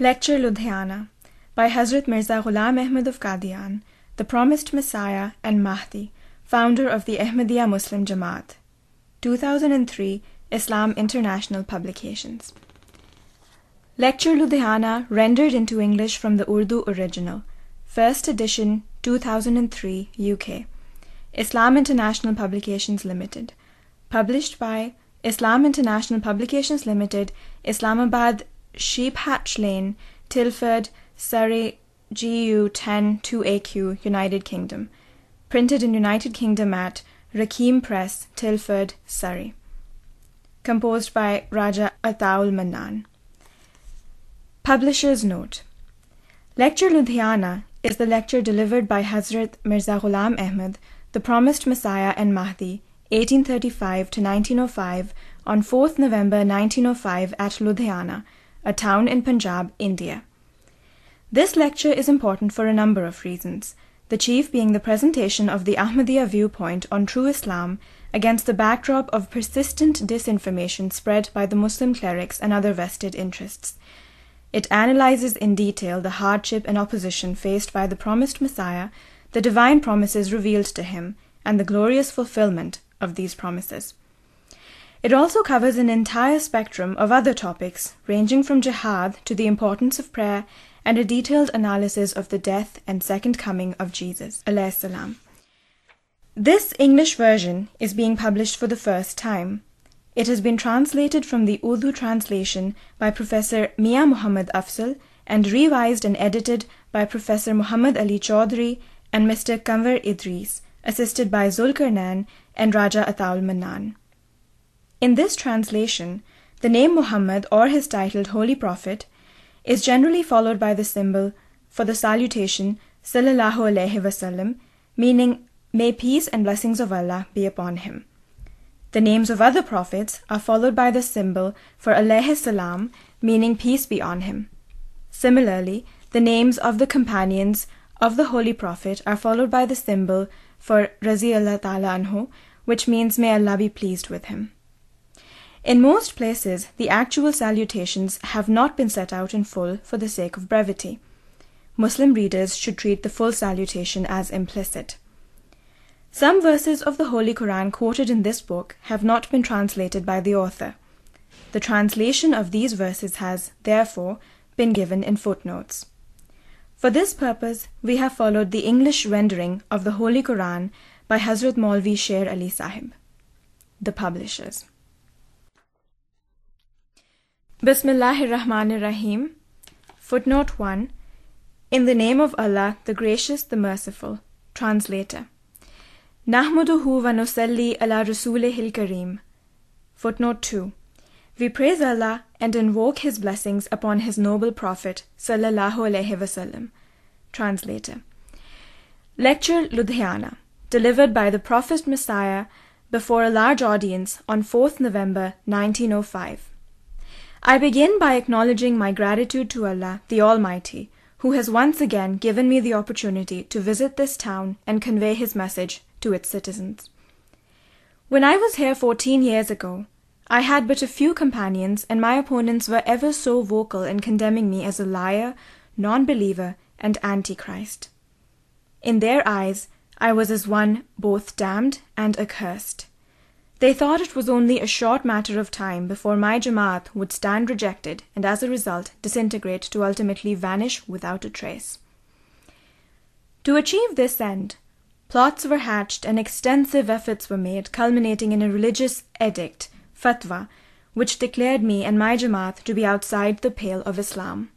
Lecture Ludhiana by Hazrat Mirza Ghulam Ahmad of Qadian, the promised Messiah and Mahdi, founder of the Ahmadiyya Muslim Jamaat. 2003 Islam International Publications. Lecture Ludhiana rendered into English from the Urdu original. First edition 2003 UK. Islam International Publications Limited. Published by Islam International Publications Limited, Islamabad, Sheephatch Lane, Tilford, Surrey, GU 10 2AQ, United Kingdom. Printed in United Kingdom at Raqeem Press, Tilford, Surrey. Composed by Raja Ataul Mannan. Publisher's Note Lecture Ludhiana is the lecture delivered by Hazrat Mirza Ghulam Ahmad, the promised Messiah and Mahdi, 1835 to 1905, on 4th November 1905 at Ludhiana, a town in Punjab, India. This lecture is important for a number of reasons, the chief being the presentation of the Ahmadiyya viewpoint on true Islam against the backdrop of persistent disinformation spread by the Muslim clerics and other vested interests. It analyzes in detail the hardship and opposition faced by the promised Messiah, the divine promises revealed to him, and the glorious fulfillment of these promises. It also covers an entire spectrum of other topics, ranging from jihad to the importance of prayer and a detailed analysis of the death and second coming of Jesus. This English version is being published for the first time. It has been translated from the Urdu translation by Professor Mia Muhammad Afzal and revised and edited by Professor Muhammad Ali Chaudhry and Mr. Kanwar Idris, assisted by Zulkarnain and Raja Ataul Mannan. In this translation, the name Muhammad or his titled Holy Prophet is generally followed by the symbol for the salutation Sallallahu Alaihi Wasallam, meaning May peace and blessings of Allah be upon him. The names of other prophets are followed by the symbol for alayhi salam, meaning peace be on him. Similarly, the names of the companions of the Holy Prophet are followed by the symbol for Razi Allah Ta'ala anhu, which means may Allah be pleased with him. In most places, the actual salutations have not been set out in full for the sake of brevity. Muslim readers should treat the full salutation as implicit. Some verses of the Holy Quran quoted in this book have not been translated by the author. The translation of these verses has, therefore, been given in footnotes. For this purpose, we have followed the English rendering of the Holy Quran by Hazrat Maulvi Sher Ali Sahib. The Publishers. Bismillahir Rahmanir Rahim. Footnote 1. In the name of Allah, the Gracious, the Merciful. Translator. Nahmaduhu wa nusalli ala rasulihil kareem. Footnote 2. We praise Allah and invoke His blessings upon His noble Prophet sallallahu alaihi wasallam. Translator. Lecture Ludhiana, delivered by the Prophet Messiah before a large audience on 4th November 1905. I begin by acknowledging my gratitude to Allah, the Almighty, who has once again given me the opportunity to visit this town and convey His message to its citizens. When I was here fourteen years ago, I had but a few companions, and my opponents were ever so vocal in condemning me as a liar, non believer, and antichrist. In their eyes, I was as one both damned and accursed. They thought it was only a short matter of time before my Jamaat would stand rejected and as a result disintegrate to ultimately vanish without a trace. To achieve this end, Plots were hatched and extensive efforts were made, culminating in a religious edict, fatwa, which declared me and my Jamaat to be outside the pale of Islam.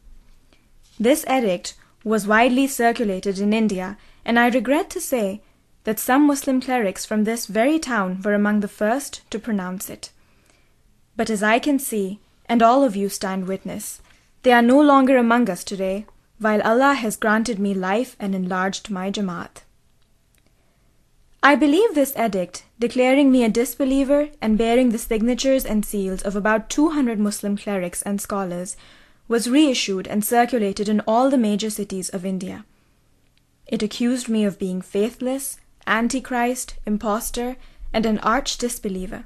This edict was widely circulated in India, and I regret to say that some Muslim clerics from this very town were among the first to pronounce it. But as I can see, and all of you stand witness, they are no longer among us today, while Allah has granted me life and enlarged my Jamaat. I believe this edict, declaring me a disbeliever and bearing the signatures and seals of about two hundred Muslim clerics and scholars, was reissued and circulated in all the major cities of India. It accused me of being faithless, antichrist, impostor, and an arch disbeliever.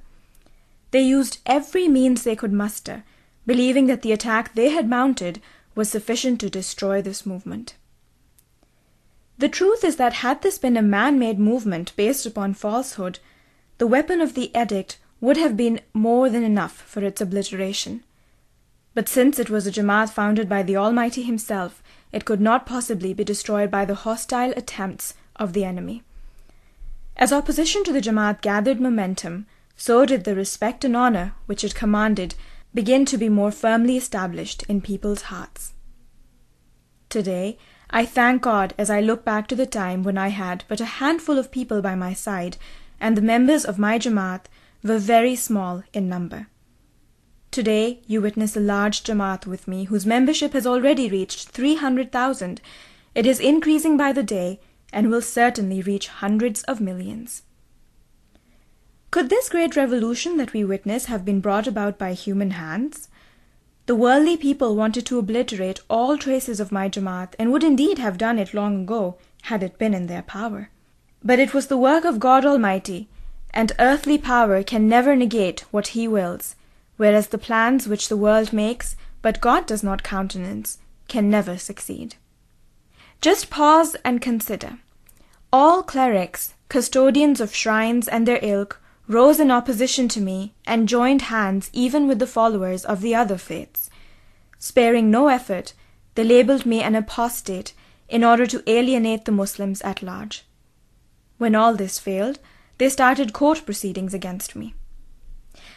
They used every means they could muster, believing that the attack they had mounted was sufficient to destroy this movement. The truth is that had this been a man made movement based upon falsehood, the weapon of the edict would have been more than enough for its obliteration. But since it was a Jamaat founded by the Almighty Himself, it could not possibly be destroyed by the hostile attempts of the enemy. As opposition to the Jamaat gathered momentum, so did the respect and honor which it commanded begin to be more firmly established in people's hearts. Today, I thank God as I look back to the time when I had but a handful of people by my side, and the members of my Jamaat were very small in number. Today you witness a large Jamaat with me whose membership has already reached 300,000. It is increasing by the day and will certainly reach hundreds of millions. Could this great revolution that we witness have been brought about by human hands? The worldly people wanted to obliterate all traces of my Jamaat and would indeed have done it long ago had it been in their power. But it was the work of God Almighty, and earthly power can never negate what He wills, whereas the plans which the world makes, but God does not countenance, can never succeed. Just pause and consider. All clerics, custodians of shrines and their ilk, rose in opposition to me and joined hands even with the followers of the other faiths. Sparing no effort, they labelled me an apostate in order to alienate the Muslims at large. When all this failed, they started court proceedings against me.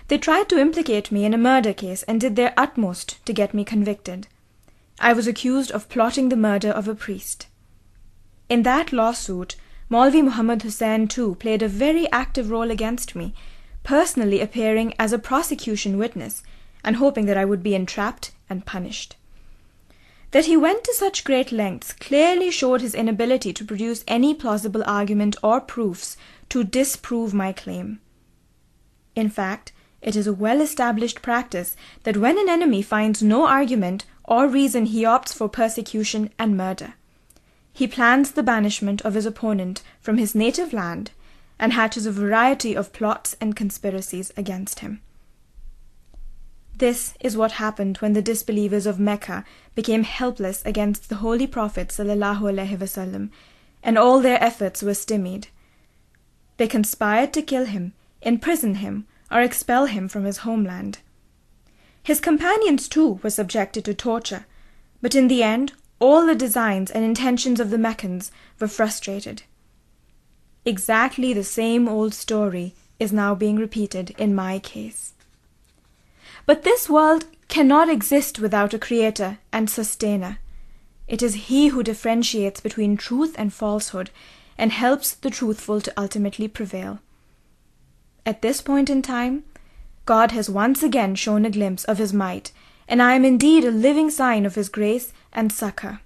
They tried to implicate me in a murder case and did their utmost to get me convicted. I was accused of plotting the murder of a priest. In that lawsuit, Maulvi Muhammad Hussain too played a very active role against me, personally appearing as a prosecution witness and hoping that I would be entrapped and punished. That he went to such great lengths clearly showed his inability to produce any plausible argument or proofs to disprove my claim. In fact, it is a well established practice that when an enemy finds no argument or reason he opts for persecution and murder. He plans the banishment of his opponent from his native land and hatches a variety of plots and conspiracies against him. This is what happened when the disbelievers of Mecca became helpless against the holy prophet wasallam, and all their efforts were stymied. They conspired to kill him, imprison him, or expel him from his homeland. His companions too were subjected to torture, but in the end all the designs and intentions of the Meccans were frustrated. Exactly the same old story is now being repeated in my case. But this world cannot exist without a creator and sustainer. It is he who differentiates between truth and falsehood and helps the truthful to ultimately prevail. At this point in time, God has once again shown a glimpse of his might, and I am indeed a living sign of his grace and succor.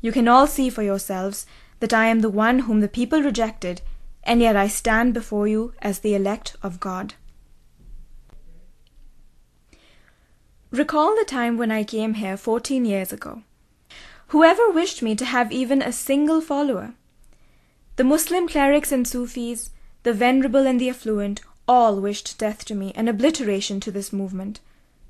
You can all see for yourselves that I am the one whom the people rejected, and yet I stand before you as the elect of God. Recall the time when I came here fourteen years ago. Whoever wished me to have even a single follower? The Muslim clerics and Sufis, the venerable and the affluent, all wished death to me and obliteration to this movement.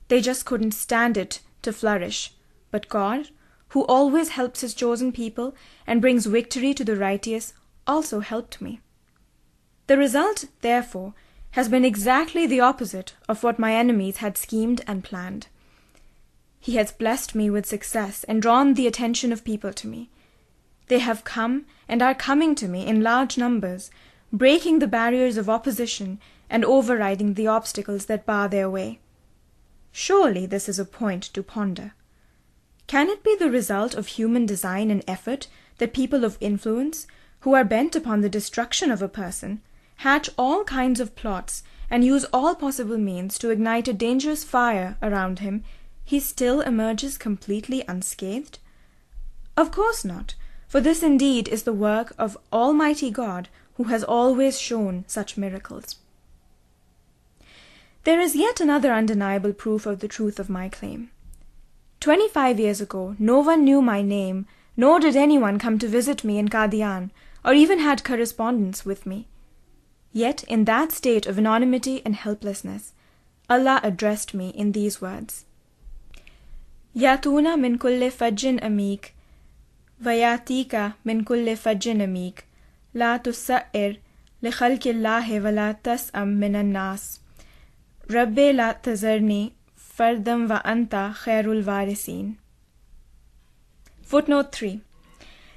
They just couldn't stand it to flourish. But God, who always helps his chosen people and brings victory to the righteous, also helped me. The result, therefore, has been exactly the opposite of what my enemies had schemed and planned. He has blessed me with success and drawn the attention of people to me. They have come and are coming to me in large numbers, breaking the barriers of opposition and overriding the obstacles that bar their way. Surely this is a point to ponder. Can it be the result of human design and effort that people of influence, who are bent upon the destruction of a person, hatch all kinds of plots and use all possible means to ignite a dangerous fire around him, he still emerges completely unscathed? Of course not, for this indeed is the work of Almighty God who has always shown such miracles. There is yet another undeniable proof of the truth of my claim. Twenty five years ago no one knew my name, nor did anyone come to visit me in Qadian, or even had correspondence with me. Yet in that state of anonymity and helplessness, Allah addressed me in these words Yatuna min kulli fajin amik, Vayatika min kulli fajin amik, La tusair, wa la tasam min an nas." ربي لا تذرني فردا وأنت خير الوارثين Footnote 3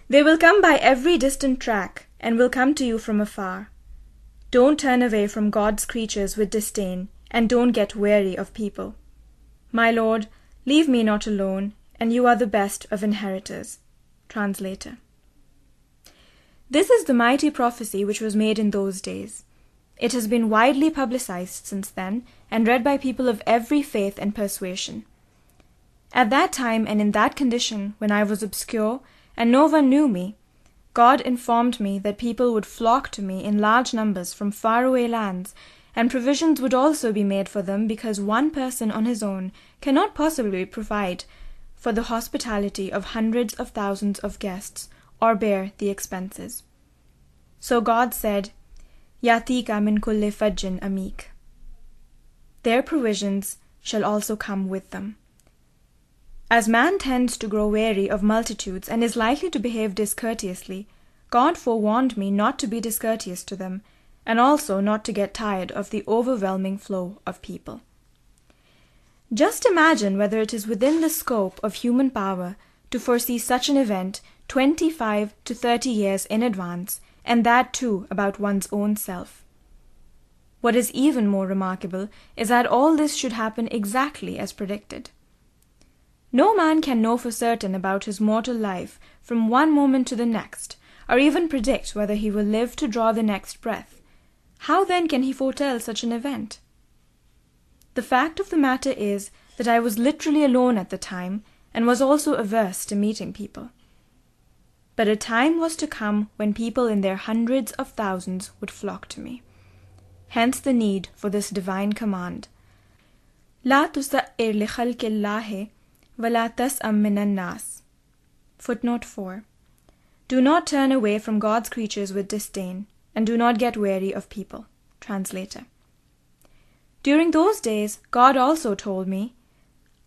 They will come by every distant track and will come to you from afar. Don't turn away from God's creatures with disdain, and don't get weary of people. My Lord, leave me not alone, and you are the best of inheritors. Translator. This is the mighty prophecy which was made in those days. It has been widely publicized since then and read by people of every faith and persuasion. At that time and in that condition, when I was obscure and no one knew me, God informed me that people would flock to me in large numbers from faraway lands, and provisions would also be made for them because one person on his own cannot possibly provide for the hospitality of hundreds of thousands of guests or bear the expenses. So God said, Yatika min kulli fajjin amik. Their provisions shall also come with them. As man tends to grow weary of multitudes and is likely to behave discourteously, God forewarned me not to be discourteous to them, and also not to get tired of the overwhelming flow of people. Just imagine whether it is within the scope of human power to foresee such an event twenty five to thirty years in advance, and that too about one's own self. What is even more remarkable is that all this should happen exactly as predicted. No man can know for certain about his mortal life from one moment to the next, or even predict whether he will live to draw the next breath. How then can he foretell such an event? The fact of the matter is that I was literally alone at the time, and was also averse to meeting people. But a time was to come when people in their hundreds of thousands would flock to me Hence the need for this divine command. لا تسئر لخلق الله ولا تسأم من الناس. Footnote 4. Do not turn away from God's creatures with disdain, and do not get weary of people. Translator. During those days, God also told me,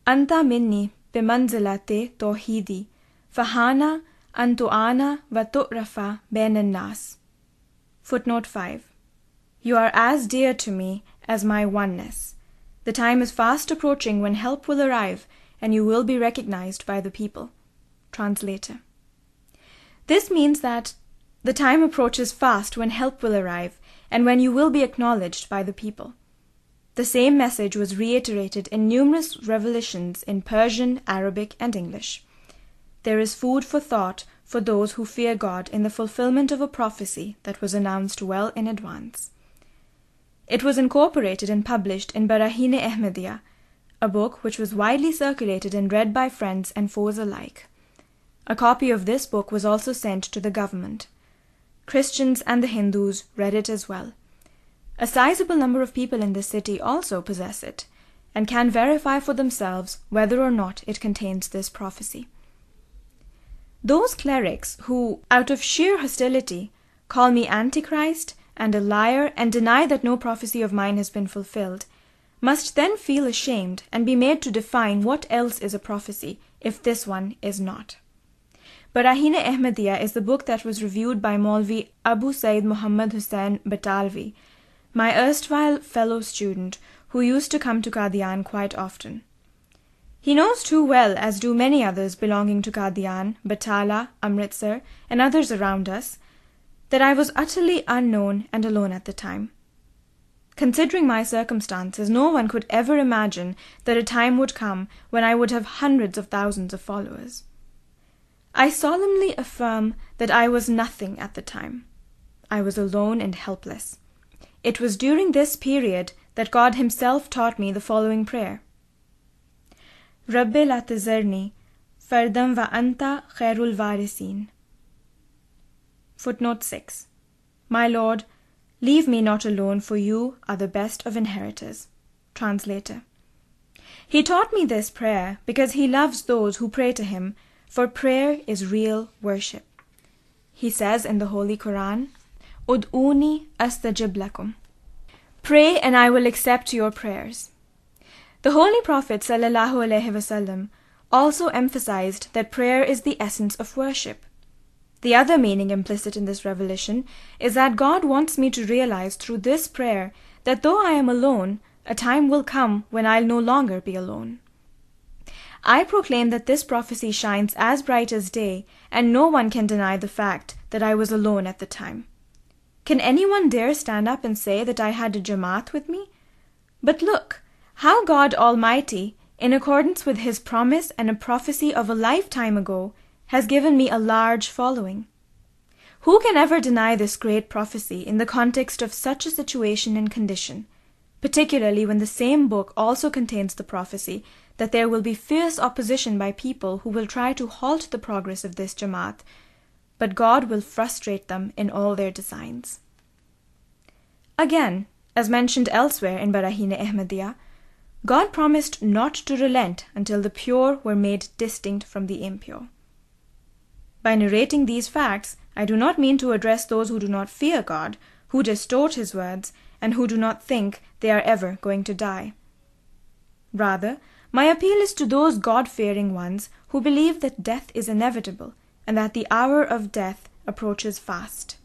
Anta minni bimanzilate tawhidi, fahana antu'ana wa tu'rafa bain nas. Footnote 5. You are as dear to me as my oneness. The time is fast approaching when help will arrive and you will be recognized by the people. Translator. This means that the time approaches fast when help will arrive and when you will be acknowledged by the people. The same message was reiterated in numerous revelations in Persian, Arabic, and English. There is food for thought for those who fear God in the fulfillment of a prophecy that was announced well in advance. It was incorporated and published in Barahine Ahmadiyya, a book which was widely circulated and read by friends and foes alike. A copy of this book was also sent to the government. Christians and the Hindus read it as well. A sizable number of people in this city also possess it, and can verify for themselves whether or not it contains this prophecy. Those clerics who, out of sheer hostility, call me Antichrist and a liar and deny that no prophecy of mine has been fulfilled, must then feel ashamed and be made to define what else is a prophecy if this one is not. Barahine Ahmadiyya is the book that was reviewed by Maulvi Abu Said Muhammad Hussain Batalvi, my erstwhile fellow student who used to come to Qadian quite often. He knows too well, as do many others belonging to Qadian, Batala, Amritsar, and others around us, that I was utterly unknown and alone at the time. Considering my circumstances, no one could ever imagine that a time would come when I would have hundreds of thousands of followers. I solemnly affirm that I was nothing at the time. I was alone and helpless. It was during this period that God Himself taught me the following prayer. Rabbi la tazarni, fardam anta khairul varisin. Footnote 6. My Lord, leave me not alone, for you are the best of inheritors. Translator. He taught me this prayer because he loves those who pray to him, for prayer is real worship. He says in the Holy Quran, Ud'uni astajib lakum. Pray and I will accept your prayers. The Holy Prophet wasallam also emphasized that prayer is the essence of worship. The other meaning implicit in this revelation is that God wants me to realize through this prayer that though I am alone, a time will come when I'll no longer be alone. I proclaim that this prophecy shines as bright as day, and no one can deny the fact that I was alone at the time. Can anyone dare stand up and say that I had a Jamaat with me? But look, how God Almighty, in accordance with His promise and a prophecy of a lifetime ago, has given me a large following. Who can ever deny this great prophecy in the context of such a situation and condition, particularly when the same book also contains the prophecy that there will be fierce opposition by people who will try to halt the progress of this Jamaat, but God will frustrate them in all their designs. Again, as mentioned elsewhere in Barahine Ahmadiyya, God promised not to relent until the pure were made distinct from the impure. By narrating these facts, I do not mean to address those who do not fear God, who distort his words, and who do not think they are ever going to die. Rather, my appeal is to those God fearing ones who believe that death is inevitable and that the hour of death approaches fast.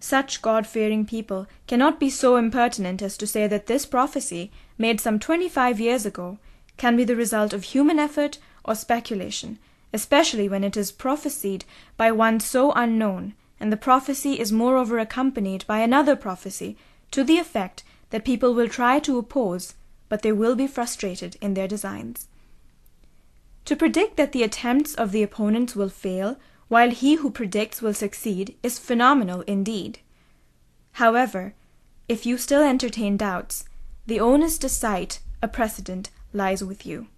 Such God fearing people cannot be so impertinent as to say that this prophecy, made some twenty five years ago, can be the result of human effort or speculation, especially when it is prophesied by one so unknown, and the prophecy is moreover accompanied by another prophecy to the effect that people will try to oppose but they will be frustrated in their designs. To predict that the attempts of the opponents will fail, while he who predicts will succeed, is phenomenal indeed. However, if you still entertain doubts, the onus to cite a precedent lies with you.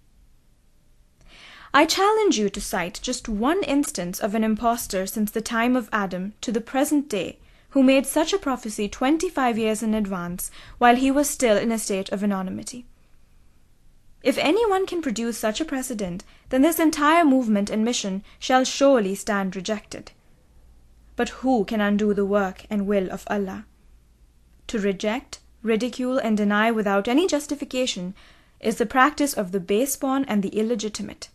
I challenge you to cite just one instance of an impostor since the time of Adam to the present day who made such a prophecy twenty five years in advance, while he was still in a state of anonymity. If any one can produce such a precedent, then this entire movement and mission shall surely stand rejected. But who can undo the work and will of Allah? To reject, ridicule, and deny without any justification is the practice of the base born and the illegitimate.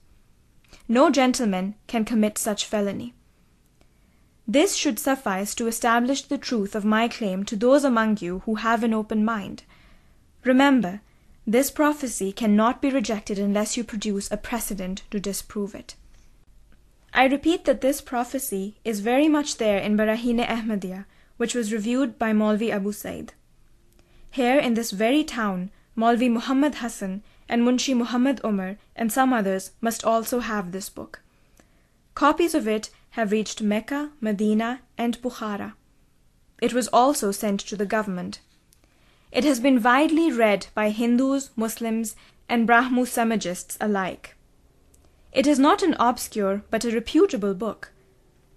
No gentleman can commit such felony. This should suffice to establish the truth of my claim to those among you who have an open mind. Remember, this prophecy cannot be rejected unless you produce a precedent to disprove it. I repeat that this prophecy is very much there in Barahine Ahmadiyya, which was reviewed by Maulvi Abu Said. Here in this very town, Maulvi Muhammad Hassan and Munshi Muhammad Umar and some others must also have this book. Copies of it have reached Mecca, Medina, and Bukhara. It was also sent to the government. It has been widely read by Hindus, Muslims, and Brahmo Samajists alike. It is not an obscure but a reputable book.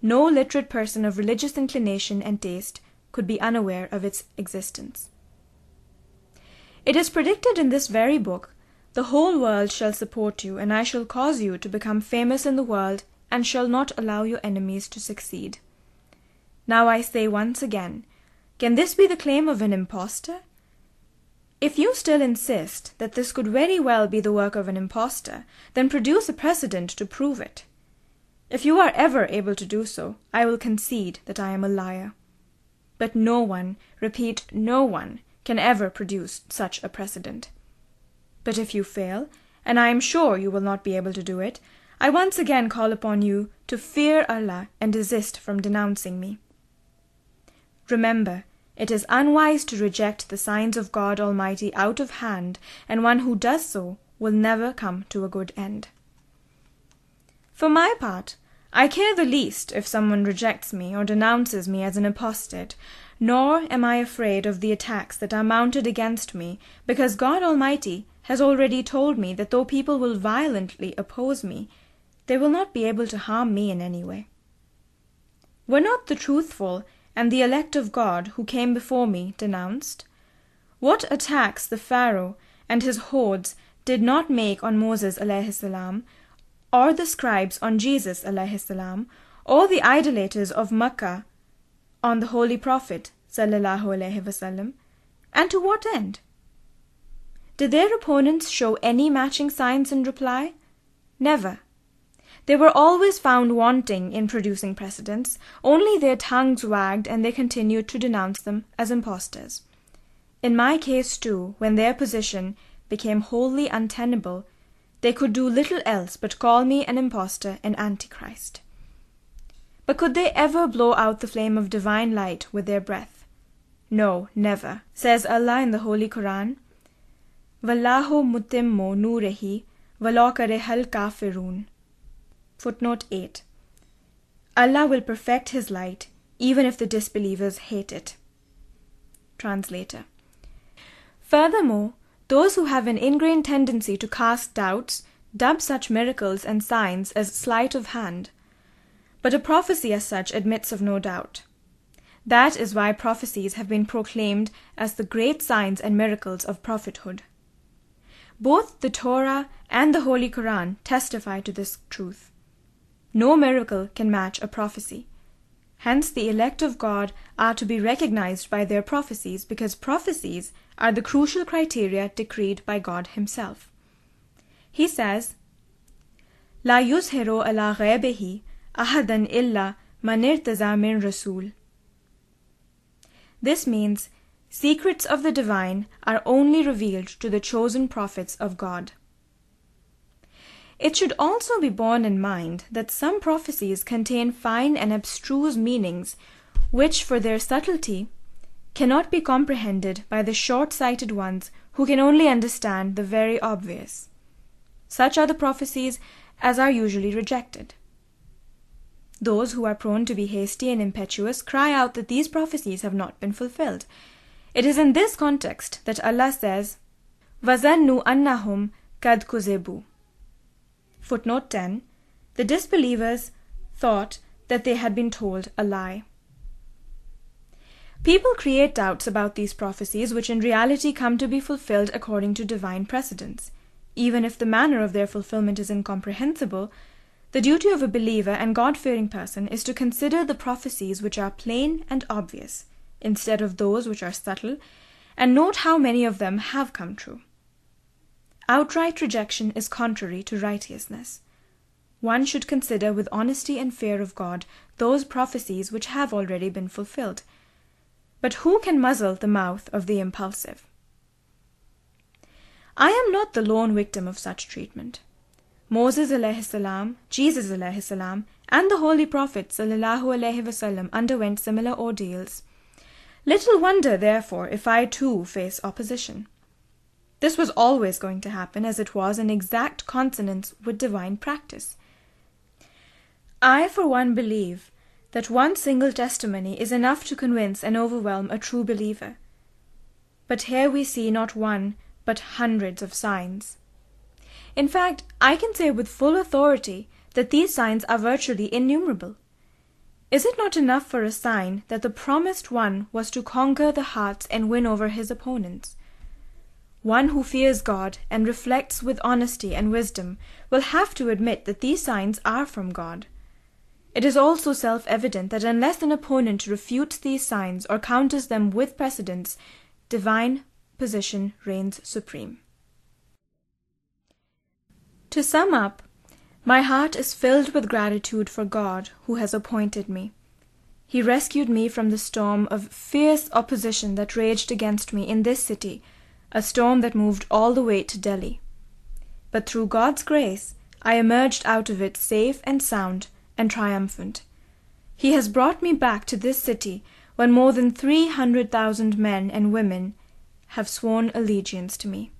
No literate person of religious inclination and taste could be unaware of its existence. It is predicted in this very book, The whole world shall support you, and I shall cause you to become famous in the world and shall not allow your enemies to succeed. Now I say once again, can this be the claim of an impostor? If you still insist that this could very well be the work of an impostor, then produce a precedent to prove it. If you are ever able to do so, I will concede that I am a liar. But no one, repeat, no one, can ever produce such a precedent. But if you fail, and I am sure you will not be able to do it, I once again call upon you to fear Allah and desist from denouncing me. Remember, it is unwise to reject the signs of God Almighty out of hand, and one who does so will never come to a good end. For my part, I care the least if someone rejects me or denounces me as an apostate, nor am I afraid of the attacks that are mounted against me, because God Almighty has already told me that though people will violently oppose me, they will not be able to harm me in any way. Were not the truthful and the elect of God who came before me denounced? What attacks the Pharaoh and his hordes did not make on Moses salam, or the scribes on Jesus salam, or the idolaters of Makkah on the Holy Prophet wasallam, and to what end? Did their opponents show any matching signs in reply? Never. They were always found wanting in producing precedents, only their tongues wagged and they continued to denounce them as impostors. In my case, too, when their position became wholly untenable, they could do little else but call me an impostor and Antichrist. But could they ever blow out the flame of divine light with their breath? No, never. Says Allah in the Holy Quran, Wallahu mutimmu nurehi walau kafirun. Footnote 8. Allah will perfect His light even if the disbelievers hate it. Translator. Furthermore, those who have an ingrained tendency to cast doubts dub such miracles and signs as sleight of hand. But a prophecy as such admits of no doubt. That is why prophecies have been proclaimed as the great signs and miracles of prophethood. Both the Torah and the Holy Quran testify to this truth. No miracle can match a prophecy. Hence, the elect of God are to be recognized by their prophecies because prophecies are the crucial criteria decreed by God Himself. He says, لا يظهر على غيبه أحدا إلا من ارتزى من رسول. This means secrets of the divine are only revealed to the chosen prophets of God. It should also be borne in mind that some prophecies contain fine and abstruse meanings which, for their subtlety, cannot be comprehended by the short sighted ones who can only understand the very obvious. Such are the prophecies as are usually rejected. Those who are prone to be hasty and impetuous cry out that these prophecies have not been fulfilled. It is in this context that Allah says, وَظَنُّوا أَنَّهُمْ قَدْ كُذِبُوا Footnote 10 The disbelievers thought that they had been told a lie. People create doubts about these prophecies, which in reality come to be fulfilled according to divine precedence. Even if the manner of their fulfillment is incomprehensible, the duty of a believer and God fearing person is to consider the prophecies which are plain and obvious, instead of those which are subtle, and note how many of them have come true. Outright rejection is contrary to righteousness. One should consider with honesty and fear of God those prophecies which have already been fulfilled. But who can muzzle the mouth of the impulsive? I am not the lone victim of such treatment. Moses salam, Jesus salam, and the Holy Prophet wasallam underwent similar ordeals. Little wonder, therefore, if I too face opposition. This was always going to happen, as it was in exact consonance with divine practice. I, for one, believe that one single testimony is enough to convince and overwhelm a true believer. But here we see not one, but hundreds of signs. In fact, I can say with full authority that these signs are virtually innumerable. Is it not enough for a sign that the promised one was to conquer the hearts and win over his opponents? One who fears God and reflects with honesty and wisdom will have to admit that these signs are from God. It is also self evident that unless an opponent refutes these signs or counters them with precedents, divine position reigns supreme. To sum up, my heart is filled with gratitude for God who has appointed me. He rescued me from the storm of fierce opposition that raged against me in this city a storm that moved all the way to Delhi. But through God's grace, I emerged out of it safe and sound and triumphant. He has brought me back to this city when more than three hundred thousand men and women have sworn allegiance to me.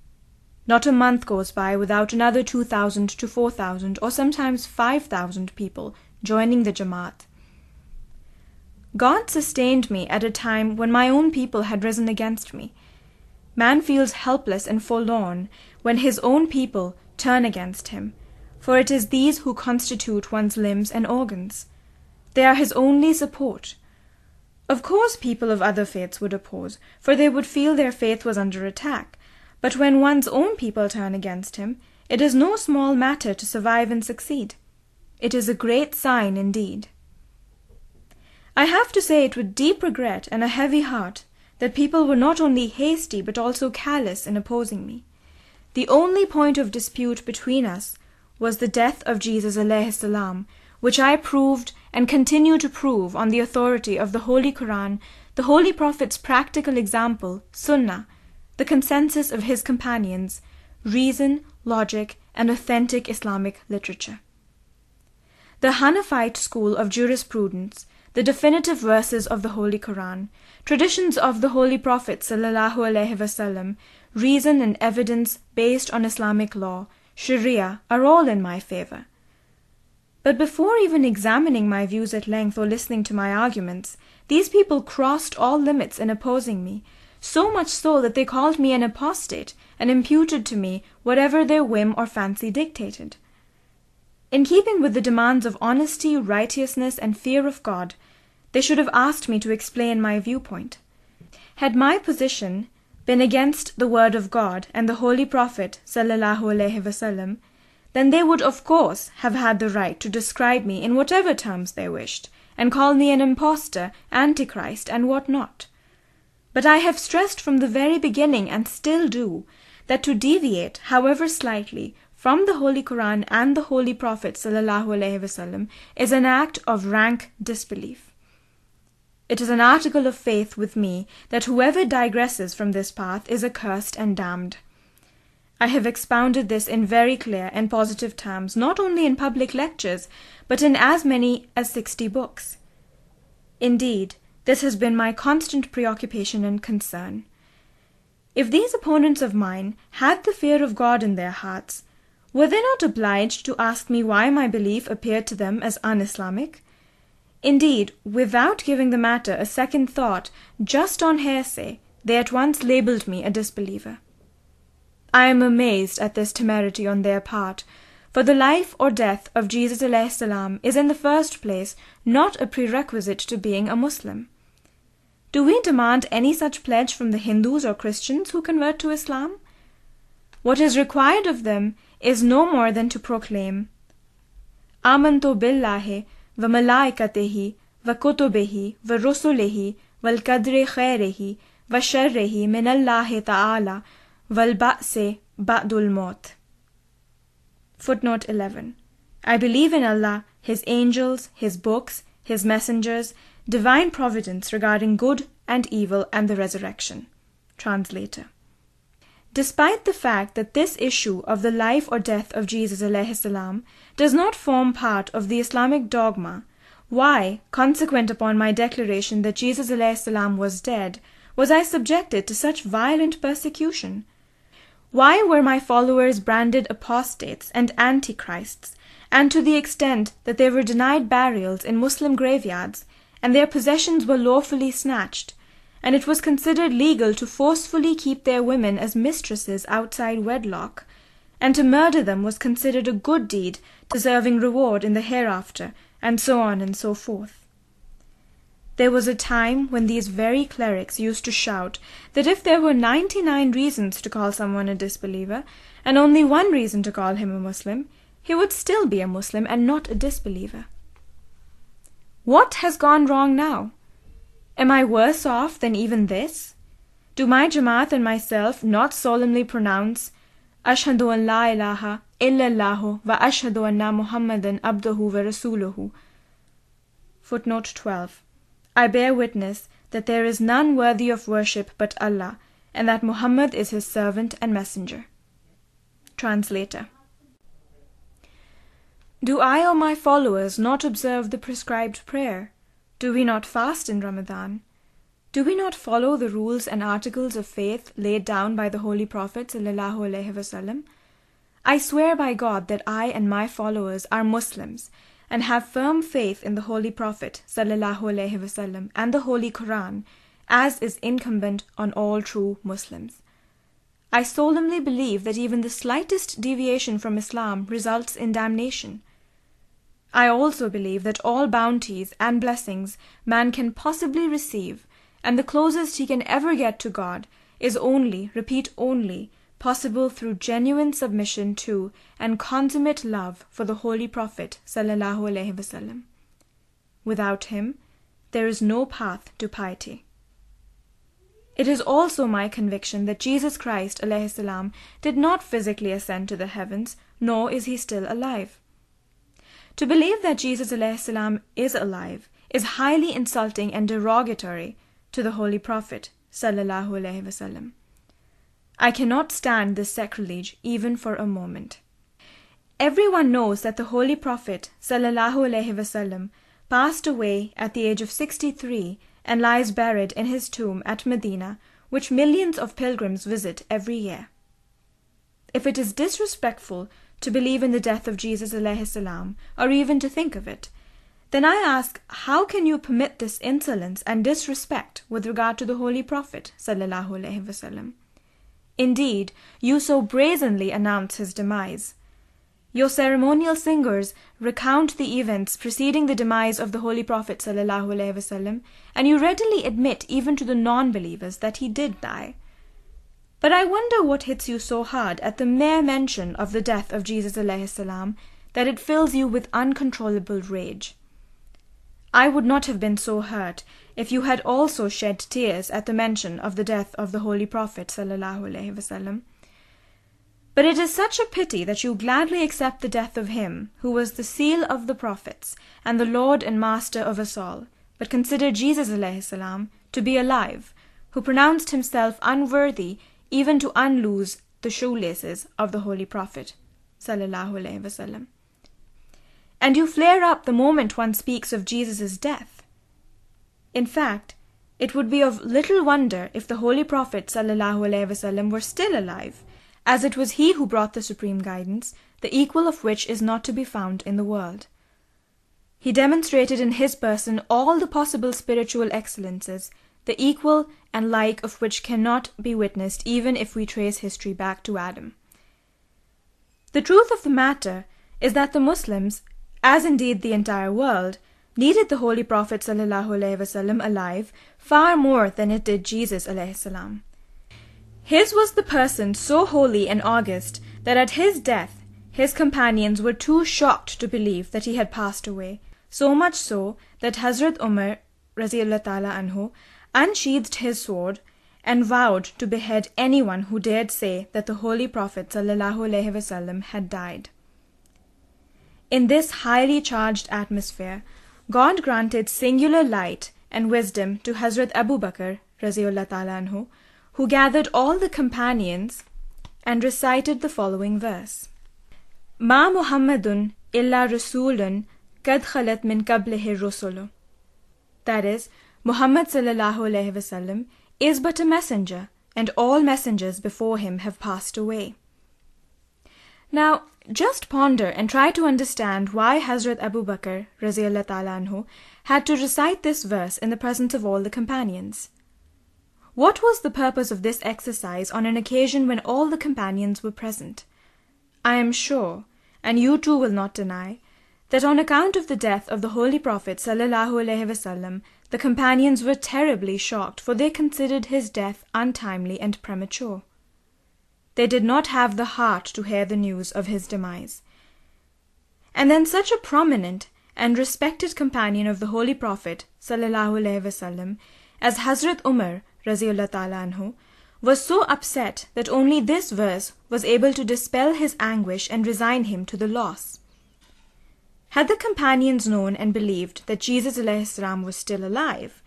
Not a month goes by without another two thousand to four thousand, or sometimes five thousand people joining the Jamaat. God sustained me at a time when my own people had risen against me. Man feels helpless and forlorn when his own people turn against him, for it is these who constitute one's limbs and organs. They are his only support. Of course, people of other faiths would oppose, for they would feel their faith was under attack. But when one's own people turn against him, it is no small matter to survive and succeed. It is a great sign indeed. I have to say it with deep regret and a heavy heart that people were not only hasty but also callous in opposing me. The only point of dispute between us was the death of Jesus alayhi salam, which I proved and continue to prove on the authority of the Holy Quran, the Holy Prophet's practical example, Sunnah, the consensus of his companions, reason, logic, and authentic Islamic literature. The Hanafite school of jurisprudence, the definitive verses of the Holy Quran, traditions of the Holy Prophet wasallam, reason and evidence based on Islamic law, Sharia, are all in my favor. But before even examining my views at length or listening to my arguments, these people crossed all limits in opposing me, so much so that they called me an apostate and imputed to me whatever their whim or fancy dictated. In keeping with the demands of honesty, righteousness, and fear of God, they should have asked me to explain my viewpoint. Had my position been against the word of God and the Holy Prophet sallallahu alaihi wasallam, then they would of course have had the right to describe me in whatever terms they wished, and call me an impostor, antichrist, and what not. But I have stressed from the very beginning, and still do, that to deviate, however slightly, from the Holy Quran and the Holy Prophet wasallam is an act of rank disbelief. It is an article of faith with me that whoever digresses from this path is accursed and damned. I have expounded this in very clear and positive terms, not only in public lectures, but in as many as sixty books. Indeed, this has been my constant preoccupation and concern. If these opponents of mine had the fear of God in their hearts, were they not obliged to ask me why my belief appeared to them as un Islamic? Indeed, without giving the matter a second thought, just on hearsay, they at once labelled me a disbeliever. I am amazed at this temerity on their part, for the life or death of Jesus salam is in the first place not a prerequisite to being a Muslim. Do we demand any such pledge from the Hindus or Christians who convert to Islam? What is required of them is no more than to proclaim Amanto billahi wa malaikatihi wa kutubihi wa rusulihi wal kadri khairihi wa sharrihi min Allah ta'ala wal ba'se ba'dul mot. Footnote 11. I believe in Allah, His angels, His books, His messengers, divine providence regarding good and evil and the resurrection. Translator. Despite the fact that this issue of the life or death of Jesus salam does not form part of the Islamic dogma, why, consequent upon my declaration that Jesus salam was dead, was I subjected to such violent persecution? Why were my followers branded apostates and antichrists, and to the extent that they were denied burials in Muslim graveyards, and their possessions were lawfully snatched, and it was considered legal to forcefully keep their women as mistresses outside wedlock, and to murder them was considered a good deed deserving reward in the hereafter, and so on and so forth. There was a time when these very clerics used to shout that if there were ninety nine reasons to call someone a disbeliever, and only one reason to call him a Muslim, he would still be a Muslim and not a disbeliever. What has gone wrong now? Am I worse off than even this? Do my Jamaat and myself not solemnly pronounce Ashhadu an la ilaha illallahu wa ashhadu anna Muhammadan abduhu wa rasuluhu? Footnote 12. I bear witness that there is none worthy of worship but Allah, and that Muhammad is his servant and messenger. Translator. Do I or my followers not observe the prescribed prayer? Do we not fast in Ramadan? Do we not follow the rules and articles of faith laid down by the Holy Prophet I swear by God that I and my followers are Muslims and have firm faith in the Holy Prophet ﷺ and the Holy Quran, as is incumbent on all true Muslims. I solemnly believe that even the slightest deviation from Islam results in damnation. I also believe that all bounties and blessings man can possibly receive, and the closest he can ever get to God, is only, repeat only, possible through genuine submission to and consummate love for the Holy Prophet sallallahu. Without him, there is no path to piety. it is also my conviction that Jesus Christ salam, did not physically ascend to the heavens, nor is he still alive. To believe that Jesus salam, is alive is highly insulting and derogatory to the Holy Prophet sallallahu I cannot stand this sacrilege even for a moment. Everyone knows that the Holy Prophet sallallahu passed away at the age of 63 and lies buried in his tomb at Medina, which millions of pilgrims visit every year. If it is disrespectful to believe in the death of Jesus salam, or even to think of it, then I ask, how can you permit this insolence and disrespect with regard to the Holy Prophet? Indeed, you so brazenly announce his demise. Your ceremonial singers recount the events preceding the demise of the Holy Prophet ﷺ, and you readily admit even to the non-believers that he did die. But I wonder what hits you so hard at the mere mention of the death of Jesus salam that it fills you with uncontrollable rage. I would not have been so hurt if you had also shed tears at the mention of the death of the Holy Prophet ﷺ. But it is such a pity that you gladly accept the death of him who was the seal of the prophets and the Lord and Master of us all, but consider Jesus salam to be alive, who pronounced himself unworthy even to unloose the shoelaces of the Holy Prophet. And you flare up the moment one speaks of Jesus' death. In fact, it would be of little wonder if the Holy Prophet ﷺ were still alive as it was he who brought the supreme guidance, the equal of which is not to be found in the world. He demonstrated in his person all the possible spiritual excellences, the equal and like of which cannot be witnessed even if we trace history back to Adam. The truth of the matter is that the Muslims, as indeed the entire world, needed the Holy Prophet alive far more than it did Jesus. His was the person so holy and august that at his death his companions were too shocked to believe that he had passed away, so much so that Hazrat Umar unsheathed his sword and vowed to behead anyone who dared say that the Holy Prophet ﷺ had died. In this highly charged atmosphere, God granted singular light and wisdom to Hazrat Abu Bakr anhu, who gathered all the companions and recited the following verse Ma Muhammadun illa Rasulun kad khalat min qablihi rusulu. That is, Muhammad sallallahu wasallam is but a messenger, and all messengers before him have passed away. Now, just ponder and try to understand why Hazrat Abu Bakr anhu, had to recite this verse in the presence of all the companions. What was the purpose of this exercise on an occasion when all the companions were present? I am sure, and you too will not deny, that on account of the death of the Holy Prophet ﷺ, the companions were terribly shocked, for they considered his death untimely and premature. They did not have the heart to hear the news of his demise. And then such a prominent and respected companion of the Holy Prophet ﷺ as Hazrat Umar anhu, was so upset that only this verse was able to dispel his anguish and resign him to the loss. Had the companions known and believed that Jesus ﷺ was still alive,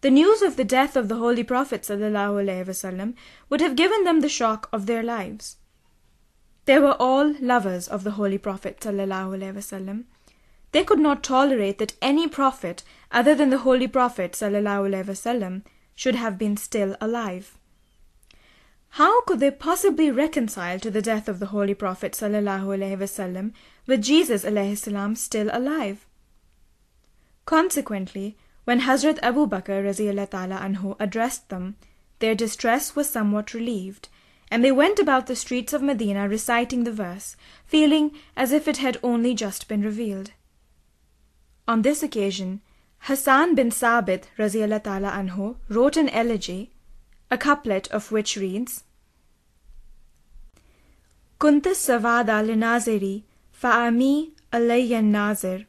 the news of the death of the Holy Prophet ﷺ would have given them the shock of their lives. They were all lovers of the Holy Prophet ﷺ. They could not tolerate that any prophet other than the Holy Prophet ﷺ should have been still alive. How could they possibly reconcile to the death of the Holy Prophet ﷺ with Jesus ﷺ still alive? Consequently, when Hazrat Abu Bakr anhu addressed them, their distress was somewhat relieved, and they went about the streets of Medina reciting the verse, feeling as if it had only just been revealed. On this occasion, Hassan bin Sabit anhu wrote an elegy, a couplet of which reads Kuntis savada linaziri fa'ami alayyan nazir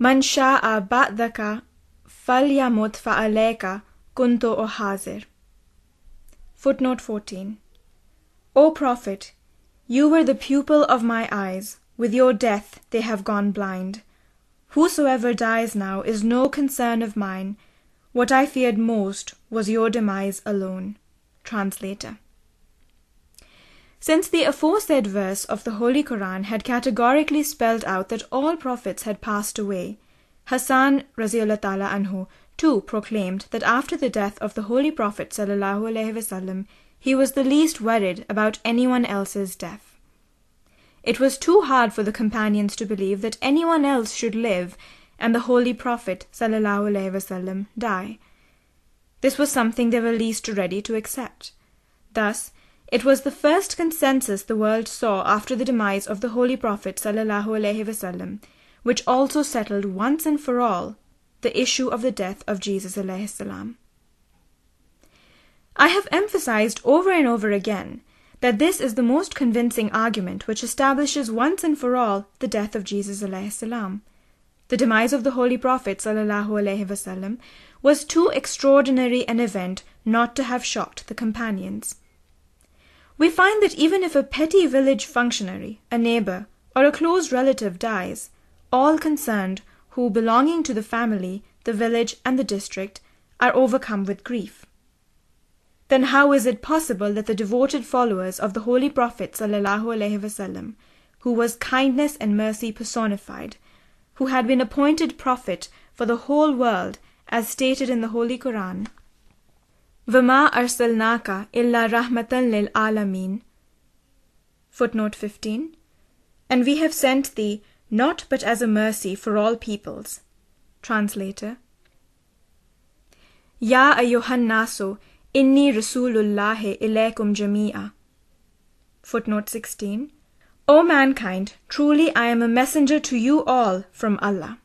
mansha sha'a ba'daka falyamut fa'alayka Kunto ohazir. Footnote 14 O Prophet, you were the pupil of my eyes, with your death they have gone blind. Whosoever dies now is no concern of mine what I feared most was your demise alone. Translator. Since the aforesaid verse of the Holy Quran had categorically spelled out that all prophets had passed away, Hassan Raziullah anhu too proclaimed that after the death of the Holy Prophet wasallam, he was the least worried about anyone else's death. It was too hard for the companions to believe that anyone else should live and the Holy Prophet wasallam, die. This was something they were least ready to accept. Thus, it was the first consensus the world saw after the demise of the Holy Prophet wasallam, which also settled once and for all the issue of the death of Jesus salam. I have emphasized over and over again that this is the most convincing argument which establishes once and for all the death of Jesus salam. The demise of the Holy Prophet wasallam, was too extraordinary an event not to have shocked the companions. We find that even if a petty village functionary, a neighbor, or a close relative dies, all concerned who, belonging to the family, the village, and the district, are overcome with grief. Then how is it possible that the devoted followers of the Holy Prophet wasallam, who was kindness and mercy personified, who had been appointed prophet for the whole world, as stated in the Holy Quran, وَمَا أَرْسَلْنَاكَ إِلَّا رَحْمَةً لِلْعَالَمِينَ Footnote 15 And we have sent thee not but as a mercy for all peoples. Translator Ya ayyuhan nasu inni rasulullahi ilaykum jami'a. Footnote 16. O mankind, truly I am a messenger to you all from Allah,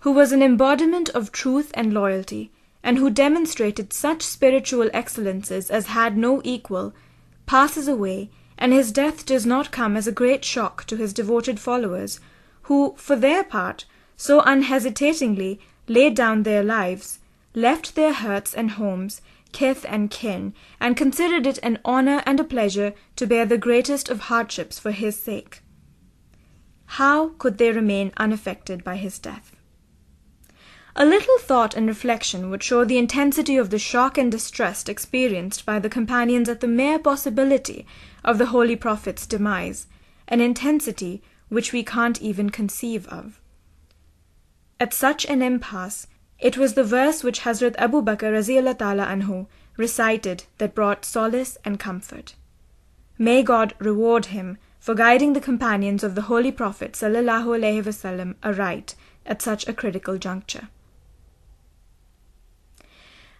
who was an embodiment of truth and loyalty, and who demonstrated such spiritual excellences as had no equal, passes away and his death does not come as a great shock to his devoted followers, who, for their part, so unhesitatingly laid down their lives, left their hurts and homes, kith and kin, and considered it an honor and a pleasure to bear the greatest of hardships for his sake. How could they remain unaffected by his death? A little thought and reflection would show the intensity of the shock and distress experienced by the companions at the mere possibility of the Holy Prophet's demise, an intensity which we can't even conceive of. At such an impasse, it was the verse which Hazrat Abu Bakr anhu recited that brought solace and comfort. May God reward him for guiding the companions of the Holy Prophet sallallahu aright at such a critical juncture.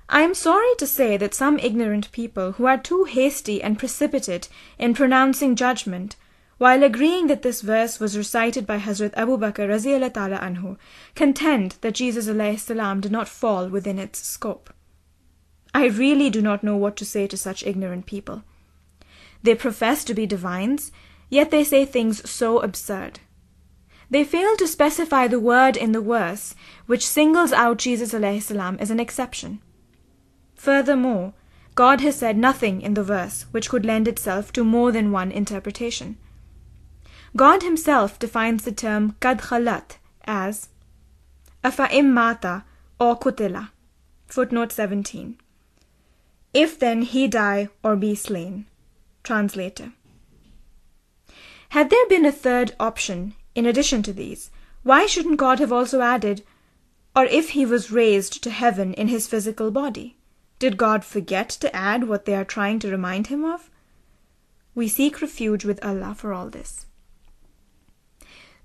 I am sorry to say that some ignorant people who are too hasty and precipitate in pronouncing judgment, while agreeing that this verse was recited by Hazrat Abu Bakr anhu, contend that Jesus salam did not fall within its scope. I really do not know what to say to such ignorant people. They profess to be divines, yet they say things so absurd. They fail to specify the word in the verse which singles out Jesus salam as an exception. Furthermore, God has said nothing in the verse which could lend itself to more than one interpretation. God himself defines the term khalat as afa'im mata or kutila. Footnote 17. If then he die or be slain. Translator. Had there been a third option in addition to these, why shouldn't God have also added, or if he was raised to heaven in his physical body? Did God forget to add what they are trying to remind him of? We seek refuge with Allah for all this.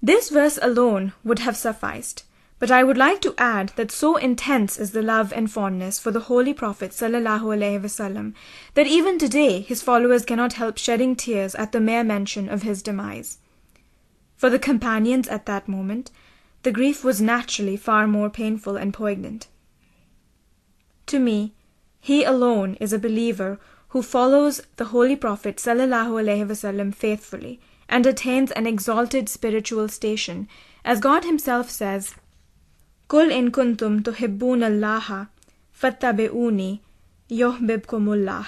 This verse alone would have sufficed, but I would like to add that so intense is the love and fondness for the Holy Prophet wasallam, that even today his followers cannot help shedding tears at the mere mention of his demise. For the companions at that moment, the grief was naturally far more painful and poignant. To me, he alone is a believer who follows the Holy Prophet wasallam faithfully and attains an exalted spiritual station, as God Himself says, "Kul in kuntum tuhibbun Allah fattabi'uni yuhbibkumullah.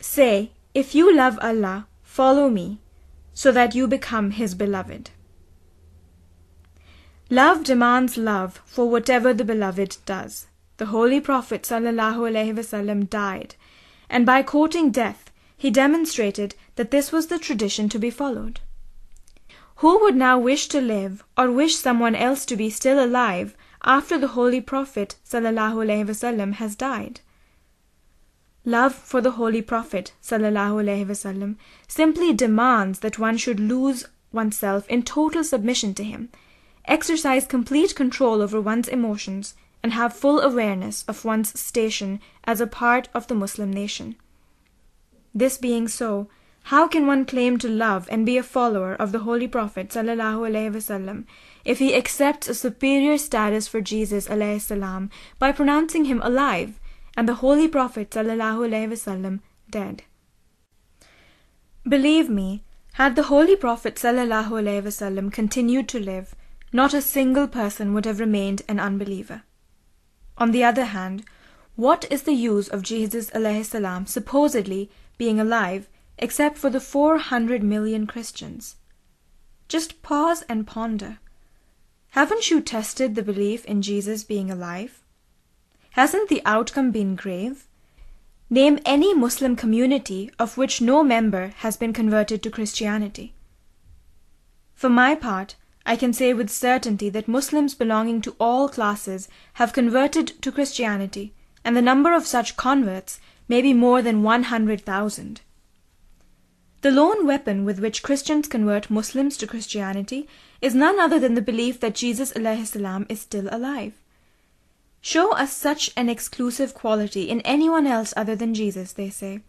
Say, if you love Allah, follow me, so that you become His beloved. Love demands love for whatever the beloved does. The Holy Prophet ﷺ died, and by courting death, he demonstrated that this was the tradition to be followed. Who would now wish to live or wish someone else to be still alive after the Holy Prophet ﷺ has died? Love for the Holy Prophet ﷺ simply demands that one should lose oneself in total submission to him, exercise complete control over one's emotions, and have full awareness of one's station as a part of the Muslim nation. This being so, how can one claim to love and be a follower of the Holy Prophet ﷺ if he accepts a superior status for Jesus ﷺ by pronouncing him alive and the Holy Prophet ﷺ dead? Believe me, had the Holy Prophet ﷺ continued to live, not a single person would have remained an unbeliever. On the other hand, what is the use of Jesus ﷺ supposedly being alive except for the 400 million Christians? Just pause and ponder. Haven't you tested the belief in Jesus being alive? Hasn't the outcome been grave? Name any Muslim community of which no member has been converted to Christianity. For my part, I can say with certainty that Muslims belonging to all classes have converted to Christianity, and the number of such converts may be more than 100,000. The lone weapon with which Christians convert Muslims to Christianity is none other than the belief that Jesus is still alive. Show us such an exclusive quality in anyone else other than Jesus, they say.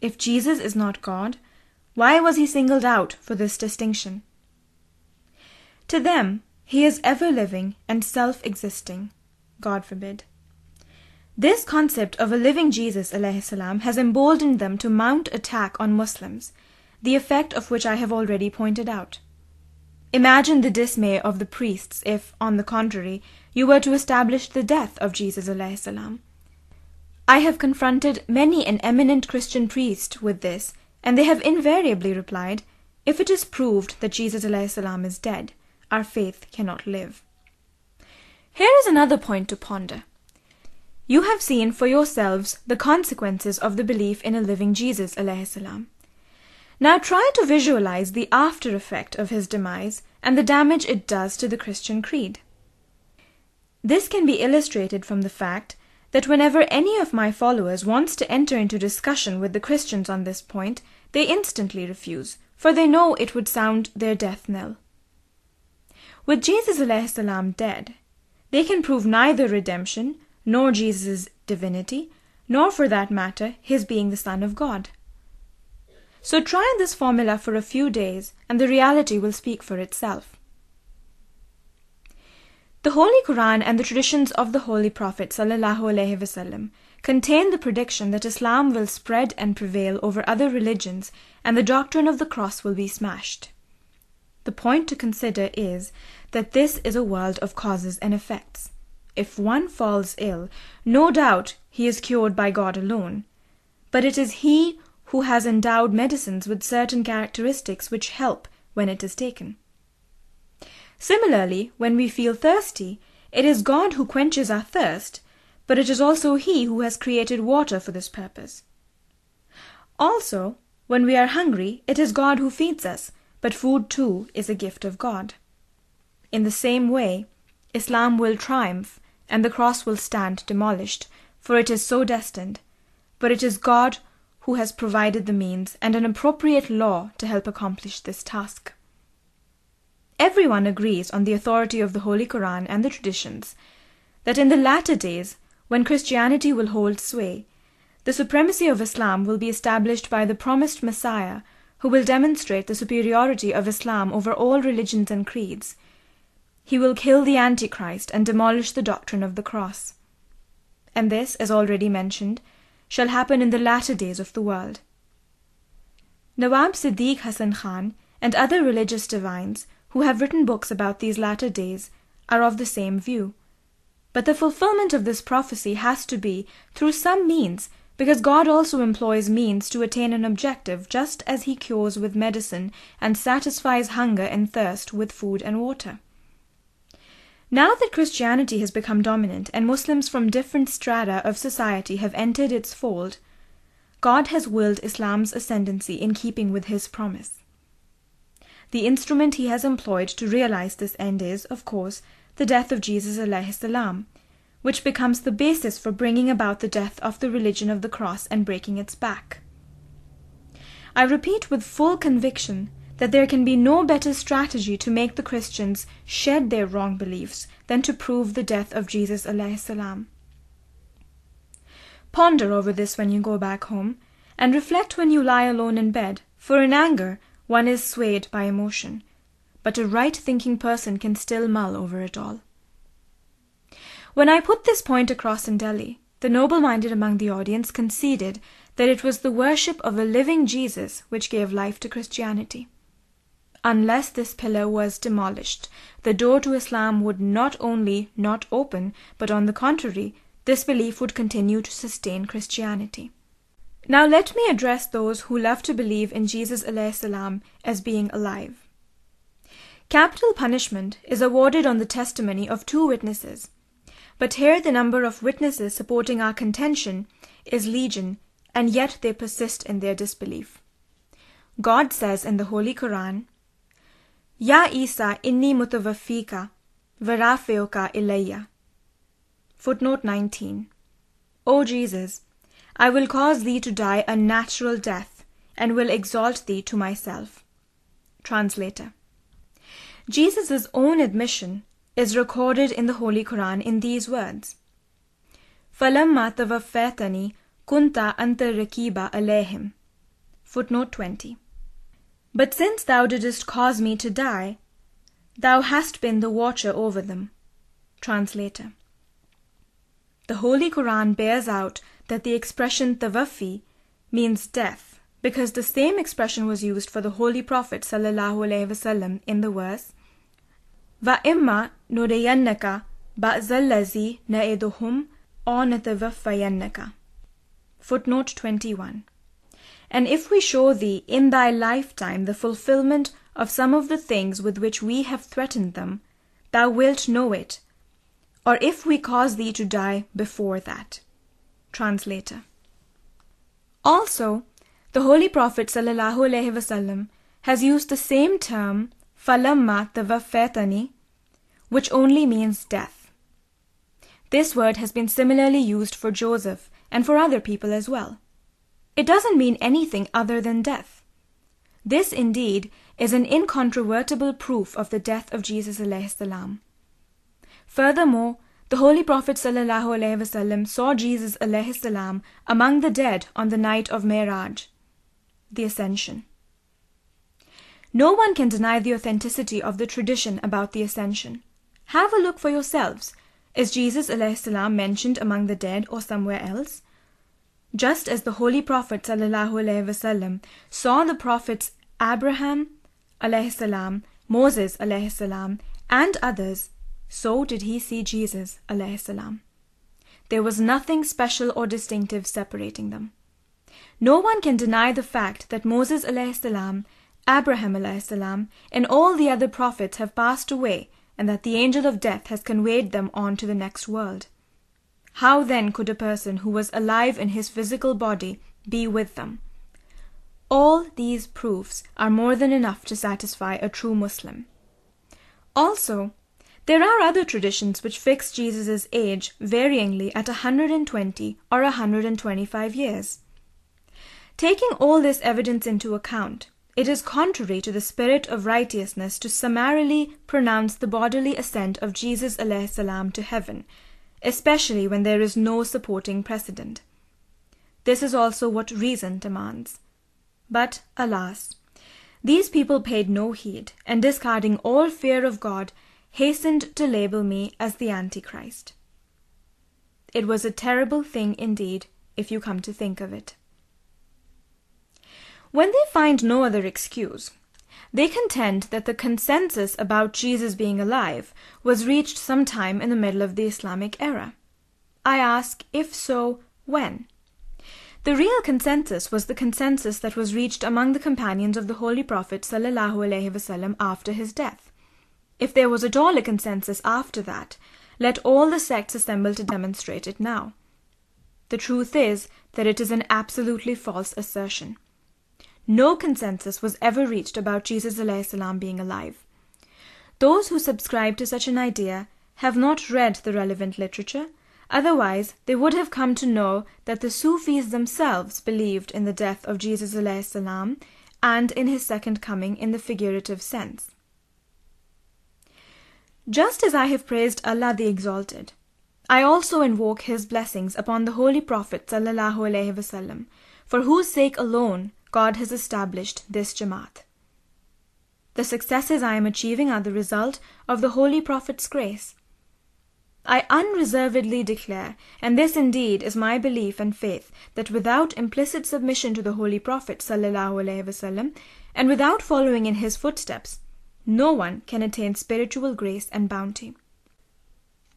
If Jesus is not God, why was he singled out for this distinction? To them, he is ever living and self existing. God forbid. This concept of a living Jesus salam, has emboldened them to mount attack on Muslims, the effect of which I have already pointed out. Imagine the dismay of the priests if, on the contrary, you were to establish the death of Jesus salam. I have confronted many an eminent Christian priest with this, and they have invariably replied, If it is proved that Jesus salam is dead, our faith cannot live. Here is another point to ponder. You have seen for yourselves the consequences of the belief in a living Jesus salam. Now try to visualize the after effect of his demise and the damage it does to the Christian creed. This can be illustrated from the fact that whenever any of my followers wants to enter into discussion with the Christians on this point, they instantly refuse, for they know it would sound their death knell. With Jesus salam dead, they can prove neither redemption nor Jesus' divinity, nor for that matter his being the Son of God. So try this formula for a few days, and the reality will speak for itself. The Holy Quran and the traditions of the Holy Prophet ﷺ contain the prediction that Islam will spread and prevail over other religions and the doctrine of the cross will be smashed. The point to consider is that this is a world of causes and effects. If one falls ill, no doubt he is cured by God alone. But it is He who has endowed medicines with certain characteristics which help when it is taken. Similarly, when we feel thirsty, it is God who quenches our thirst, but it is also He who has created water for this purpose. Also, when we are hungry, it is God who feeds us, but food too is a gift of God. In the same way, Islam will triumph and the cross will stand demolished, for it is so destined. But it is God who has provided the means and an appropriate law to help accomplish this task. Everyone agrees on the authority of the Holy Quran and the traditions that in the latter days, when Christianity will hold sway, the supremacy of Islam will be established by the promised Messiah who will demonstrate the superiority of Islam over all religions and creeds he will kill the Antichrist and demolish the doctrine of the cross. And this, as already mentioned, shall happen in the latter days of the world. Nawab Siddiq Hassan Khan and other religious divines who have written books about these latter days are of the same view. But the fulfillment of this prophecy has to be through some means, because God also employs means to attain an objective, just as he cures with medicine and satisfies hunger and thirst with food and water. Now that Christianity has become dominant and Muslims from different strata of society have entered its fold, God has willed Islam's ascendancy in keeping with his promise. The instrument he has employed to realize this end is, of course, the death of Jesus salam, which becomes the basis for bringing about the death of the religion of the cross and breaking its back. I repeat with full conviction that there can be no better strategy to make the Christians shed their wrong beliefs than to prove the death of Jesus salam. Ponder over this when you go back home, and reflect when you lie alone in bed, for in anger one is swayed by emotion, but a right thinking person can still mull over it all. When I put this point across in Delhi, the noble minded among the audience conceded that it was the worship of a living Jesus which gave life to Christianity. Unless this pillar was demolished, the door to Islam would not only not open, but on the contrary, this belief would continue to sustain Christianity. Now let me address those who love to believe in Jesus salam as being alive. Capital punishment is awarded on the testimony of two witnesses, but here the number of witnesses supporting our contention is legion, and yet they persist in their disbelief. God says in the Holy Quran, Ya Isa inni mutawaffika varafeuka ilayya. Footnote 19. O Jesus, I will cause thee to die a natural death, and will exalt thee to myself. Translator. Jesus' own admission is recorded in the Holy Quran in these words. فَلَمَّا تَوَفَّيْتَنِي كُنْتَ أَنْتَ الرَّقِيبَ عَلَيْهِمْ Footnote 20. But since thou didst cause me to die, thou hast been the watcher over them. Translator. The Holy Quran bears out that the expression tawaffi means death, because the same expression was used for the Holy Prophet ﷺ in the verse وَإِمَّا نُرِيَنَّكَ بَعْزَ الَّذِي نَعِدُهُمْ أَوْ نَتَوَفَّيَنَّكَ Footnote 21 and if we show thee in thy lifetime the fulfillment of some of the things with which we have threatened them, thou wilt know it, or if we cause thee to die before that. Translator. Also, the Holy Prophet ﷺ has used the same term, falamma tawaffetani, which only means death. This word has been similarly used for Joseph and for other people as well. It doesn't mean anything other than death. This indeed is an incontrovertible proof of the death of Jesus salam. Furthermore, the Holy Prophet saw Jesus salam among the dead on the night of Miraj, the Ascension. No one can deny the authenticity of the tradition about the Ascension. Have a look for yourselves. Is Jesus salam mentioned among the dead or somewhere else? Just as the Holy Prophet ﷺ saw the prophets Abraham salam, Moses salam, and others, so did he see Jesus salam. There was nothing special or distinctive separating them. No one can deny the fact that Moses salam, Abraham salam, and all the other prophets have passed away and that the angel of death has conveyed them on to the next world. How then could a person who was alive in his physical body be with them? All these proofs are more than enough to satisfy a true Muslim. Also, there are other traditions which fix Jesus' age varyingly at a 120 or a 125 years. Taking all this evidence into account, it is contrary to the spirit of righteousness to summarily pronounce the bodily ascent of Jesus salam to heaven especially when there is no supporting precedent. This is also what reason demands. But, alas, these people paid no heed, and discarding all fear of God, hastened to label me as the Antichrist. It was a terrible thing indeed, if you come to think of it. When they find no other excuse, They contend that the consensus about Jesus being alive was reached sometime in the middle of the Islamic era. I ask, if so, when? The real consensus was the consensus that was reached among the companions of the Holy Prophet after his death. If there was at all a consensus after that, let all the sects assemble to demonstrate it now. The truth is that it is an absolutely false assertion. No consensus was ever reached about Jesus salam being alive. Those who subscribe to such an idea have not read the relevant literature, otherwise they would have come to know that the Sufis themselves believed in the death of Jesus salam and in his second coming in the figurative sense. Just as I have praised Allah the Exalted, I also invoke His blessings upon the Holy Prophet sallallahu alaihi wasallam, for whose sake alone God has established this Jamaat. The successes I am achieving are the result of the Holy Prophet's grace. I unreservedly declare, and this indeed is my belief and faith, that without implicit submission to the Holy Prophet ﷺ, and without following in his footsteps, no one can attain spiritual grace and bounty.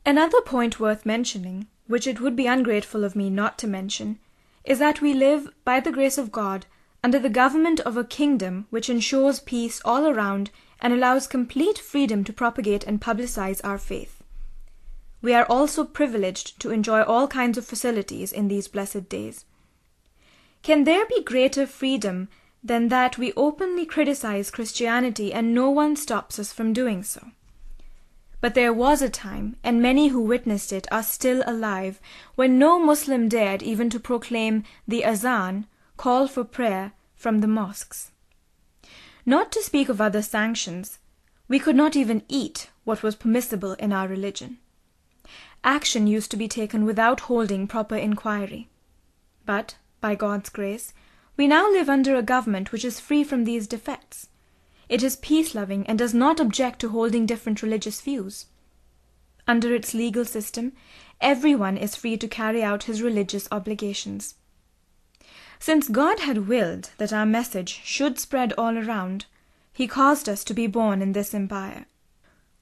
Another point worth mentioning, which it would be ungrateful of me not to mention, is that we live, by the grace of God, under the government of a kingdom which ensures peace all around and allows complete freedom to propagate and publicize our faith. We are also privileged to enjoy all kinds of facilities in these blessed days. Can there be greater freedom than that we openly criticize Christianity and no one stops us from doing so? But there was a time, and many who witnessed it are still alive, when no Muslim dared even to proclaim the azan, call for prayer, from the mosques. Not to speak of other sanctions, we could not even eat what was permissible in our religion. Action used to be taken without holding proper inquiry. But, by God's grace, we now live under a government which is free from these defects. It is peace loving and does not object to holding different religious views. Under its legal system, everyone is free to carry out his religious obligations. Since God had willed that our message should spread all around, He caused us to be born in this empire.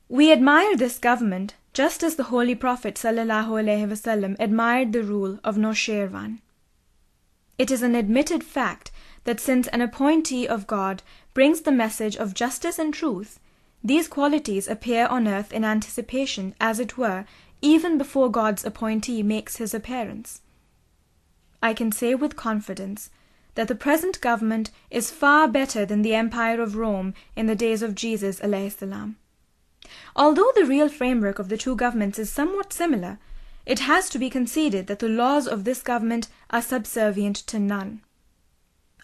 We admire this government just as the Holy Prophet ﷺ admired the rule of Noshirvan. It is an admitted fact that since an appointee of God brings the message of justice and truth, these qualities appear on earth in anticipation, as it were, even before God's appointee makes his appearance. I can say with confidence that the present government is far better than the empire of Rome in the days of Jesus salam. Although the real framework of the two governments is somewhat similar, it has to be conceded that the laws of this government are subservient to none.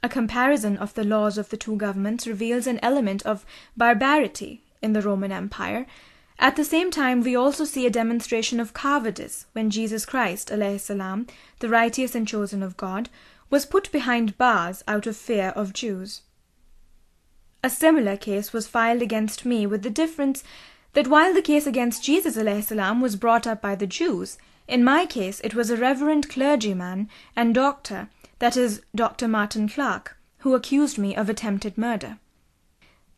A comparison of the laws of the two governments reveals an element of barbarity in the Roman Empire. At the same time, we also see a demonstration of cowardice when Jesus Christ, salam, the righteous and chosen of God, was put behind bars out of fear of Jews. A similar case was filed against me with the difference that while the case against Jesus salam was brought up by the Jews, in my case it was a reverend clergyman and doctor that is, Dr. Martin Clark, who accused me of attempted murder.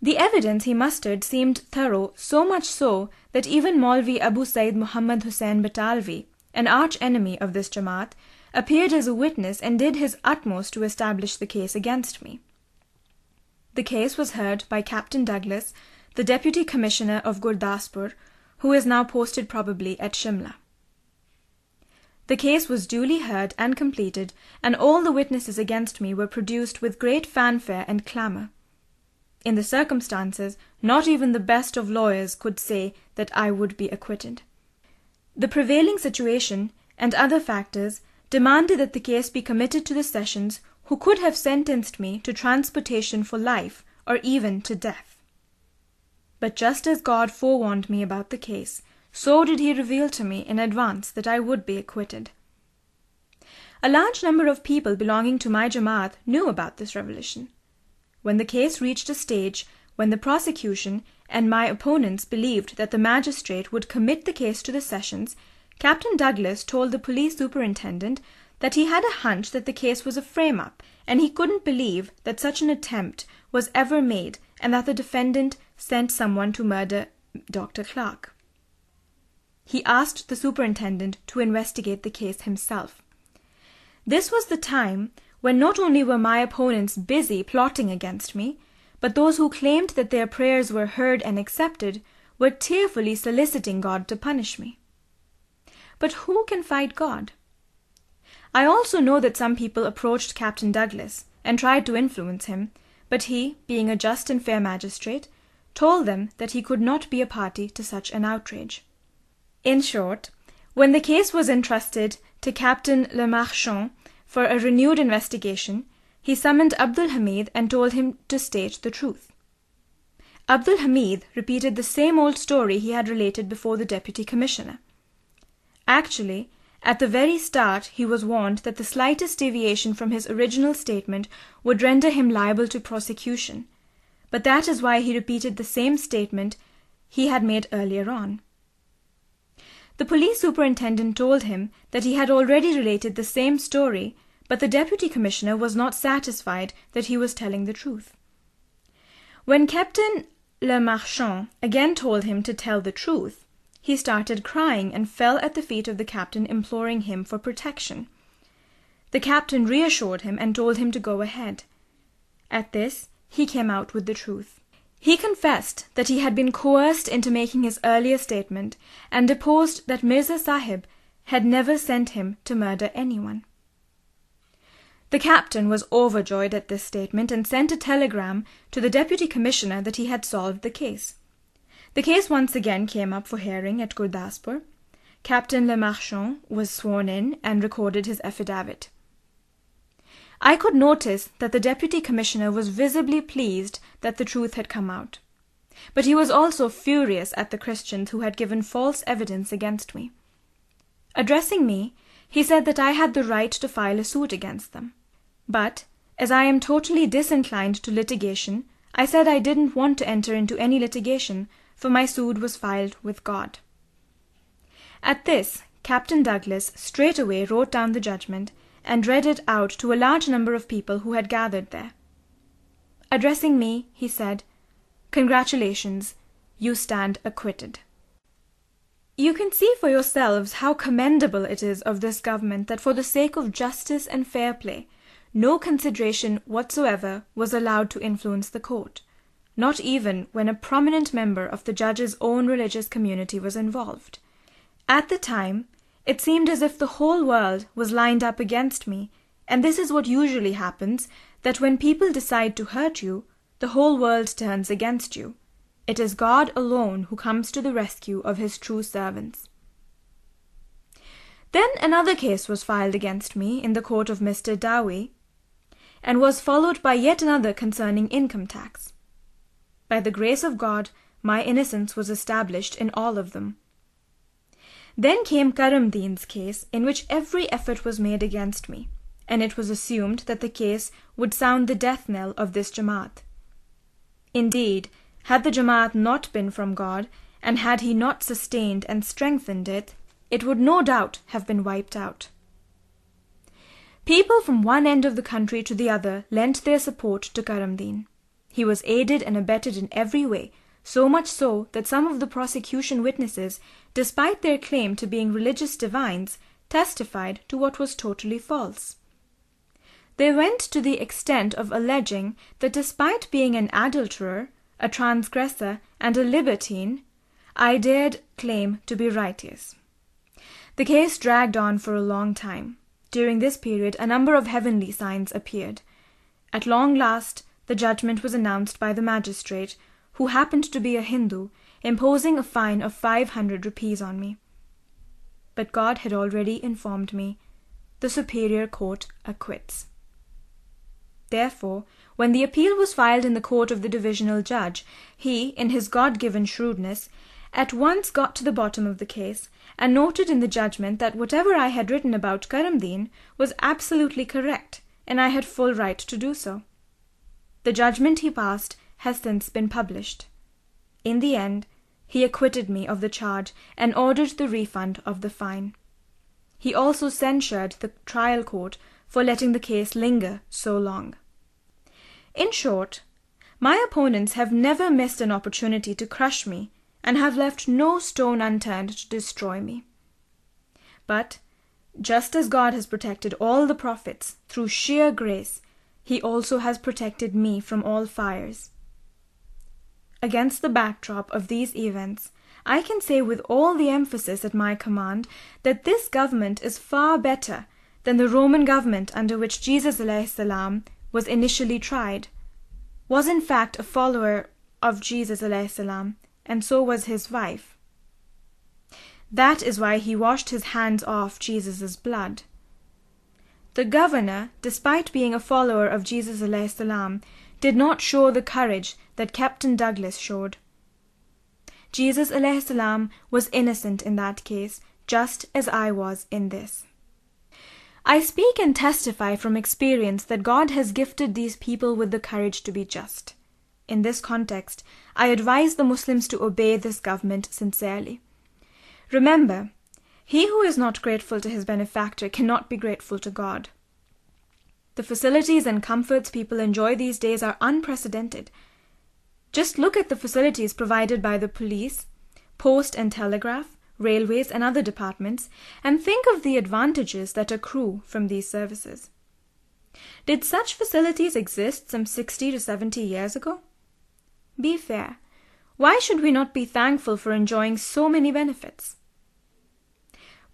The evidence he mustered seemed thorough, so much so that even Maulvi Abu Said Muhammad Hussein Batalvi, an arch enemy of this Jamaat, appeared as a witness and did his utmost to establish the case against me. The case was heard by Captain Douglas, the Deputy Commissioner of Gurdaspur, who is now posted probably at Shimla. The case was duly heard and completed, and all the witnesses against me were produced with great fanfare and clamour. In the circumstances, not even the best of lawyers could say that I would be acquitted. The prevailing situation, and other factors, demanded that the case be committed to the Sessions, who could have sentenced me to transportation for life, or even to death. But just as God forewarned me about the case, so did he reveal to me in advance that I would be acquitted. A large number of people belonging to my Jamaat knew about this revelation. When the case reached a stage when the prosecution and my opponents believed that the magistrate would commit the case to the Sessions, Captain Douglas told the police superintendent that he had a hunch that the case was a frame up, and he couldn't believe that such an attempt was ever made and that the defendant sent someone to murder Dr. Clark. He asked the superintendent to investigate the case himself. This was the time when not only were my opponents busy plotting against me, but those who claimed that their prayers were heard and accepted were tearfully soliciting God to punish me. But who can fight God? I also know that some people approached Captain Douglas and tried to influence him, but he, being a just and fair magistrate, told them that he could not be a party to such an outrage. In short, when the case was entrusted to Captain Le Marchant for a renewed investigation, he summoned Abdul Hamid and told him to state the truth. Abdul Hamid repeated the same old story he had related before the deputy commissioner. Actually, at the very start he was warned that the slightest deviation from his original statement would render him liable to prosecution, but that is why he repeated the same statement he had made earlier on. The police superintendent told him that he had already related the same story, but the deputy commissioner was not satisfied that he was telling the truth. When Captain Le Marchant again told him to tell the truth, he started crying and fell at the feet of the captain imploring him for protection. The captain reassured him and told him to go ahead. At this he came out with the truth. He confessed that he had been coerced into making his earlier statement, and deposed that Mirza Sahib had never sent him to murder anyone. The captain was overjoyed at this statement and sent a telegram to the deputy commissioner that he had solved the case. The case once again came up for hearing at Gurdaspur. Captain Le Marchant was sworn in and recorded his affidavit. I could notice that the deputy commissioner was visibly pleased that the truth had come out. But he was also furious at the Christians who had given false evidence against me. Addressing me, he said that I had the right to file a suit against them. But, as I am totally disinclined to litigation, I said I didn't want to enter into any litigation for my suit was filed with God. At this, Captain Douglas straightway wrote down the judgment and read it out to a large number of people who had gathered there. Addressing me, he said, Congratulations, you stand acquitted. You can see for yourselves how commendable it is of this government that for the sake of justice and fair play, no consideration whatsoever was allowed to influence the court not even when a prominent member of the judge's own religious community was involved. At the time, it seemed as if the whole world was lined up against me, and this is what usually happens that when people decide to hurt you, the whole world turns against you. It is God alone who comes to the rescue of his true servants. Then another case was filed against me in the court of Mr. Dowie, and was followed by yet another concerning income tax. By the grace of God, my innocence was established in all of them. Then came Karamdeen's case, in which every effort was made against me, and it was assumed that the case would sound the death knell of this Jamaat. Indeed, had the Jamaat not been from God, and had he not sustained and strengthened it, it would no doubt have been wiped out. People from one end of the country to the other lent their support to Karamdeen. He was aided and abetted in every way, so much so that some of the prosecution witnesses, despite their claim to being religious divines, testified to what was totally false. They went to the extent of alleging that despite being an adulterer, a transgressor, and a libertine, I dared claim to be righteous. The case dragged on for a long time. During this period a number of heavenly signs appeared. At long last the judgment was announced by the magistrate, who happened to be a Hindu, imposing a fine of five hundred rupees on me. But God had already informed me the superior court acquits. Therefore, when the appeal was filed in the court of the divisional judge, he, in his God given shrewdness, at once got to the bottom of the case, and noted in the judgment that whatever I had written about Karamdeen was absolutely correct, and I had full right to do so. The judgment he passed has since been published. In the end, he acquitted me of the charge and ordered the refund of the fine. He also censured the trial court for letting the case linger so long. In short, My opponents have never missed an opportunity to crush me, and have left no stone unturned to destroy me. But, just as God has protected all the prophets through sheer grace, he also has protected me from all fires. Against the backdrop of these events, I can say with all the emphasis at my command that this government is far better than the Roman government under which Jesus salam was initially tried, was in fact a follower of Jesus salam, and so was his wife. That is why he washed his hands off Jesus' blood. The governor, despite being a follower of Jesus salam, did not show the courage that Captain Douglas showed. Jesus salam was innocent in that case, just as I was in this. I speak and testify from experience that God has gifted these people with the courage to be just. In this context, I advise the Muslims to obey this government sincerely. Remember, he who is not grateful to his benefactor cannot be grateful to God. The facilities and comforts people enjoy these days are unprecedented. Just look at the facilities provided by the police, post and telegraph, railways, and other departments, and think of the advantages that accrue from these services. Did such facilities exist some 60 to 70 years ago? Be fair. Why should we not be thankful for enjoying so many benefits?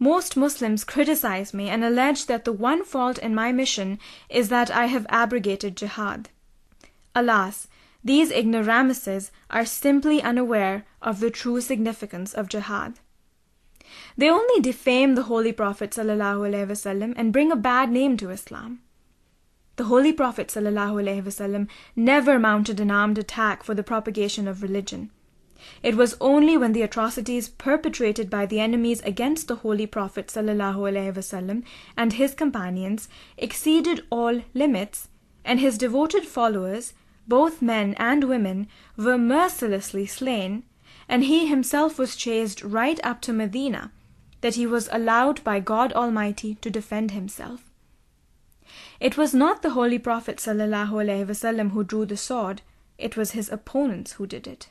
Most Muslims criticize me and allege that the one fault in my mission is that I have abrogated jihad. Alas, these ignoramuses are simply unaware of the true significance of jihad. They only defame the Holy Prophet ﷺ and bring a bad name to Islam. The Holy Prophet ﷺ never mounted an armed attack for the propagation of religion. It was only when the atrocities perpetrated by the enemies against the Holy Prophet ﷺ and his companions exceeded all limits, and his devoted followers, both men and women, were mercilessly slain, and he himself was chased right up to Medina, that he was allowed by God Almighty to defend himself. It was not the Holy Prophet ﷺ who drew the sword, it was his opponents who did it.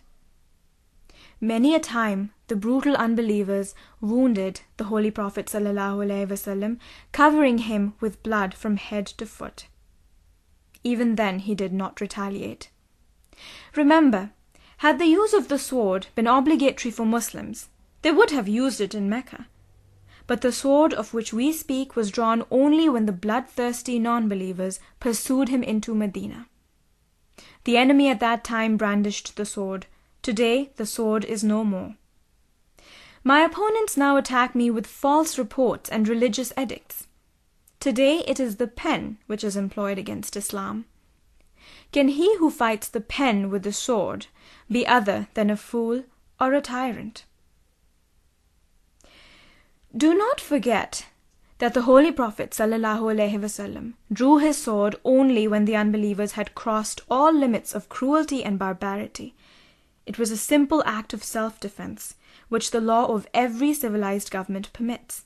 Many a time the brutal unbelievers wounded the Holy Prophet ﷺ, covering him with blood from head to foot. Even then he did not retaliate. Remember, had the use of the sword been obligatory for Muslims, they would have used it in Mecca. But the sword of which we speak was drawn only when the bloodthirsty non believers pursued him into Medina. The enemy at that time brandished the sword, Today the sword is no more. My opponents now attack me with false reports and religious edicts. Today it is the pen which is employed against Islam. Can he who fights the pen with the sword be other than a fool or a tyrant? Do not forget that the Holy Prophet ﷺ drew his sword only when the unbelievers had crossed all limits of cruelty and barbarity it was a simple act of self defense, which the law of every civilized government permits.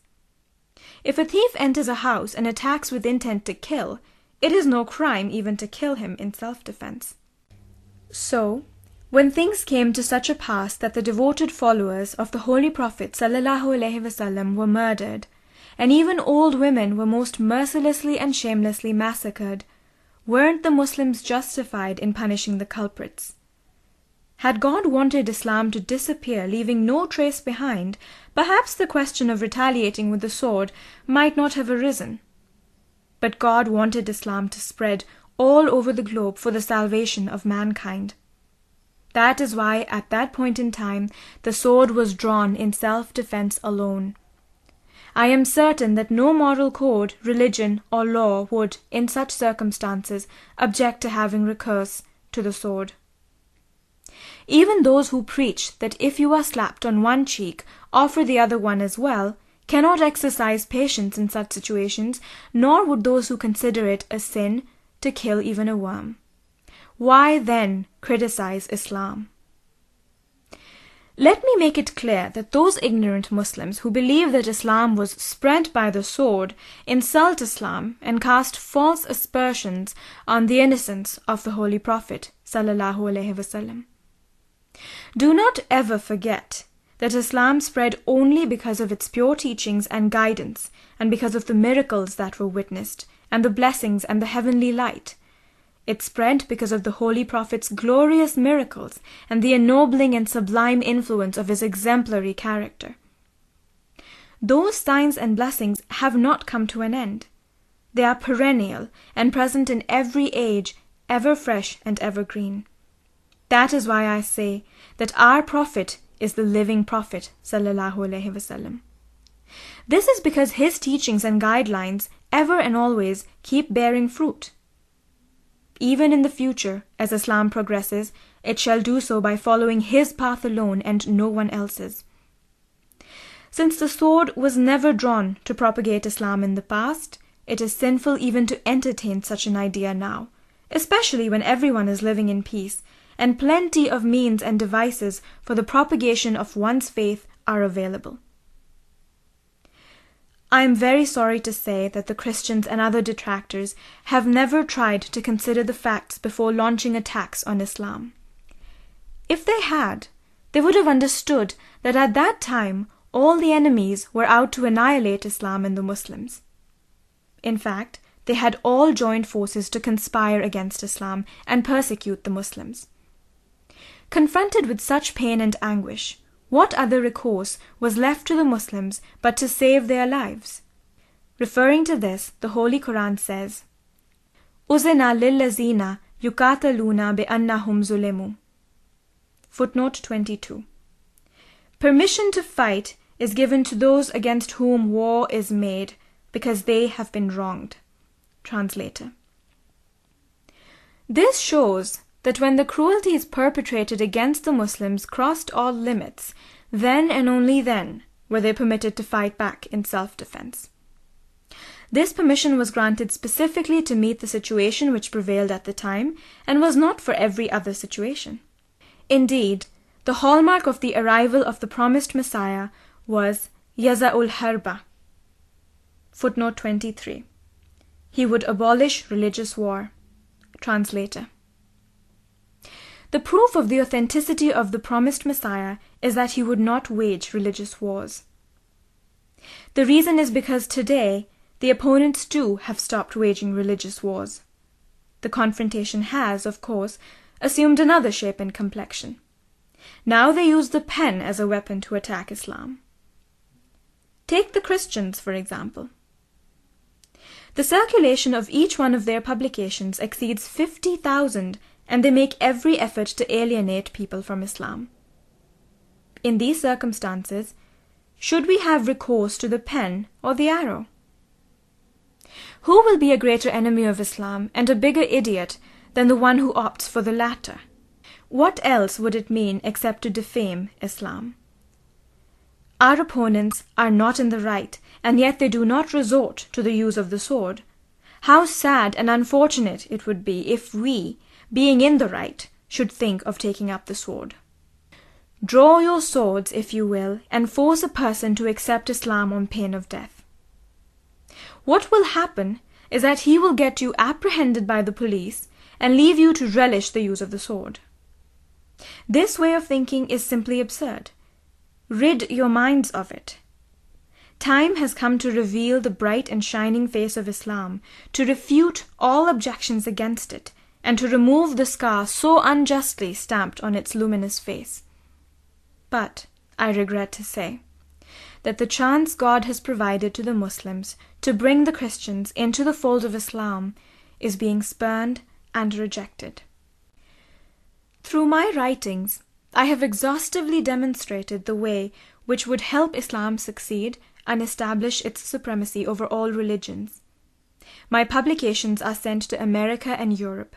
If a thief enters a house and attacks with intent to kill, it is no crime even to kill him in self defense. So, when things came to such a pass that the devoted followers of the Holy Prophet were murdered, and even old women were most mercilessly and shamelessly massacred, weren't the Muslims justified in punishing the culprits? Had God wanted Islam to disappear, leaving no trace behind, perhaps the question of retaliating with the sword might not have arisen. But God wanted Islam to spread all over the globe for the salvation of mankind. That is why, at that point in time, the sword was drawn in self defense alone. I am certain that no moral code, religion, or law would, in such circumstances, object to having recourse to the sword. Even those who preach that if you are slapped on one cheek, offer the other one as well, cannot exercise patience in such situations, nor would those who consider it a sin to kill even a worm. Why then criticize Islam? Let me make it clear that those ignorant Muslims who believe that Islam was spread by the sword insult Islam and cast false aspersions on the innocence of the Holy Prophet, sallallahu alaihi wasallam. Do not ever forget that Islam spread only because of its pure teachings and guidance, and because of the miracles that were witnessed, and the blessings and the heavenly light. It spread because of the Holy Prophet's glorious miracles and the ennobling and sublime influence of his exemplary character. Those signs and blessings have not come to an end. They are perennial and present in every age, ever fresh and evergreen. That is why I say that our Prophet is the living Prophet. This is because his teachings and guidelines ever and always keep bearing fruit. Even in the future, as Islam progresses, it shall do so by following his path alone and no one else's. Since the sword was never drawn to propagate Islam in the past, it is sinful even to entertain such an idea now, especially when everyone is living in peace and plenty of means and devices for the propagation of one's faith are available. I am very sorry to say that the Christians and other detractors have never tried to consider the facts before launching attacks on Islam. If they had, they would have understood that at that time all the enemies were out to annihilate Islam and the Muslims. In fact, they had all joined forces to conspire against Islam and persecute the Muslims. Confronted with such pain and anguish, what other recourse was left to the Muslims but to save their lives? Referring to this, the Holy Quran says, Uzina lillazina yukataluna bi'annahum zulemu. Footnote 22. Permission to fight is given to those against whom war is made because they have been wronged. Translator. This shows that when the cruelties perpetrated against the Muslims crossed all limits, then and only then were they permitted to fight back in self-defense. This permission was granted specifically to meet the situation which prevailed at the time and was not for every other situation. Indeed, the hallmark of the arrival of the promised Messiah was Yaza'ul Harba. Footnote 23. He would abolish religious war. Translator. The proof of the authenticity of the promised Messiah is that he would not wage religious wars. The reason is because today the opponents too have stopped waging religious wars. The confrontation has, of course, assumed another shape and complexion. Now they use the pen as a weapon to attack Islam. Take the Christians, for example. The circulation of each one of their publications exceeds 50,000 and they make every effort to alienate people from Islam. In these circumstances, should we have recourse to the pen or the arrow? Who will be a greater enemy of Islam and a bigger idiot than the one who opts for the latter? What else would it mean except to defame Islam? Our opponents are not in the right, and yet they do not resort to the use of the sword. How sad and unfortunate it would be if we, being in the right, should think of taking up the sword. Draw your swords, if you will, and force a person to accept Islam on pain of death. What will happen is that he will get you apprehended by the police and leave you to relish the use of the sword. This way of thinking is simply absurd. Rid your minds of it. Time has come to reveal the bright and shining face of Islam, to refute all objections against it, and to remove the scar so unjustly stamped on its luminous face. But, I regret to say, that the chance God has provided to the Muslims to bring the Christians into the fold of Islam is being spurned and rejected. Through my writings, I have exhaustively demonstrated the way which would help Islam succeed and establish its supremacy over all religions. My publications are sent to America and Europe.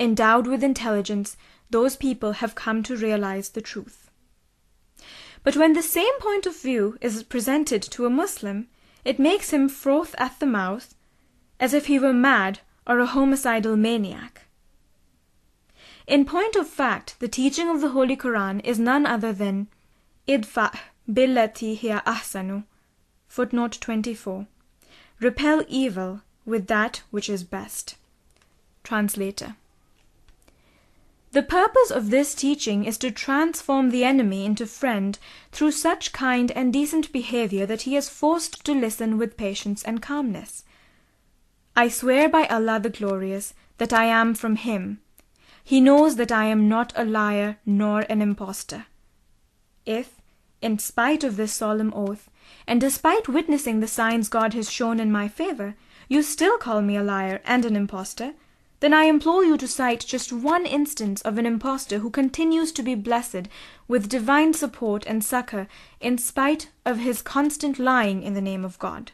Endowed with intelligence, those people have come to realize the truth. But when the same point of view is presented to a Muslim, it makes him froth at the mouth as if he were mad or a homicidal maniac. In point of fact, the teaching of the Holy Quran is none other than idfa billati hiya ahsanu. Footnote 24. Repel evil with that which is best. Translator. The purpose of this teaching is to transform the enemy into friend through such kind and decent behavior that he is forced to listen with patience and calmness. I swear by Allah the Glorious that I am from him. He knows that I am not a liar nor an impostor. If, in spite of this solemn oath, and despite witnessing the signs God has shown in my favor, you still call me a liar and an impostor, then I implore you to cite just one instance of an impostor who continues to be blessed with divine support and succor in spite of his constant lying in the name of God.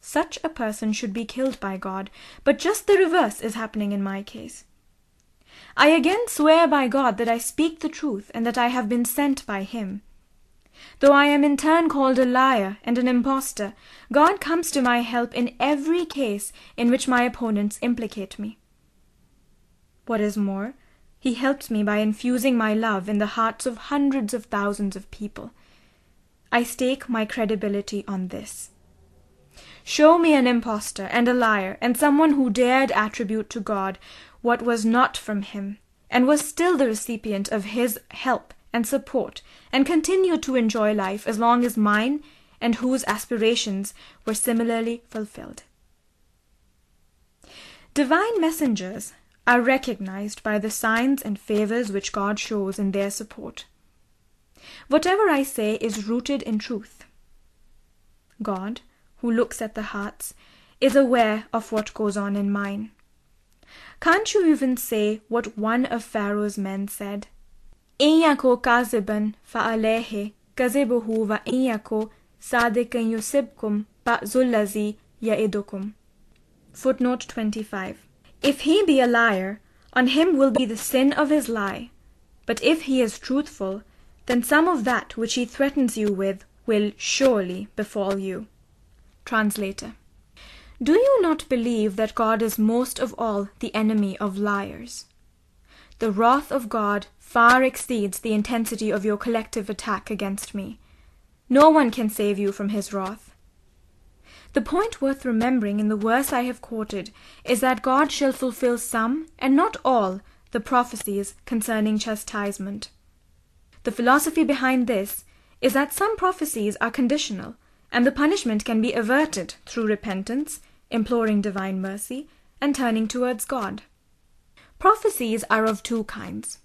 Such a person should be killed by God, but just the reverse is happening in my case. I again swear by God that I speak the truth and that I have been sent by Him. Though I am in turn called a liar and an impostor, God comes to my help in every case in which my opponents implicate me. What is more, He helps me by infusing my love in the hearts of hundreds of thousands of people. I stake my credibility on this. Show me an impostor and a liar and someone who dared attribute to God what was not from Him, and was still the recipient of His help and support and continued to enjoy life as long as mine and whose aspirations were similarly fulfilled. Divine messengers are recognized by the signs and favors which God shows in their support. Whatever I say is rooted in truth. God, who looks at the hearts, is aware of what goes on in mine. Can't you even say what one of Pharaoh's men said? إن يكو كاذبا فعليه كذبه وإن يكو صادقا يصبكم بأس الذي يئدكم. Footnote 25. If he be a liar, on him will be the sin of his lie. But if he is truthful, then some of that which he threatens you with will surely befall you. Translator. Do you not believe that God is most of all the enemy of liars? The wrath of God far exceeds the intensity of your collective attack against me. No one can save you from his wrath. The point worth remembering in the verse I have quoted is that God shall fulfill some, and not all, the prophecies concerning chastisement. The philosophy behind this is that some prophecies are conditional, and the punishment can be averted through repentance, imploring divine mercy, and turning towards God. Prophecies are of two kinds.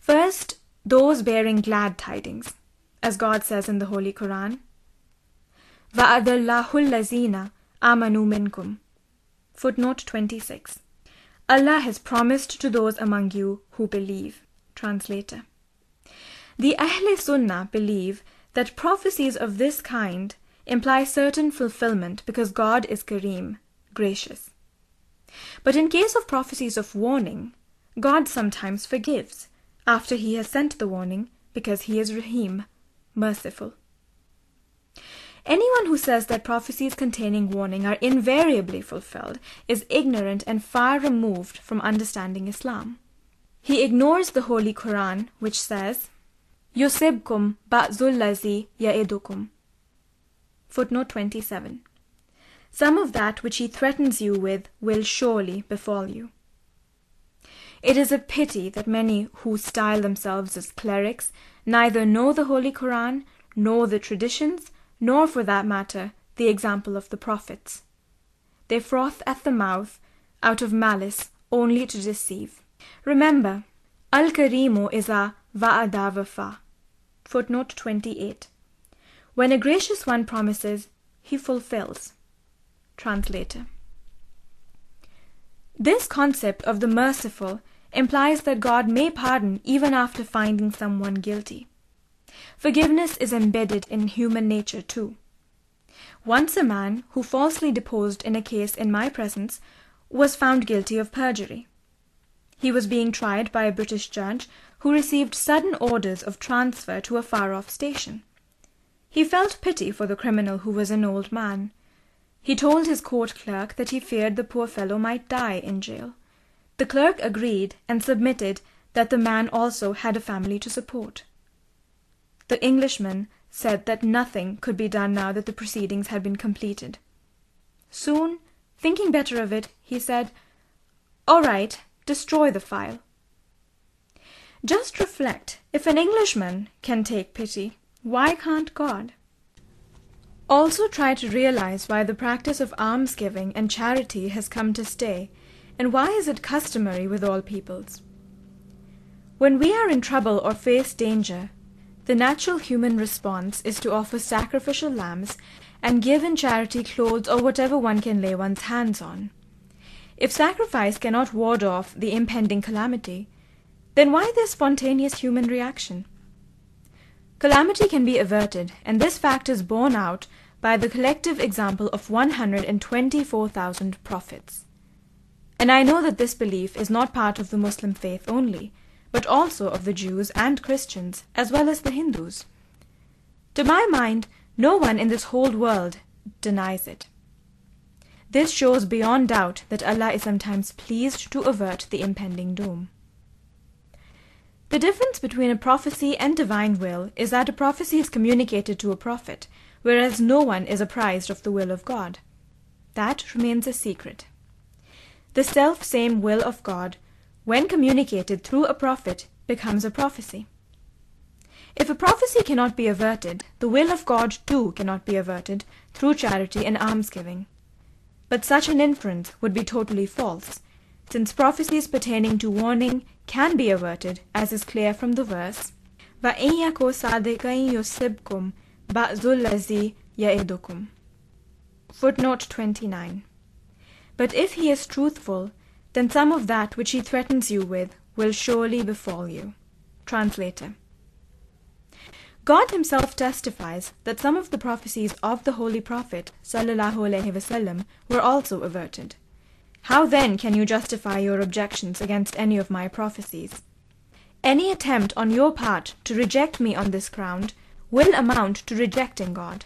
First, those bearing glad tidings, as God says in the Holy Quran. وَأَذَلَّهُ الَّذِينَ آمَنُوا مِنْكُمْ Footnote 26. Allah has promised to those among you who believe. Translator. The Ahle Sunnah believe that prophecies of this kind imply certain fulfillment because God is Kareem, gracious. But in case of prophecies of warning, God sometimes forgives after he has sent the warning because he is Rahim, merciful. Anyone who says that prophecies containing warning are invariably fulfilled is ignorant and far removed from understanding Islam. He ignores the Holy Quran, which says, Yusibkum ba'zullazi ya'idukum. Footnote 27. Some of that which he threatens you with will surely befall you. It is a pity that many who style themselves as clerics neither know the Holy Koran, nor the traditions, nor, for that matter, the example of the prophets. They froth at the mouth out of malice only to deceive. Remember, Al Karimu is a Va'ada Footnote 28. When a gracious one promises, he fulfills. Translator. This concept of the merciful implies that God may pardon even after finding someone guilty. Forgiveness is embedded in human nature too. Once a man who falsely deposed in a case in my presence was found guilty of perjury. He was being tried by a British judge who received sudden orders of transfer to a far off station. He felt pity for the criminal who was an old man. He told his court clerk that he feared the poor fellow might die in jail. The clerk agreed and submitted that the man also had a family to support. The Englishman said that nothing could be done now that the proceedings had been completed. Soon, thinking better of it, he said, All right, destroy the file. Just reflect if an Englishman can take pity, why can't God? Also try to realize why the practice of almsgiving and charity has come to stay, and why is it customary with all peoples? When we are in trouble or face danger, the natural human response is to offer sacrificial lambs and give in charity clothes or whatever one can lay one's hands on. If sacrifice cannot ward off the impending calamity, then why this spontaneous human reaction? Calamity can be averted, and this fact is borne out by the collective example of 124,000 prophets. And I know that this belief is not part of the Muslim faith only, but also of the Jews and Christians, as well as the Hindus. To my mind, no one in this whole world denies it. This shows beyond doubt that Allah is sometimes pleased to avert the impending doom. The difference between a prophecy and divine will is that a prophecy is communicated to a prophet, whereas no one is apprised of the will of God. That remains a secret. The self same will of God, when communicated through a prophet, becomes a prophecy. If a prophecy cannot be averted, the will of God too cannot be averted through charity and almsgiving. But such an inference would be totally false, since prophecies pertaining to warning can be averted, as is clear from the verse, وَإِن يَكُ صَادِقًا يُصِبْكُمْ بَعْضُ الَّذِي يَعِدُكُمْ Footnote 29. But if he is truthful, then some of that which he threatens you with will surely befall you. Translator. God himself testifies that some of the prophecies of the Holy Prophet وسلم, were also averted. How then can you justify your objections against any of my prophecies? Any attempt on your part to reject me on this ground will amount to rejecting God.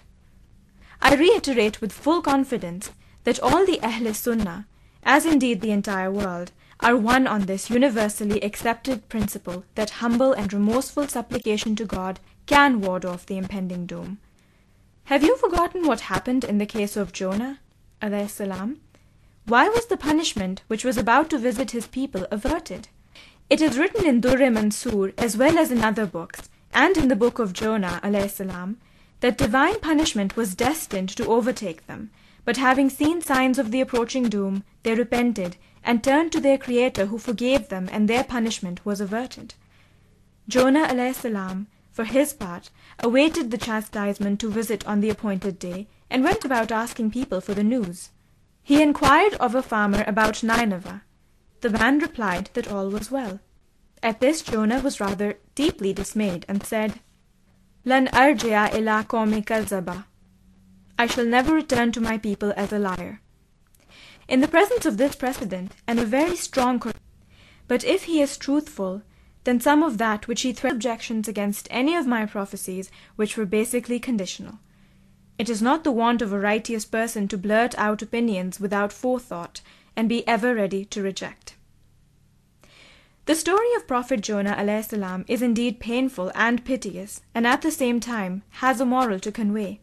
I reiterate with full confidence that all the Ahl Sunnah, as indeed the entire world, are one on this universally accepted principle that humble and remorseful supplication to God can ward off the impending doom. Have you forgotten what happened in the case of Jonah? Salam? Why was the punishment which was about to visit his people averted? It is written in Durr Mansur as well as in other books, and in the book of Jonah salam, that divine punishment was destined to overtake them, but having seen signs of the approaching doom, they repented and turned to their Creator who forgave them and their punishment was averted. Jonah salam for his part, awaited the chastisement to visit on the appointed day, and went about asking people for the news. He inquired of a farmer about Nineveh. The man replied that all was well. At this Jonah was rather deeply dismayed, and said, Lan arjia ila qawmi kazaba. I shall never return to my people as a liar. In the presence of this precedent, and a very strong but if he is truthful, then some of that which he threatened objections against any of my prophecies which were basically conditional. It is not the want of a righteous person to blurt out opinions without forethought, and be ever ready to reject. The story of Prophet Jonah salam is indeed painful and piteous, and at the same time has a moral to convey.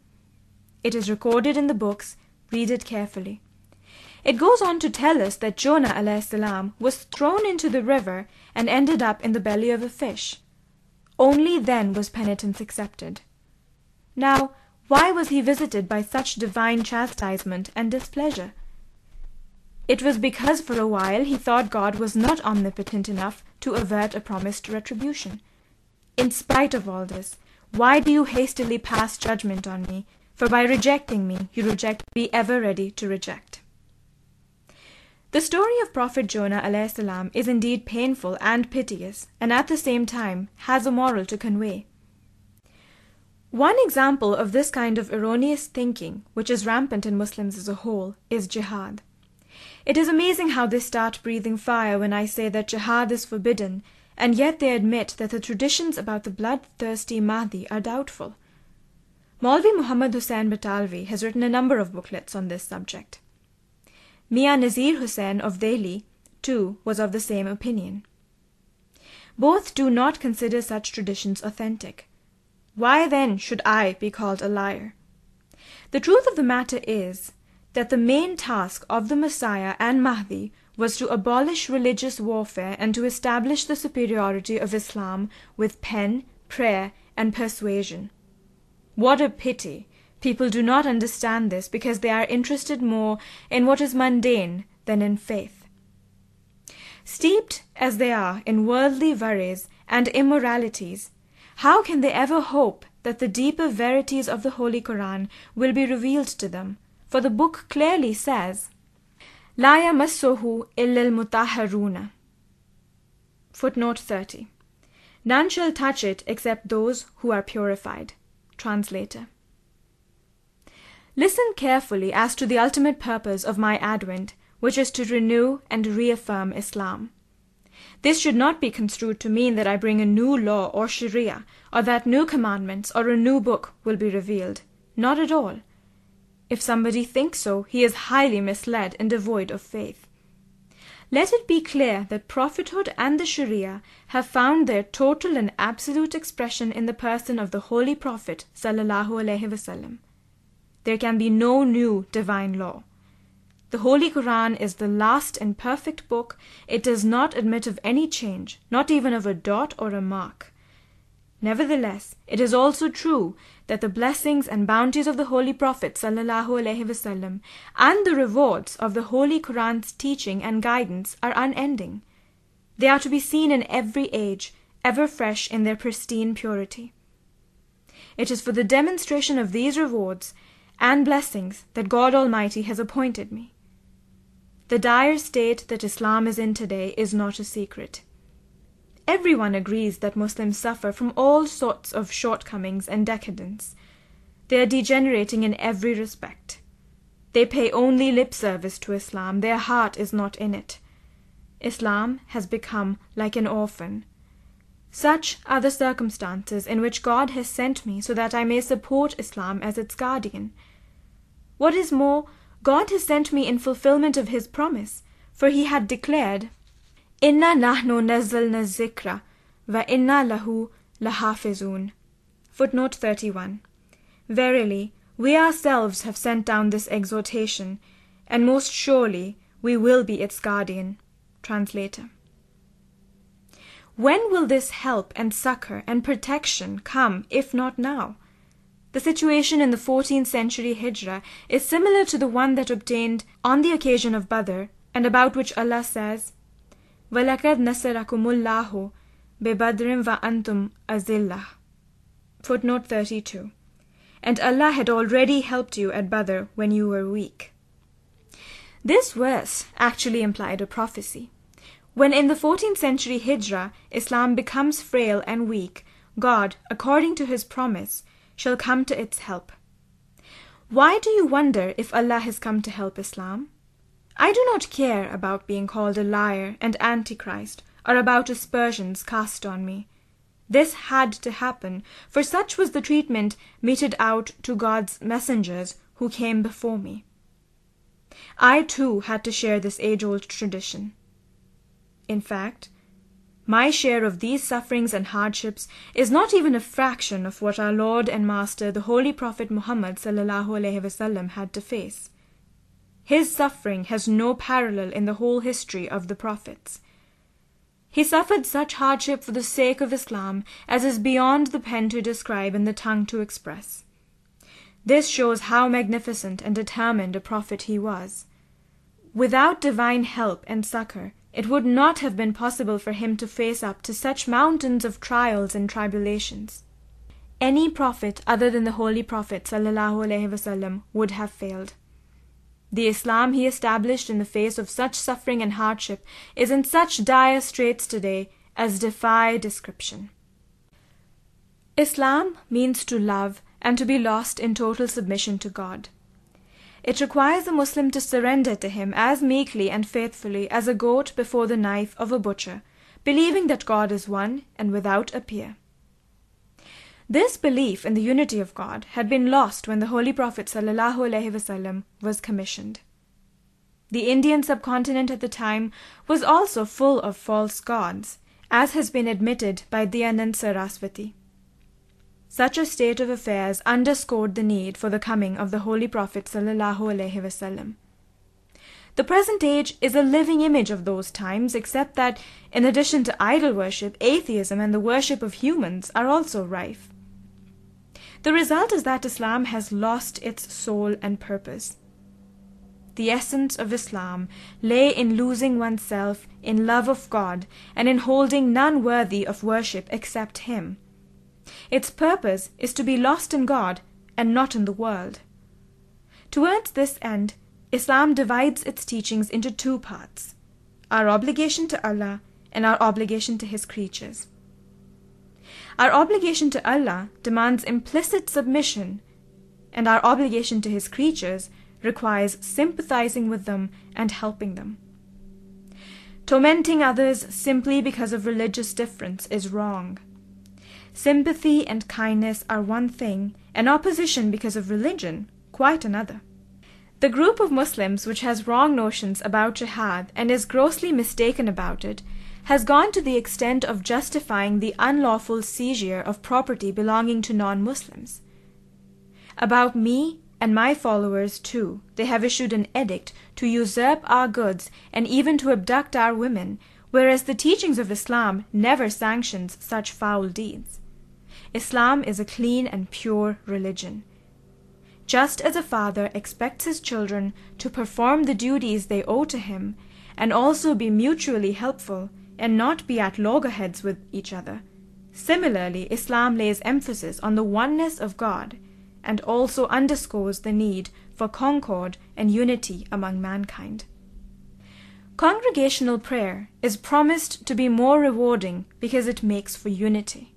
It is recorded in the books, read it carefully. It goes on to tell us that Jonah salam was thrown into the river and ended up in the belly of a fish. Only then was penitence accepted. Now, why was he visited by such divine chastisement and displeasure? It was because for a while he thought God was not omnipotent enough to avert a promised retribution. In spite of all this, why do you hastily pass judgment on me? For by rejecting me, you reject be ever ready to reject. The story of Prophet Jonah salam is indeed painful and piteous, and at the same time has a moral to convey. One example of this kind of erroneous thinking, which is rampant in Muslims as a whole, is jihad. It is amazing how they start breathing fire when I say that jihad is forbidden, and yet they admit that the traditions about the bloodthirsty Mahdi are doubtful. Maulvi Muhammad Hussain Batalvi has written a number of booklets on this subject. Mian Nazir Hussain of Delhi, too, was of the same opinion. Both do not consider such traditions authentic. Why then should I be called a liar? The truth of the matter is that the main task of the Messiah and Mahdi was to abolish religious warfare and to establish the superiority of Islam with pen, prayer, and persuasion. What a pity! People do not understand this because they are interested more in what is mundane than in faith. Steeped as they are in worldly worries and immoralities, how can they ever hope that the deeper verities of the Holy Koran will be revealed to them? For the book clearly says, La yamassuhu illa mutahharuna. Footnote 30. None shall touch it except those who are purified. Translator. Listen carefully as to the ultimate purpose of my advent, which is to renew and reaffirm Islam. This should not be construed to mean that I bring a new law or Sharia, or that new commandments or a new book will be revealed. Not at all. If somebody thinks so, he is highly misled and devoid of faith. Let it be clear that prophethood and the Sharia have found their total and absolute expression in the person of the Holy Prophet sallallahu. There can be no new divine law. The Holy Koran is the last and perfect book. It does not admit of any change, not even of a dot or a mark. Nevertheless, it is also true that the blessings and bounties of the Holy Prophet ﷺ and the rewards of the Holy Quran's teaching and guidance are unending. They are to be seen in every age, ever fresh in their pristine purity. It is for the demonstration of these rewards and blessings that God Almighty has appointed me. The dire state that Islam is in today is not a secret. Everyone agrees that Muslims suffer from all sorts of shortcomings and decadence. They are degenerating in every respect. They pay only lip service to Islam, their heart is not in it. Islam has become like an orphan. Such are the circumstances in which God has sent me so that I may support Islam as its guardian. What is more, God has sent me in fulfillment of His promise, for He had declared, Inna nahnu nazzalna zikra wa inna lahu lahafizun. Footnote 31. Verily, we ourselves have sent down this exhortation, and most surely we will be its guardian. Translator. When will this help and succor and protection come, if not now? The situation in the 14th century Hijra is similar to the one that obtained on the occasion of Badr, and about which Allah says, وَلَقَدْ نَصَرَكُمُ اللَّهُ بِبَدْرٍ وَأَنْتُمْ أَذِلَّةٌ Footnote 32. And Allah had already helped you at Badr when you were weak. This verse actually implied a prophecy. When in the 14th century Hijrah Islam becomes frail and weak, God, according to His promise, shall come to its help. Why do you wonder if Allah has come to help Islam? I do not care about being called a liar and Antichrist, or about aspersions cast on me. This had to happen, for such was the treatment meted out to God's messengers who came before me. I too had to share this age old tradition. In fact, my share of these sufferings and hardships is not even a fraction of what our Lord and Master, the Holy Prophet Muhammad sallallahu had to face. His suffering has no parallel in the whole history of the prophets. He suffered such hardship for the sake of Islam as is beyond the pen to describe and the tongue to express. This shows how magnificent and determined a prophet he was. Without divine help and succor, it would not have been possible for him to face up to such mountains of trials and tribulations. Any prophet other than the Holy Prophet ﷺ would have failed. The Islam he established in the face of such suffering and hardship is in such dire straits today as defy description. Islam means to love and to be lost in total submission to God. It requires a Muslim to surrender to him as meekly and faithfully as a goat before the knife of a butcher, believing that God is one and without a peer. This belief in the unity of God had been lost when the Holy Prophet ﷺ was commissioned. The Indian subcontinent at the time was also full of false gods, as has been admitted by Dayanand Saraswati. Such a state of affairs underscored the need for the coming of the Holy Prophet ﷺ. The present age is a living image of those times, except that, in addition to idol worship, atheism and the worship of humans are also rife. The result is that Islam has lost its soul and purpose. The essence of Islam lay in losing oneself in love of God and in holding none worthy of worship except Him. Its purpose is to be lost in God and not in the world. Towards this end, Islam divides its teachings into two parts our obligation to Allah and our obligation to His creatures. Our obligation to Allah demands implicit submission, and our obligation to His creatures requires sympathizing with them and helping them. Tormenting others simply because of religious difference is wrong. Sympathy and kindness are one thing, and opposition because of religion quite another. The group of Muslims which has wrong notions about jihad and is grossly mistaken about it has gone to the extent of justifying the unlawful seizure of property belonging to non Muslims. About me and my followers, too, they have issued an edict to usurp our goods and even to abduct our women, whereas the teachings of Islam never sanctions such foul deeds. Islam is a clean and pure religion just as a father expects his children to perform the duties they owe to him, and also be mutually helpful, and not be at loggerheads with each other. Similarly, Islam lays emphasis on the oneness of God, and also underscores the need for concord and unity among mankind. Congregational prayer is promised to be more rewarding because it makes for unity.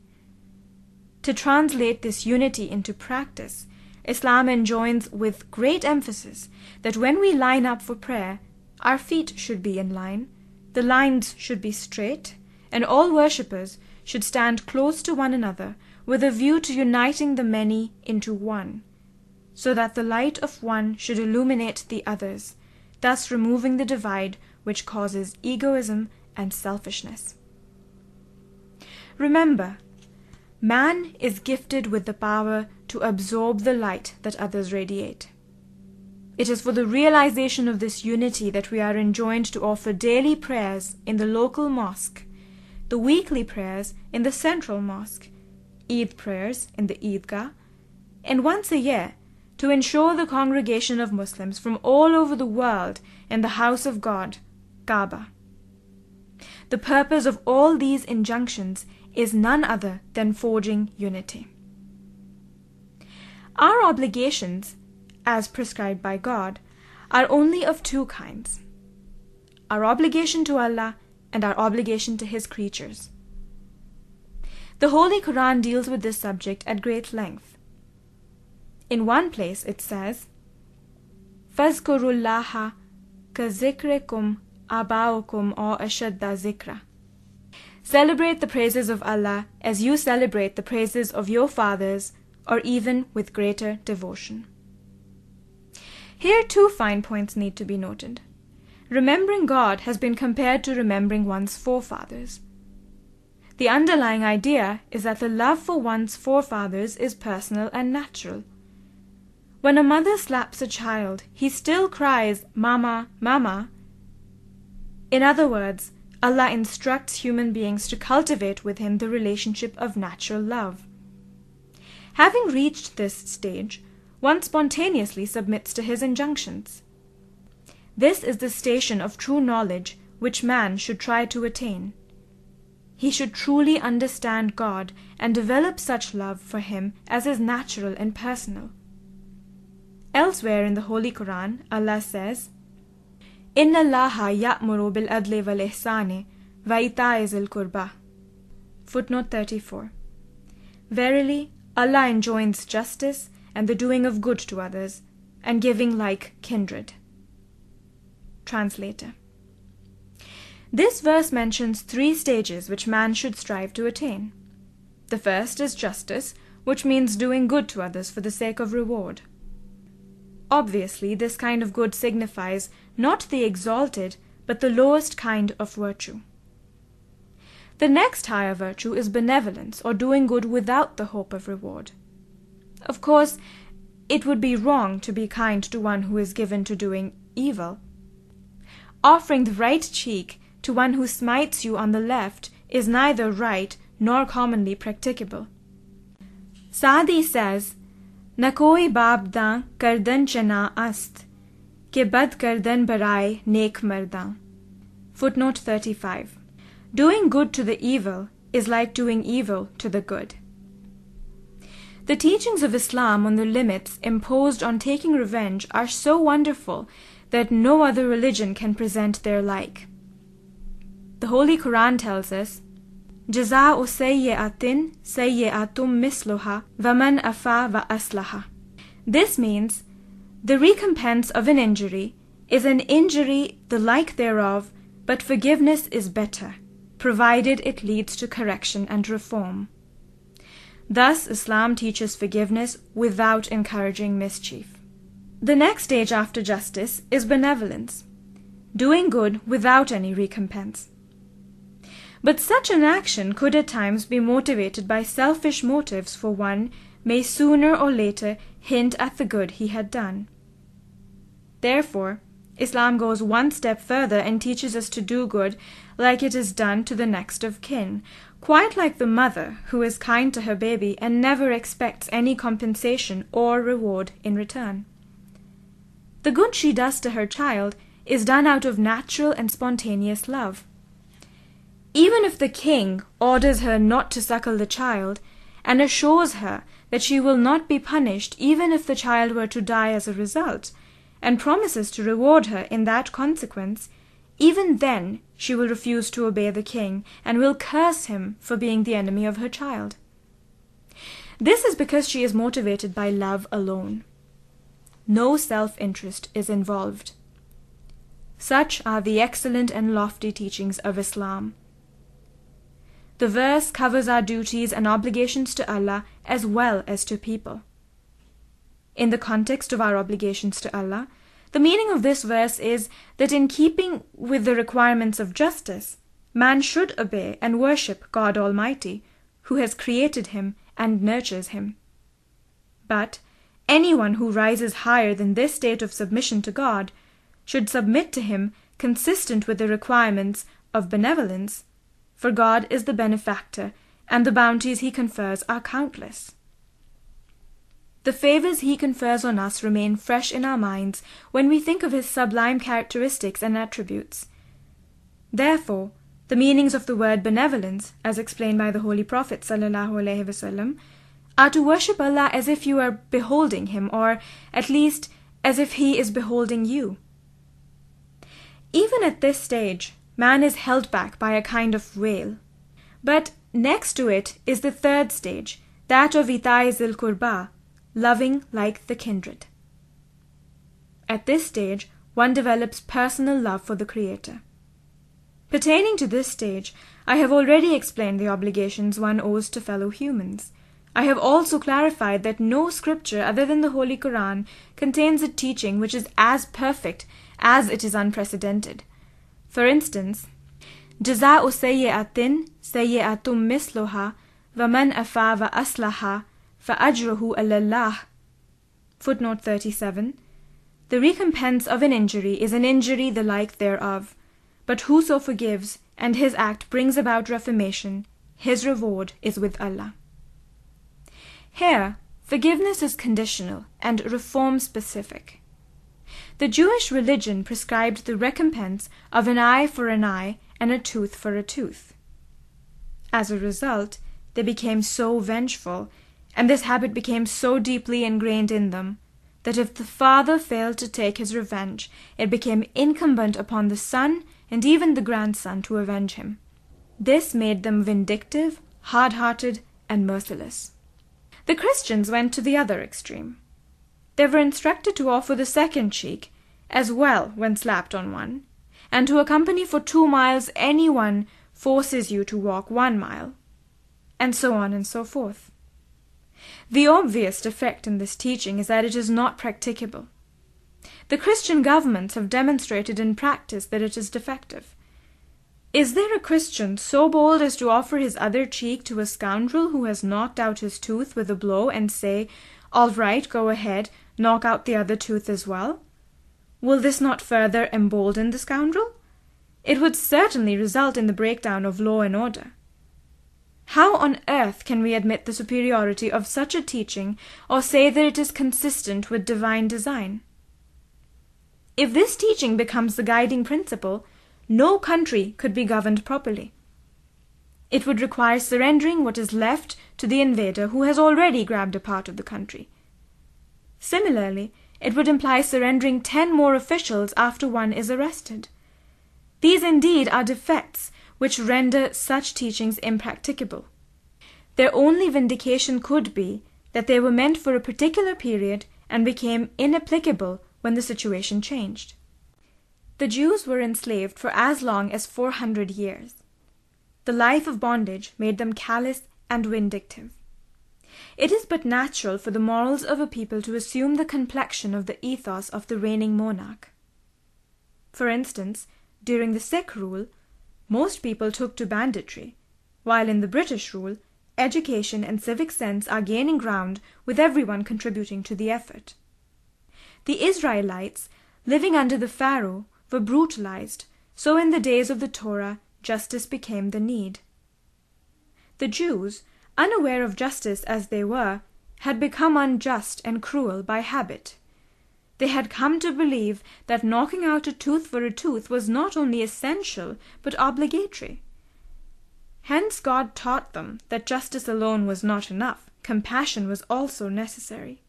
To translate this unity into practice, Islam enjoins with great emphasis that when we line up for prayer, our feet should be in line, the lines should be straight, and all worshippers should stand close to one another with a view to uniting the many into one, so that the light of one should illuminate the others, thus removing the divide which causes egoism and selfishness. Remember, man is gifted with the power to absorb the light that others radiate. It is for the realization of this unity that we are enjoined to offer daily prayers in the local mosque, the weekly prayers in the central mosque, Eid prayers in the Eidgah, and once a year to ensure the congregation of Muslims from all over the world in the house of God, Kaaba. The purpose of all these injunctions is none other than forging unity. Our obligations, as prescribed by God, are only of two kinds our obligation to Allah and our obligation to His creatures. The Holy Quran deals with this subject at great length. In one place it says, Fazkurullaha kazikrikum abaukum or ashadda zikra. Celebrate the praises of Allah as you celebrate the praises of your fathers or even with greater devotion. Here two fine points need to be noted. Remembering God has been compared to remembering one's forefathers. The underlying idea is that the love for one's forefathers is personal and natural. When a mother slaps a child, he still cries, Mama, Mama. In other words, Allah instructs human beings to cultivate with Him the relationship of natural love. Having reached this stage, one spontaneously submits to his injunctions. This is the station of true knowledge which man should try to attain. He should truly understand God and develop such love for Him as is natural and personal. Elsewhere in the Holy Quran, Allah says, "Inna Allaha ya'muru bil adli wal ihsani wa ita'i kurba." Footnote 34. Verily, Allah enjoins justice and the doing of good to others, and giving like kindred. Translator This verse mentions three stages which man should strive to attain. The first is justice, which means doing good to others for the sake of reward. Obviously, this kind of good signifies not the exalted, but the lowest kind of virtue. The next higher virtue is benevolence, or doing good without the hope of reward. Of course, it would be wrong to be kind to one who is given to doing evil. offering the right cheek to one who smites you on the left is neither right nor commonly practicable. Sadi says, न कोई बाप दा करदन चना अस्त के बद करदन बराए नेक मर्दा. Footnote 35. Doing good to the evil is like doing evil to the good. The teachings of Islam on the limits imposed on taking revenge are so wonderful that no other religion can present their like. The Holy Quran tells us, جزاء سيئة سيئة مثلها ومن أفا وأصلح. This means the recompense of an injury is an injury the like thereof, but forgiveness is better, provided it leads to correction and reform. Thus, Islam teaches forgiveness without encouraging mischief. The next stage after justice is benevolence, doing good without any recompense. But such an action could at times be motivated by selfish motives, for one may sooner or later hint at the good he had done. Therefore, Islam goes one step further and teaches us to do good like it is done to the next of kin, quite like the mother who is kind to her baby and never expects any compensation or reward in return. The good she does to her child is done out of natural and spontaneous love. Even if the king orders her not to suckle the child, and assures her that she will not be punished even if the child were to die as a result, and promises to reward her in that consequence, even then she will refuse to obey the king, and will curse him for being the enemy of her child. This is because she is motivated by love alone. No self interest is involved. Such are the excellent and lofty teachings of Islam. The verse covers our duties and obligations to Allah as well as to people. In the context of our obligations to Allah, the meaning of this verse is that in keeping with the requirements of justice, man should obey and worship God Almighty, who has created him and nurtures him. But anyone who rises higher than this state of submission to God should submit to him consistent with the requirements of benevolence for God is the benefactor, and the bounties he confers are countless. The favors he confers on us remain fresh in our minds when we think of his sublime characteristics and attributes. Therefore, the meanings of the word benevolence, as explained by the Holy Prophet wasallam, are to worship Allah as if you are beholding him, or at least as if he is beholding you. Even at this stage, man is held back by a kind of veil. But next to it is the third stage, that of itai zil kurba, loving like the kindred. At this stage, one develops personal love for the Creator. Pertaining to this stage, I have already explained the obligations one owes to fellow humans. I have also clarified that no scripture other than the Holy Quran contains a teaching which is as perfect as it is unprecedented. For instance, جزاء سيئة سيئة مثلها ومن أفا وأصلح فأجره على الله Footnote 37 The recompense of an injury is an injury the like thereof. But whoso forgives, and his act brings about reformation, his reward is with Allah. Here, forgiveness is conditional and reform specific. The Jewish religion prescribed the recompense of an eye for an eye and a tooth for a tooth. As a result, they became so vengeful, and this habit became so deeply ingrained in them, that if the father failed to take his revenge, it became incumbent upon the son and even the grandson to avenge him. This made them vindictive, hard hearted, and merciless. The Christians went to the other extreme. They were instructed to offer the second cheek as well when slapped on one, and to accompany for two miles any one forces you to walk one mile, and so on and so forth. The obvious defect in this teaching is that it is not practicable. The Christian governments have demonstrated in practice that it is defective. Is there a Christian so bold as to offer his other cheek to a scoundrel who has knocked out his tooth with a blow and say, All right, go ahead, knock out the other tooth as well? Will this not further embolden the scoundrel? it would certainly result in the breakdown of law and order. How on earth can we admit the superiority of such a teaching or say that it is consistent with divine design? If this teaching becomes the guiding principle, no country could be governed properly. It would require surrendering what is left to the invader who has already grabbed a part of the country. Similarly, it would imply surrendering ten more officials after one is arrested. These indeed are defects which render such teachings impracticable. Their only vindication could be that they were meant for a particular period and became inapplicable when the situation changed. The Jews were enslaved for as long as 400 years. The life of bondage made them callous and vindictive. It is but natural for the morals of a people to assume the complexion of the ethos of the reigning monarch. For instance, during the Sikh rule, most people took to banditry, while in the British rule, education and civic sense are gaining ground with everyone contributing to the effort. The Israelites, living under the Pharaoh, were brutalized, so in the days of the Torah justice became the need. The Jews, unaware of justice as they were, had become unjust and cruel by habit. They had come to believe that knocking out a tooth for a tooth was not only essential but obligatory. Hence God taught them that justice alone was not enough, compassion was also necessary.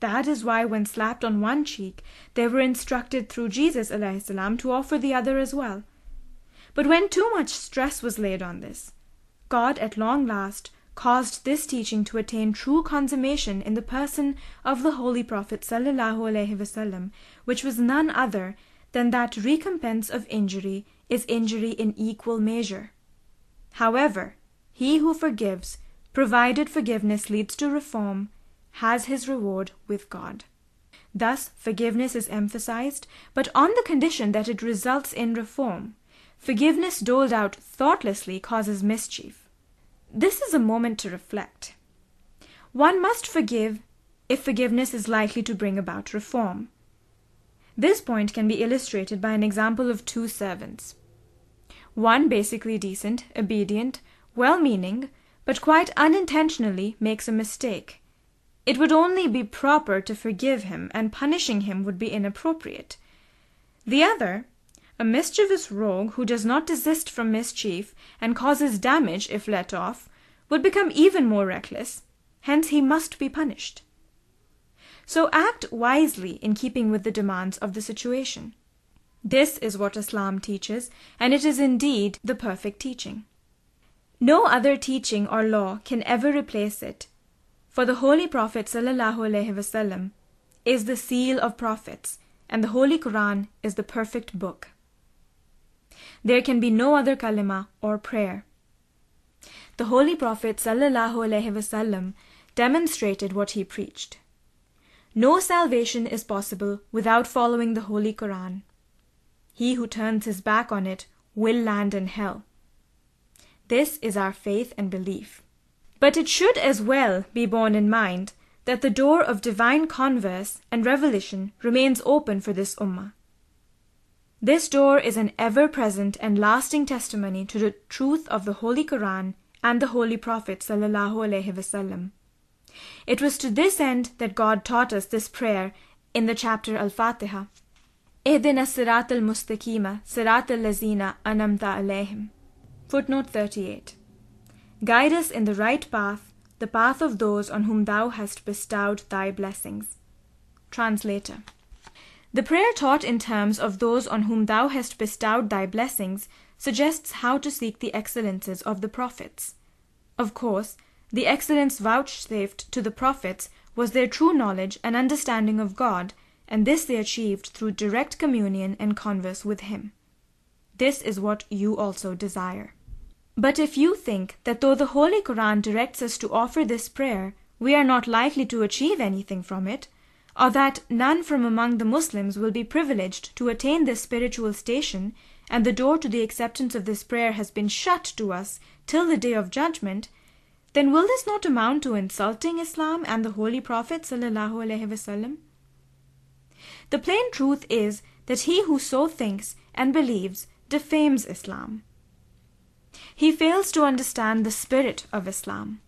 That is why when slapped on one cheek, they were instructed through Jesus salam to offer the other as well. But when too much stress was laid on this, God at long last caused this teaching to attain true consummation in the person of the Holy Prophet wasallam, which was none other than that recompense of injury is injury in equal measure. However, he who forgives, provided forgiveness leads to reform, has his reward with God. Thus, forgiveness is emphasized, but on the condition that it results in reform. Forgiveness doled out thoughtlessly causes mischief. This is a moment to reflect. One must forgive if forgiveness is likely to bring about reform. This point can be illustrated by an example of two servants. One basically decent, obedient, well meaning, but quite unintentionally makes a mistake. It would only be proper to forgive him, and punishing him would be inappropriate. The other a mischievous rogue who does not desist from mischief, and causes damage if let off, would become even more reckless, hence he must be punished. So act wisely in keeping with the demands of the situation. This is what Islam teaches, and it is indeed the perfect teaching. No other teaching or law can ever replace it, for the Holy Prophet ﷺ is the seal of prophets, and the Holy Quran is the perfect book. There can be no other kalima or prayer. The Holy Prophet ﷺ demonstrated what he preached. No salvation is possible without following the Holy Quran. He who turns his back on it will land in hell. This is our faith and belief. But it should as well be borne in mind that the door of divine converse and revelation remains open for this ummah. This door is an ever present and lasting testimony to the truth of the Holy Quran and the Holy Prophet sallallahu It was to this end that God taught us this prayer in the chapter Al-Fatiha. Ihdina sirat al-mustaqima, sirat al-lazina anamta alayhim. Footnote 38. Guide us in the right path, the path of those on whom thou hast bestowed thy blessings. Translator. The prayer taught in terms of those on whom thou hast bestowed thy blessings suggests how to seek the excellences of the prophets. Of course, the excellence vouchsafed to the prophets was their true knowledge and understanding of God, and this they achieved through direct communion and converse with Him. This is what you also desire. But if you think that though the Holy Quran directs us to offer this prayer, we are not likely to achieve anything from it, or that none from among the Muslims will be privileged to attain this spiritual station, and the door to the acceptance of this prayer has been shut to us till the day of judgment, then will this not amount to insulting Islam and the Holy Prophet? The plain truth is that he who so thinks and believes defames Islam. He fails to understand the spirit of Islam.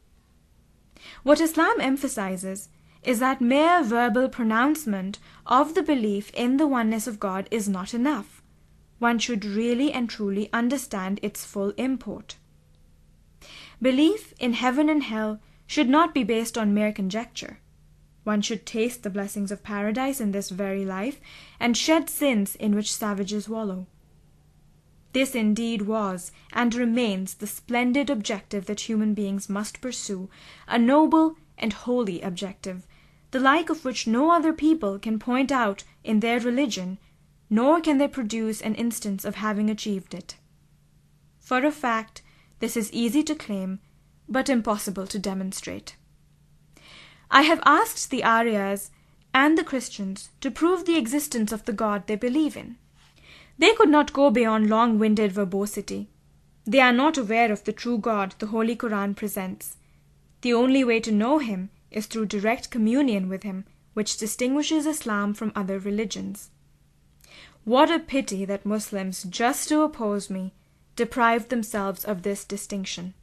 What Islam emphasizes is that mere verbal pronouncement of the belief in the oneness of God is not enough. One should really and truly understand its full import. Belief in heaven and hell should not be based on mere conjecture. One should taste the blessings of paradise in this very life, and shed sins in which savages wallow. This indeed was and remains the splendid objective that human beings must pursue, a noble and holy objective, the like of which no other people can point out in their religion, nor can they produce an instance of having achieved it. For a fact, this is easy to claim, but impossible to demonstrate. I have asked the Aryas and the Christians to prove the existence of the God they believe in. They could not go beyond long winded verbosity. They are not aware of the true God the Holy Koran presents. The only way to know Him is through direct communion with Him, which distinguishes Islam from other religions. What a pity that Muslims, just to oppose me, deprived themselves of this distinction.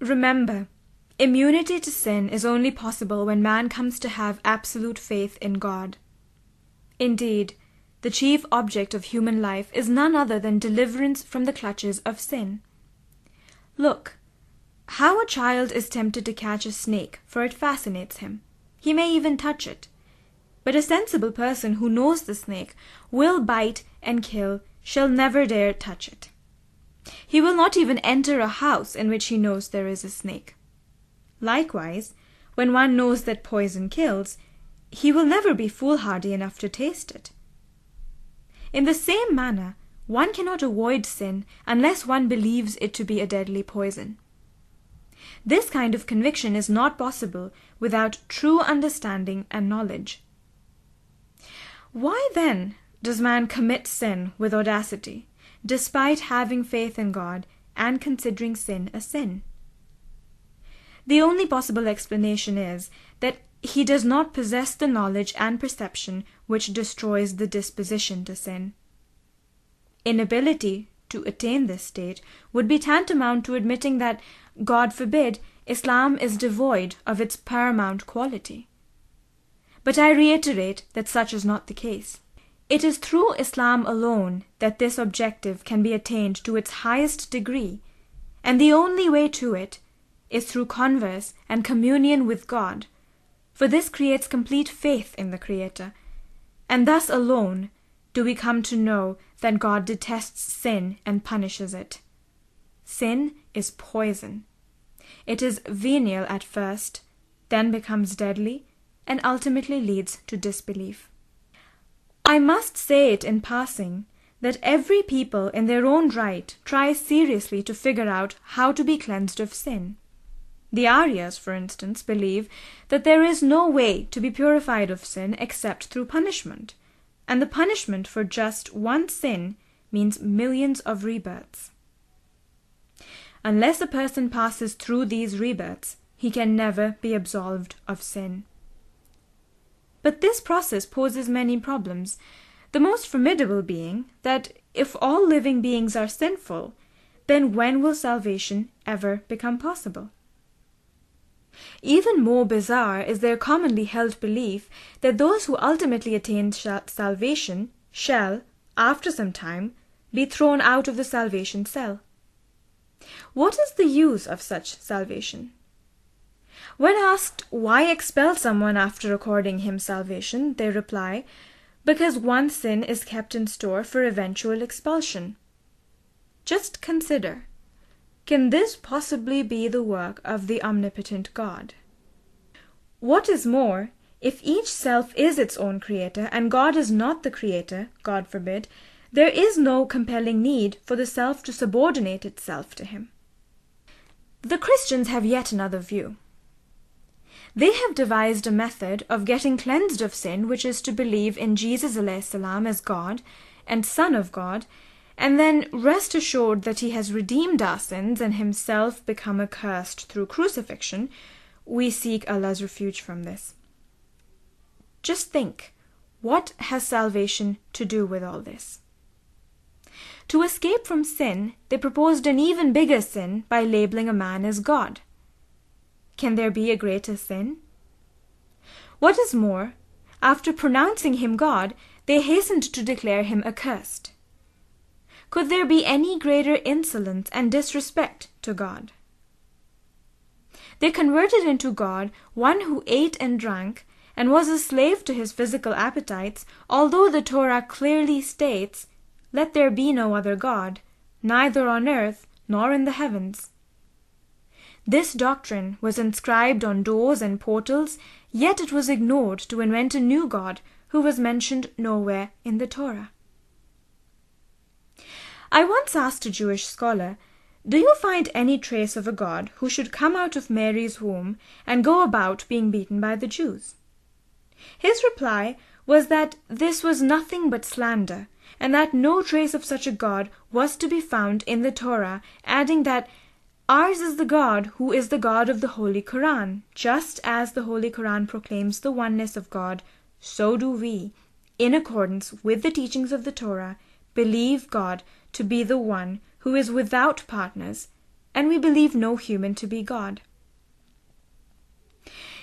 Remember, Immunity to sin is only possible when man comes to have absolute faith in God. Indeed, the chief object of human life is none other than deliverance from the clutches of sin. Look, how a child is tempted to catch a snake, for it fascinates him. He may even touch it. But a sensible person who knows the snake will bite and kill, shall never dare touch it. He will not even enter a house in which he knows there is a snake. Likewise, when one knows that poison kills, he will never be foolhardy enough to taste it. In the same manner, one cannot avoid sin unless one believes it to be a deadly poison. This kind of conviction is not possible without true understanding and knowledge. Why then does man commit sin with audacity, despite having faith in God and considering sin a sin? The only possible explanation is that he does not possess the knowledge and perception which destroys the disposition to sin. Inability to attain this state would be tantamount to admitting that, God forbid, Islam is devoid of its paramount quality. But I reiterate that such is not the case. It is through Islam alone that this objective can be attained to its highest degree, and the only way to it is through converse and communion with God, for this creates complete faith in the Creator, and thus alone do we come to know that God detests sin and punishes it. Sin is poison. It is venial at first, then becomes deadly, and ultimately leads to disbelief. I must say it in passing that every people in their own right tries seriously to figure out how to be cleansed of sin. The Aryas, for instance, believe that there is no way to be purified of sin except through punishment, and the punishment for just one sin means millions of rebirths. Unless a person passes through these rebirths, he can never be absolved of sin. But this process poses many problems, the most formidable being that if all living beings are sinful, then when will salvation ever become possible? Even more bizarre is their commonly held belief that those who ultimately attain salvation shall, after some time, be thrown out of the salvation cell. What is the use of such salvation? When asked why expel someone after according him salvation, they reply, because one sin is kept in store for eventual expulsion. Just consider can this possibly be the work of the omnipotent God? What is more, if each self is its own creator, and God is not the creator, God forbid, there is no compelling need for the self to subordinate itself to him. The Christians have yet another view. They have devised a method of getting cleansed of sin which is to believe in Jesus salam as God and Son of God and then rest assured that he has redeemed our sins and himself become accursed through crucifixion, we seek Allah's refuge from this. Just think, what has salvation to do with all this? To escape from sin, they proposed an even bigger sin by labeling a man as God. Can there be a greater sin? What is more, after pronouncing him God, they hastened to declare him accursed. Could there be any greater insolence and disrespect to God? They converted into God one who ate and drank and was a slave to his physical appetites, although the Torah clearly states, Let there be no other God, neither on earth nor in the heavens. This doctrine was inscribed on doors and portals, yet it was ignored to invent a new God who was mentioned nowhere in the Torah. I once asked a Jewish scholar, Do you find any trace of a God who should come out of Mary's womb and go about being beaten by the Jews? His reply was that this was nothing but slander, and that no trace of such a God was to be found in the Torah, adding that Ours is the God who is the God of the Holy Koran. Just as the Holy Koran proclaims the oneness of God, so do we, in accordance with the teachings of the Torah, believe God to be the one who is without partners, and we believe no human to be God.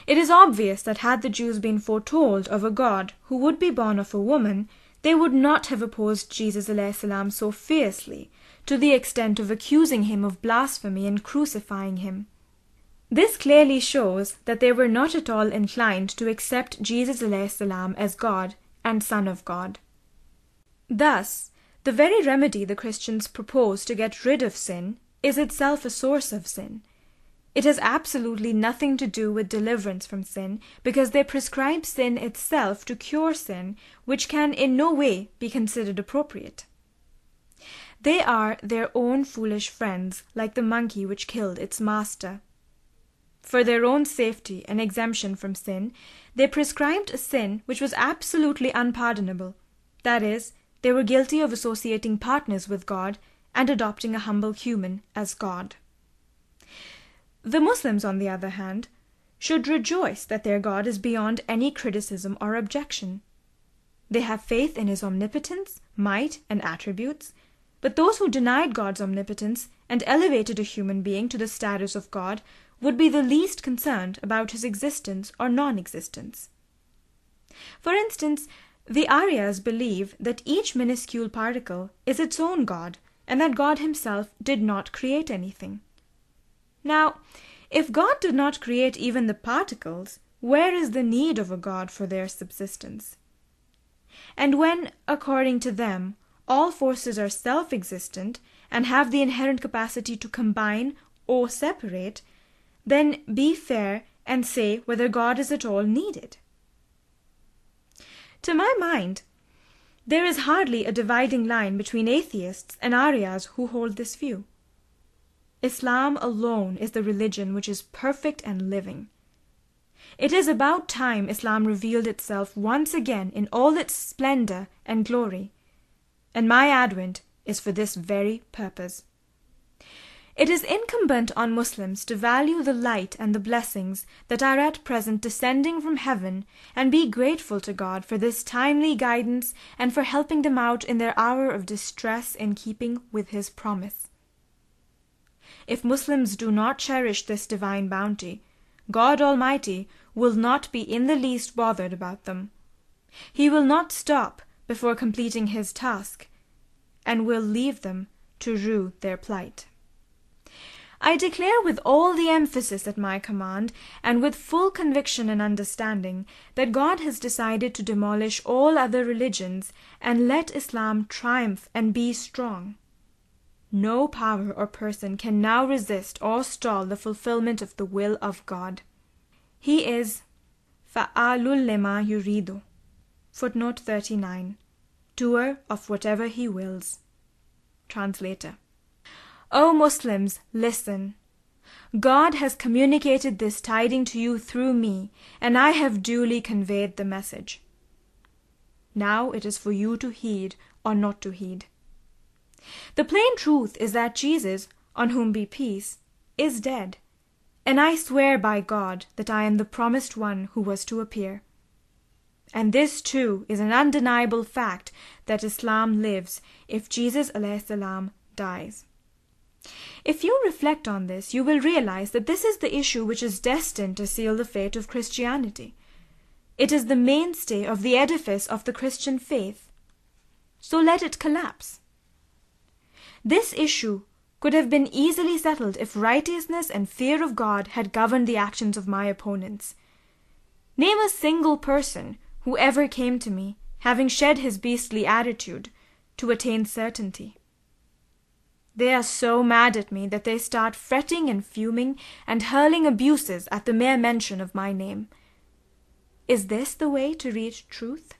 It is obvious that had the Jews been foretold of a God who would be born of a woman, they would not have opposed Jesus salam so fiercely, to the extent of accusing him of blasphemy and crucifying him. This clearly shows that they were not at all inclined to accept Jesus salam as God and Son of God. Thus, the very remedy the Christians propose to get rid of sin is itself a source of sin. It has absolutely nothing to do with deliverance from sin, because they prescribe sin itself to cure sin, which can in no way be considered appropriate. They are their own foolish friends, like the monkey which killed its master. For their own safety and exemption from sin, they prescribed a sin which was absolutely unpardonable. That is, they were guilty of associating partners with God and adopting a humble human as God. The Muslims, on the other hand, should rejoice that their God is beyond any criticism or objection. They have faith in his omnipotence, might, and attributes, but those who denied God's omnipotence and elevated a human being to the status of God would be the least concerned about his existence or non existence. For instance, the Aryas believe that each minuscule particle is its own God and that God himself did not create anything. Now, if God did not create even the particles, where is the need of a God for their subsistence? And when, according to them, all forces are self existent and have the inherent capacity to combine or separate, then be fair and say whether God is at all needed. To my mind, there is hardly a dividing line between atheists and Aryas who hold this view. Islam alone is the religion which is perfect and living. It is about time Islam revealed itself once again in all its splendor and glory and my advent is for this very purpose. It is incumbent on Muslims to value the light and the blessings that are at present descending from heaven and be grateful to God for this timely guidance and for helping them out in their hour of distress in keeping with His promise. If Muslims do not cherish this divine bounty, God Almighty will not be in the least bothered about them. He will not stop before completing his task, and will leave them to rue their plight. I declare with all the emphasis at my command, and with full conviction and understanding, that God has decided to demolish all other religions and let Islam triumph and be strong. No power or person can now resist or stall the fulfillment of the will of God. He is fa'alul lema yuridu. Footnote 39 doer of whatever he wills. Translator. O Muslims, listen. God has communicated this tiding to you through me, and I have duly conveyed the message. Now it is for you to heed or not to heed. The plain truth is that Jesus, on whom be peace, is dead, and I swear by God that I am the promised one who was to appear. And this too is an undeniable fact that Islam lives if Jesus salam dies. If you reflect on this, you will realize that this is the issue which is destined to seal the fate of Christianity. It is the mainstay of the edifice of the Christian faith. So let it collapse. This issue could have been easily settled if righteousness and fear of God had governed the actions of my opponents. Name a single person who ever came to me, having shed his beastly attitude, to attain certainty. They are so mad at me that they start fretting and fuming and hurling abuses at the mere mention of my name. Is this the way to reach truth?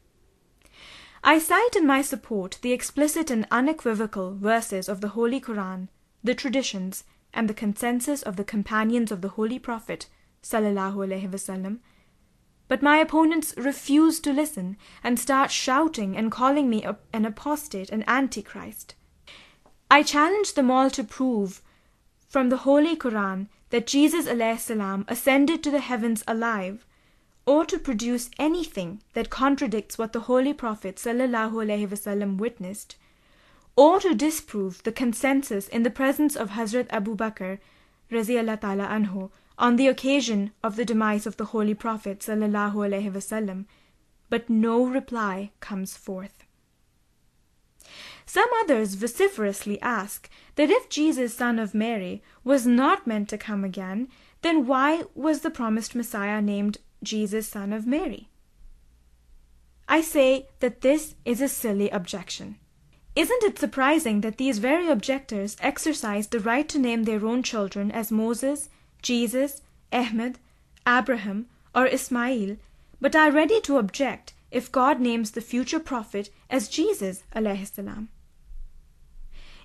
I cite in my support the explicit and unequivocal verses of the Holy Koran, the traditions, and the consensus of the companions of the Holy Prophet, sallallahu alaihi wasallam, but my opponents refuse to listen and start shouting and calling me an apostate and antichrist. I challenge them all to prove from the Holy Koran that Jesus salam ascended to the heavens alive, or to produce anything that contradicts what the Holy Prophet wasallam witnessed, or to disprove the consensus in the presence of Hazrat Abu Bakr ta'ala anhu on the occasion of the demise of the Holy Prophet wasallam, but no reply comes forth. Some others vociferously ask that if Jesus, son of Mary, was not meant to come again, then why was the promised Messiah named Jesus, son of Mary? I say that this is a silly objection. Isn't it surprising that these very objectors exercise the right to name their own children as Moses, Jesus, Ahmed, Abraham, or Ismail, but are ready to object if God names the future prophet as Jesus salam.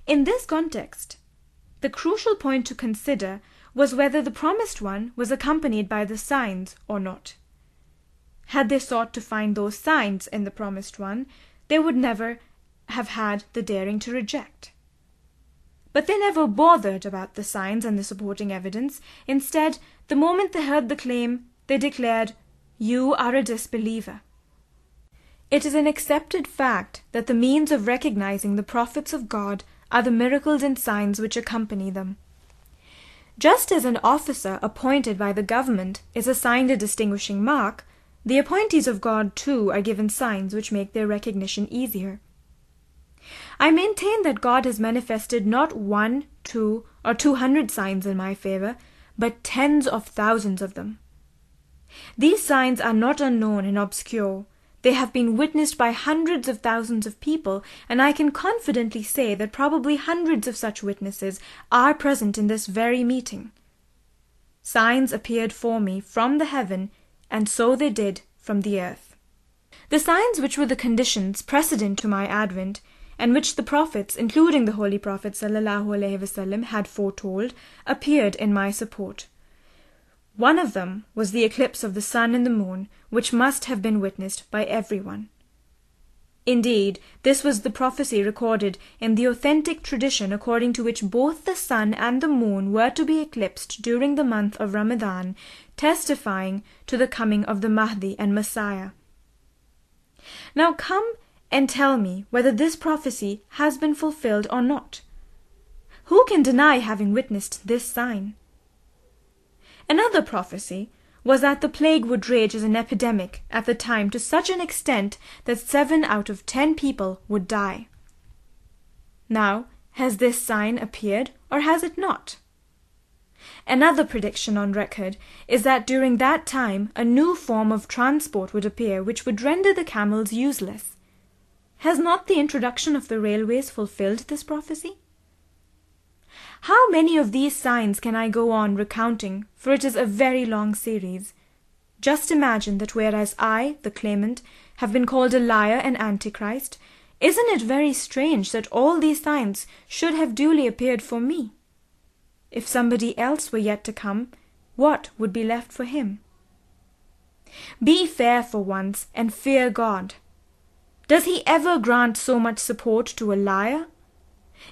In this context, the crucial point to consider was whether the promised one was accompanied by the signs or not. Had they sought to find those signs in the promised one, they would never have had the daring to reject. But they never bothered about the signs and the supporting evidence. Instead, the moment they heard the claim, they declared, You are a disbeliever. It is an accepted fact that the means of recognizing the prophets of God are the miracles and signs which accompany them. Just as an officer appointed by the government is assigned a distinguishing mark, the appointees of God too are given signs which make their recognition easier. I maintain that God has manifested not one, two, or two hundred signs in my favor, but tens of thousands of them. These signs are not unknown and obscure. They have been witnessed by hundreds of thousands of people, and I can confidently say that probably hundreds of such witnesses are present in this very meeting. Signs appeared for me from the heaven, and so they did from the earth. The signs which were the conditions precedent to my advent and which the prophets, including the Holy Prophet ﷺ, had foretold, appeared in my support. One of them was the eclipse of the sun and the moon, which must have been witnessed by everyone. Indeed, this was the prophecy recorded in the authentic tradition according to which both the sun and the moon were to be eclipsed during the month of Ramadan, testifying to the coming of the Mahdi and Messiah. Now come and tell me whether this prophecy has been fulfilled or not. Who can deny having witnessed this sign? Another prophecy was that the plague would rage as an epidemic at the time to such an extent that seven out of ten people would die. Now, has this sign appeared or has it not? Another prediction on record is that during that time a new form of transport would appear which would render the camels useless. Has not the introduction of the railways fulfilled this prophecy? How many of these signs can I go on recounting, for it is a very long series? Just imagine that whereas I, the claimant, have been called a liar and antichrist, isn't it very strange that all these signs should have duly appeared for me? If somebody else were yet to come, what would be left for him? Be fair for once and fear God. Does he ever grant so much support to a liar?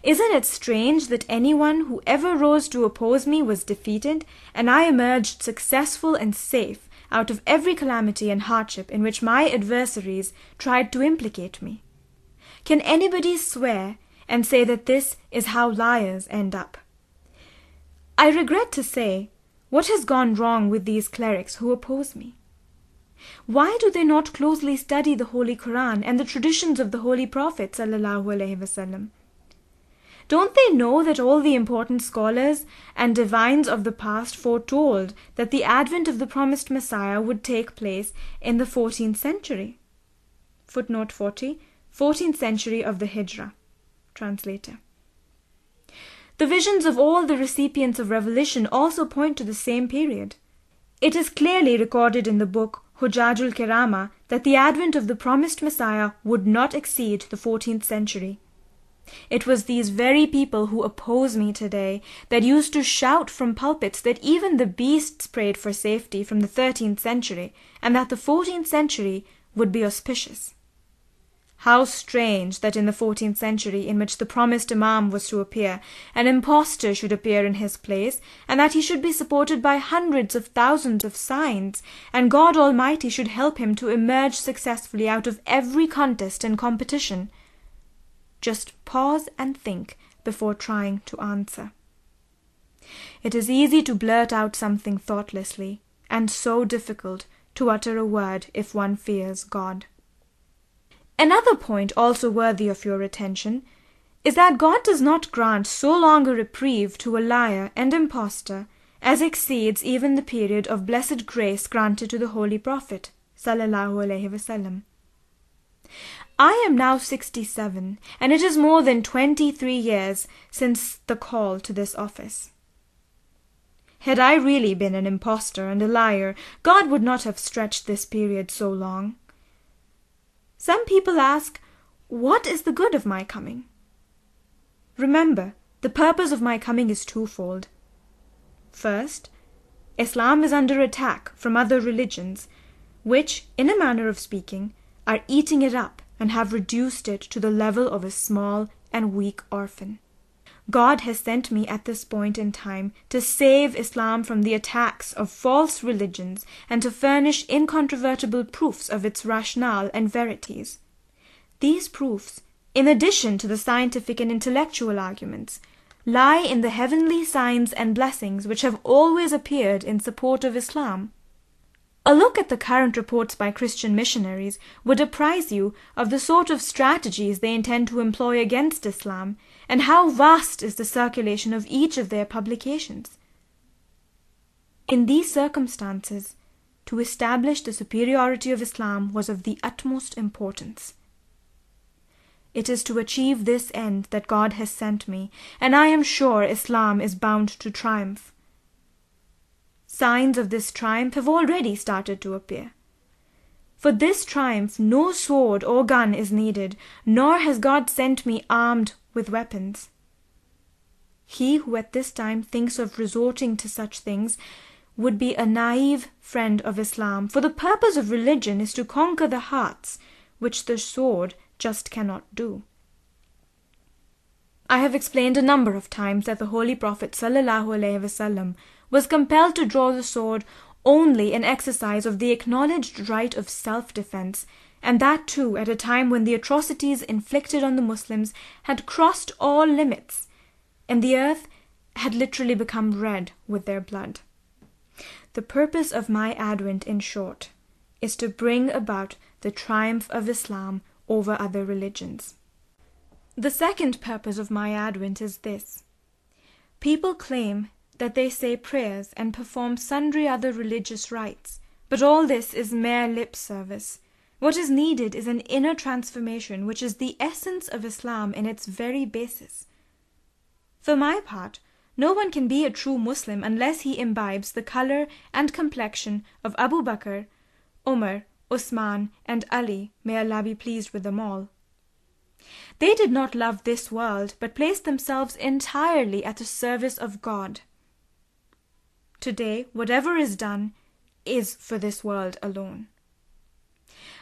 Isn't it strange that anyone who ever rose to oppose me was defeated, and I emerged successful and safe out of every calamity and hardship in which my adversaries tried to implicate me. Can anybody swear and say that this is how liars end up? I regret to say, what has gone wrong with these clerics who oppose me? Why do they not closely study the Holy Quran and the traditions of the Holy Prophet sallallahu alaihi wasallam? Don't they know that all the important scholars and divines of the past foretold that the advent of the promised Messiah would take place in the 14th century? Footnote 40 14th century of the Hijra. Translator. The visions of all the recipients of revelation also point to the same period. It is clearly recorded in the book Hujajul Kirama that the advent of the promised Messiah would not exceed the 14th century. It was these very people who oppose me today that used to shout from pulpits that even the beasts prayed for safety from the 13th century and that the 14th century would be auspicious. How strange that in the 14th century, in which the promised Imam was to appear, an impostor should appear in his place, and that he should be supported by hundreds of thousands of signs, and God Almighty should help him to emerge successfully out of every contest and competition. Just pause and think before trying to answer. It is easy to blurt out something thoughtlessly, and so difficult to utter a word if one fears God. Another point also worthy of your attention is that God does not grant so long a reprieve to a liar and impostor as exceeds even the period of blessed grace granted to the Holy Prophet. Sallallahu I am now sixty seven, and it is more than twenty three years since the call to this office. Had I really been an impostor and a liar, God would not have stretched this period so long. Some people ask, What is the good of my coming? Remember, the purpose of my coming is twofold. First, Islam is under attack from other religions, which, in a manner of speaking, are eating it up and have reduced it to the level of a small and weak orphan. God has sent me at this point in time to save Islam from the attacks of false religions and to furnish incontrovertible proofs of its rationale and verities. These proofs, in addition to the scientific and intellectual arguments, lie in the heavenly signs and blessings which have always appeared in support of Islam. A look at the current reports by Christian missionaries would apprise you of the sort of strategies they intend to employ against Islam, and how vast is the circulation of each of their publications. In these circumstances, to establish the superiority of Islam was of the utmost importance. It is to achieve this end that God has sent me, and I am sure Islam is bound to triumph. Signs of this triumph have already started to appear. For this triumph no sword or gun is needed, nor has God sent me armed with weapons. He who at this time thinks of resorting to such things would be a naive friend of Islam, for the purpose of religion is to conquer the hearts, which the sword just cannot do. I have explained a number of times that the Holy Prophet wasallam was compelled to draw the sword only in exercise of the acknowledged right of self-defense, and that too at a time when the atrocities inflicted on the Muslims had crossed all limits, and the earth had literally become red with their blood. The purpose of my advent, in short, is to bring about the triumph of Islam over other religions. The second purpose of my advent is this. People claim that they say prayers and perform sundry other religious rites, but all this is mere lip service. What is needed is an inner transformation which is the essence of Islam in its very basis. For my part, no one can be a true Muslim unless he imbibes the color and complexion of Abu Bakr, Umar, Usman, and Ali, may Allah be pleased with them all. They did not love this world, but placed themselves entirely at the service of God. Today, whatever is done is for this world alone.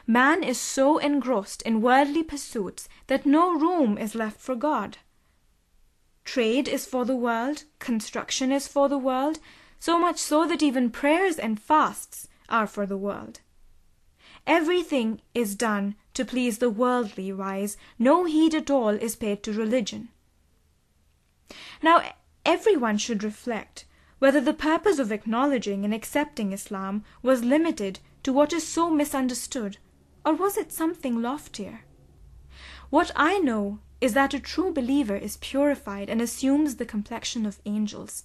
Man is so engrossed in worldly pursuits that no room is left for God. Trade is for the world, construction is for the world, so much so that even prayers and fasts are for the world. Everything is done to please the worldly wise, no heed at all is paid to religion. Now everyone should reflect whether the purpose of acknowledging and accepting Islam was limited to what is so misunderstood, or was it something loftier? What I know is that a true believer is purified and assumes the complexion of angels.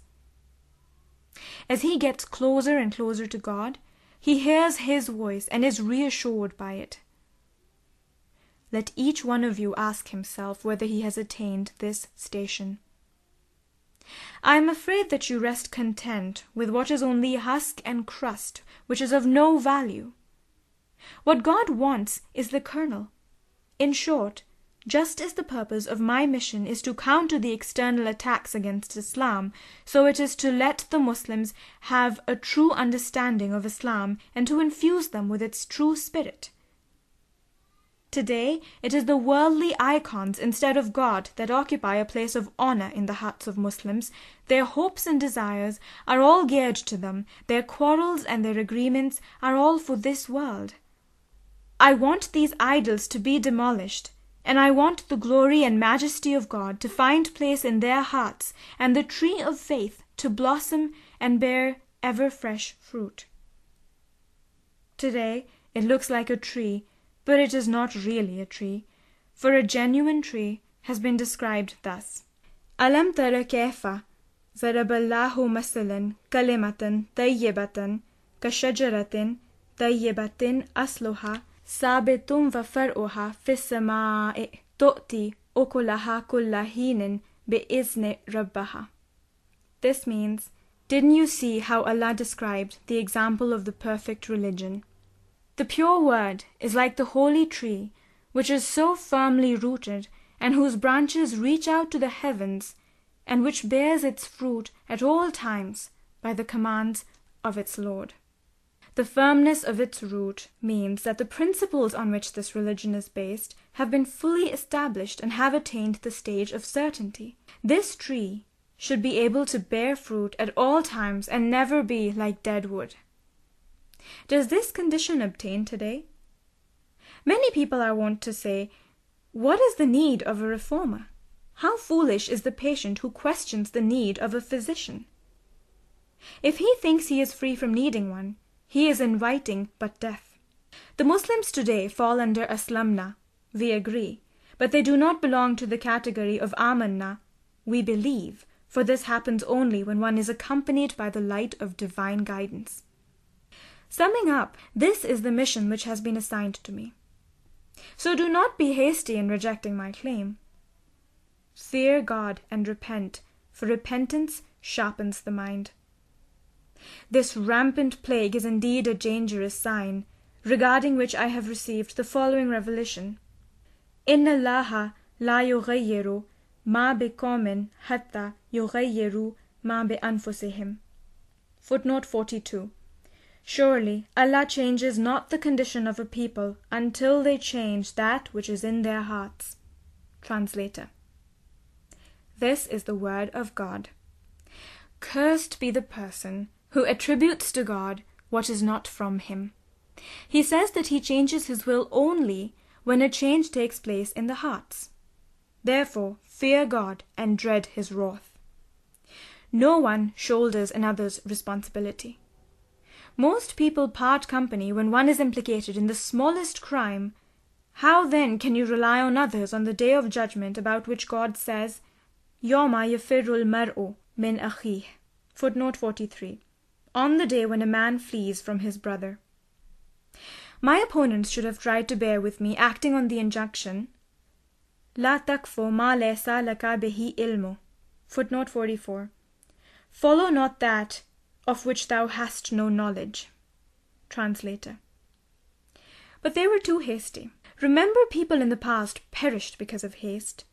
As he gets closer and closer to God, he hears His voice and is reassured by it. Let each one of you ask himself whether he has attained this station. I am afraid that you rest content with what is only husk and crust, which is of no value. What God wants is the kernel. In short, just as the purpose of my mission is to counter the external attacks against Islam, so it is to let the Muslims have a true understanding of Islam and to infuse them with its true spirit. Today it is the worldly icons instead of God that occupy a place of honor in the hearts of Muslims. Their hopes and desires are all geared to them, their quarrels and their agreements are all for this world. I want these idols to be demolished, and I want the glory and majesty of God to find place in their hearts, and the tree of faith to blossom and bear ever fresh fruit. Today it looks like a tree but it is not really a tree, for a genuine tree has been described thus. ألم تر كيف ضرب الله مثلا كلمة طيبة كشجرة طيبة أصلها ثابت وفرعها في السماء تؤتي أكلها كل حين بإذن ربها. This means, didn't you see how Allah described the example of the perfect religion? The pure word is like the holy tree, which is so firmly rooted, and whose branches reach out to the heavens, and which bears its fruit at all times by the commands of its Lord. The firmness of its root means that the principles on which this religion is based have been fully established and have attained the stage of certainty. This tree should be able to bear fruit at all times and never be like dead wood. Does this condition obtain today? Many people are wont to say, What is the need of a reformer? How foolish is the patient who questions the need of a physician! If he thinks he is free from needing one, he is inviting but death. The Muslims today fall under aslamna, we agree, but they do not belong to the category of amanna, we believe, for this happens only when one is accompanied by the light of divine guidance. Summing up, this is the mission which has been assigned to me. So do not be hasty in rejecting my claim. Fear God and repent, for repentance sharpens the mind. This rampant plague is indeed a dangerous sign, regarding which I have received the following revelation. Inna Allaha la yughayyiru ma biqawmin hatta yughayyiru ma bi anfusihim. Footnote 42. Surely Allah changes not the condition of a people until they change that which is in their hearts. Translator. This is the word of God. Cursed be the person who attributes to God what is not from him. He says that he changes his will only when a change takes place in the hearts. Therefore, fear God and dread his wrath. No one shoulders another's responsibility. Most people part company when one is implicated in the smallest crime. How then can you rely on others on the day of judgment about which God says, Yoma yafirul mar'u min akhih. Footnote 43. On the day when a man flees from his brother. My opponents should have tried to bear with me, acting on the injunction, La takfu ma laysa laka bihi ilmu. Footnote 44. Follow not that of which thou hast no knowledge. Translator. But they were too hasty. Remember, people in the past perished because of haste.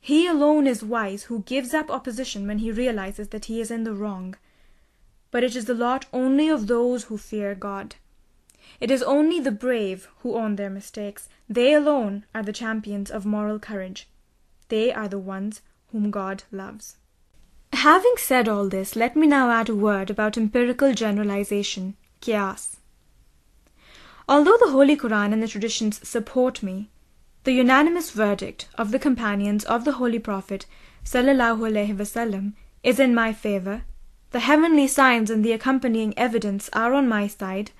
He alone is wise who gives up opposition when he realizes that he is in the wrong. But it is the lot only of those who fear God. It is only the brave who own their mistakes. They alone are the champions of moral courage. They are the ones whom God loves. Having said all this, let me now add a word about empirical generalization, qiyas. Although the Holy Quran and the traditions support me, the unanimous verdict of the companions of the Holy Prophet sallallahu alaihi wasallam is in my favor, the heavenly signs and the accompanying evidence are on my side,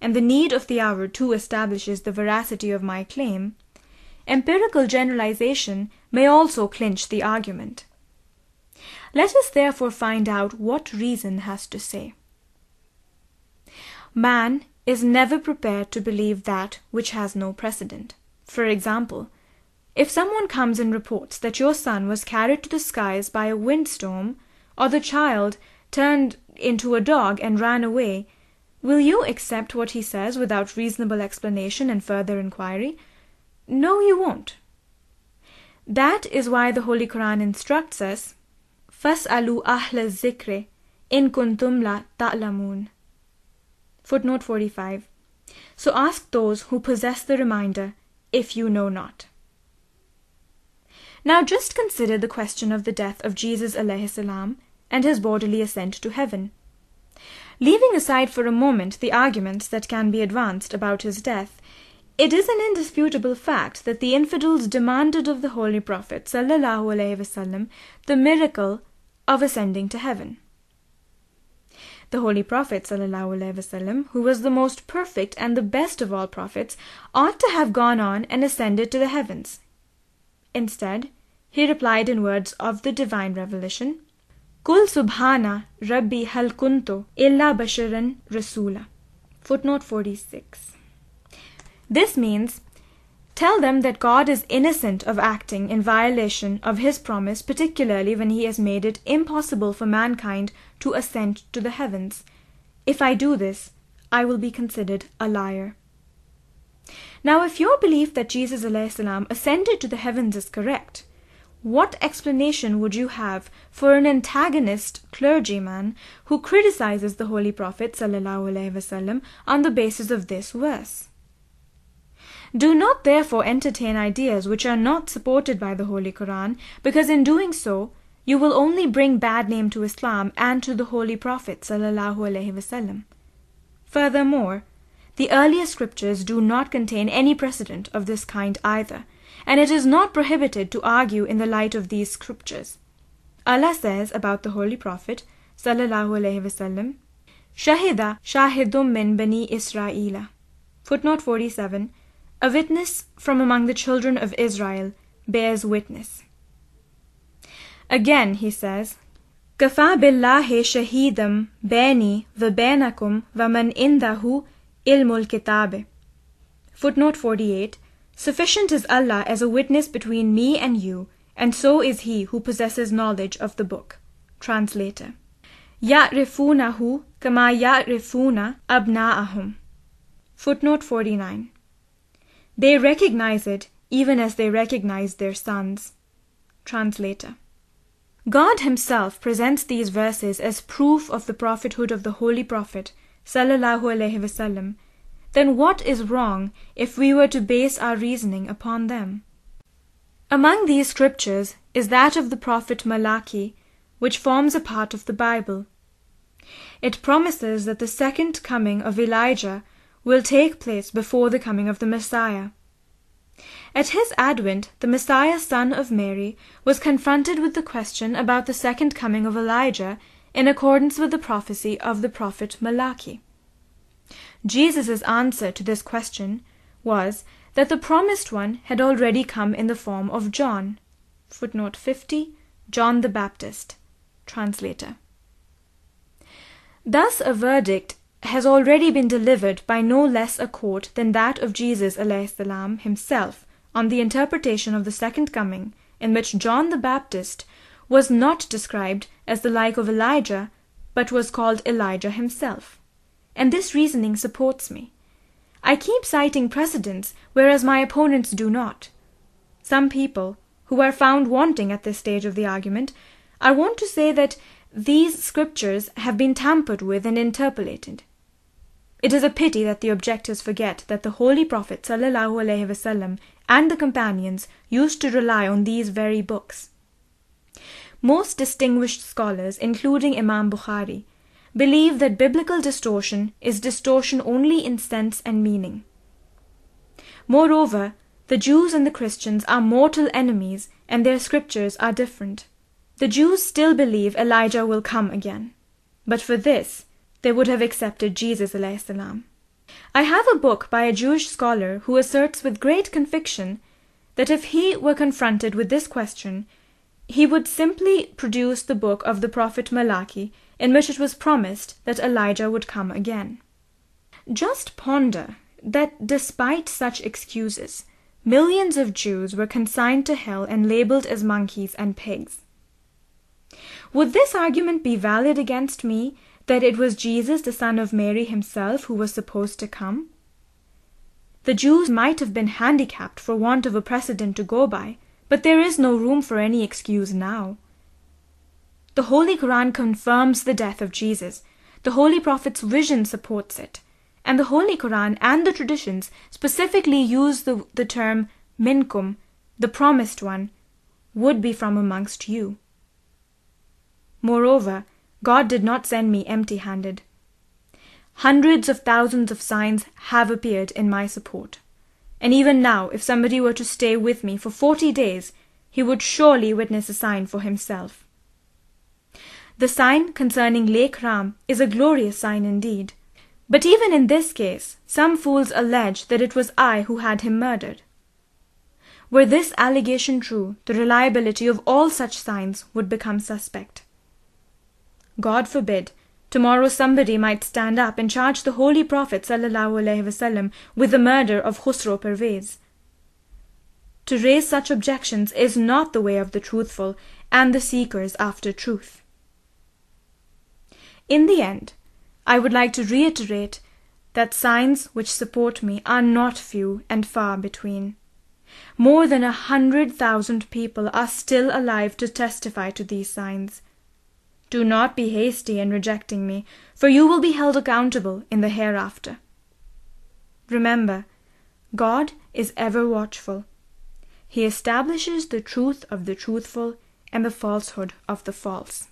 and the need of the hour too establishes the veracity of my claim, empirical generalization may also clinch the argument. Let us therefore find out what reason has to say. Man is never prepared to believe that which has no precedent. For example, if someone comes and reports that your son was carried to the skies by a windstorm, or the child turned into a dog and ran away, will you accept what he says without reasonable explanation and further inquiry? No, you won't. That is why the Holy Quran instructs us, فَاسْأَلُوا أَهْلَ الذِّكْرِ إِن كُنْتُمْ لَا تَعْلَمُونَ Footnote 45. So ask those who possess the reminder if you know not. Now just consider the question of the death of Jesus salam and his bodily ascent to heaven. Leaving aside for a moment the arguments that can be advanced about his death, it is an indisputable fact that the infidels demanded of the Holy Prophet wasallam the miracle of ascending to heaven. The Holy Prophet ﷺ, who was the most perfect and the best of all prophets, ought to have gone on and ascended to the heavens. Instead, he replied in words of the divine revelation, Kul subhana rabbi hal kuntu illa basharan rasula. Footnote 46. This means Tell them that God is innocent of acting in violation of his promise, particularly when he has made it impossible for mankind to ascend to the heavens. If I do this, I will be considered a liar. Now, if your belief that Jesus ascended to the heavens is correct, what explanation would you have for an antagonist clergyman who criticizes the Holy Prophet wasallam on the basis of this verse? Do not therefore entertain ideas which are not supported by the Holy Quran, because in doing so you will only bring bad name to Islam and to the Holy Prophet ﷺ. Furthermore, the earlier scriptures do not contain any precedent of this kind either, and it is not prohibited to argue in the light of these scriptures. Allah says about the Holy Prophet ﷺ, Shahida shahidum min bani Israila. Footnote 47 a witness from among the children of Israel bears witness. Again he says, كفى بالله شهيدا بيني وبينكم ومن عنده علم الكتاب. Footnote 48. Sufficient is Allah as a witness between me and you, and so is he who possesses knowledge of the book. Translator. يعرفونه كما يعرفون أبناءهم. Footnote 49. they recognize it even as they recognize their sons. Translator. God Himself presents these verses as proof of the prophethood of the Holy Prophet, sallallahu alaihi wasallam. Then what is wrong if we were to base our reasoning upon them? Among these scriptures is that of the prophet Malachi, which forms a part of the Bible. It promises that the second coming of Elijah will take place before the coming of the Messiah. At his advent the Messiah son of Mary was confronted with the question about the second coming of Elijah in accordance with the prophecy of the prophet Malachi. Jesus' answer to this question was that the promised one had already come in the form of John. Footnote 50 John the Baptist. Translator. Thus a verdict has already been delivered by no less a court than that of Jesus salam himself on the interpretation of the second coming, in which John the Baptist was not described as the like of Elijah, but was called Elijah himself. And this reasoning supports me. I keep citing precedents, whereas my opponents do not. Some people, who are found wanting at this stage of the argument, I want to say that these scriptures have been tampered with and interpolated. It is a pity that the objectors forget that the Holy Prophet ﷺ and the companions used to rely on these very books. Most distinguished scholars, including Imam Bukhari, believe that biblical distortion is distortion only in sense and meaning. Moreover, the Jews and the Christians are mortal enemies and their scriptures are different. The Jews still believe Elijah will come again. But for this, they would have accepted Jesus. I have a book by a Jewish scholar who asserts with great conviction that if he were confronted with this question, he would simply produce the book of the prophet Malachi in which it was promised that Elijah would come again. Just ponder that despite such excuses, millions of Jews were consigned to hell and labeled as monkeys and pigs. Would this argument be valid against me that it was Jesus, the son of Mary himself, who was supposed to come? The Jews might have been handicapped for want of a precedent to go by, but there is no room for any excuse now. The Holy Quran confirms the death of Jesus. The Holy Prophet's vision supports it. And the Holy Quran and the traditions specifically use the, the term minkum, the promised one, would be from amongst you. Moreover, God did not send me empty handed. Hundreds of thousands of signs have appeared in my support. And even now, if somebody were to stay with me for forty days, he would surely witness a sign for himself. The sign concerning Lekh Ram is a glorious sign indeed. But even in this case, some fools allege that it was I who had him murdered. Were this allegation true, the reliability of all such signs would become suspect. God forbid, tomorrow somebody might stand up and charge the Holy Prophet ﷺ with the murder of Khusro Pervez. To raise such objections is not the way of the truthful and the seekers after truth. In the end, I would like to reiterate that signs which support me are not few and far between. More than a hundred thousand people are still alive to testify to these signs. Do not be hasty in rejecting me, for you will be held accountable in the hereafter. Remember, God is ever watchful. He establishes the truth of the truthful and the falsehood of the false.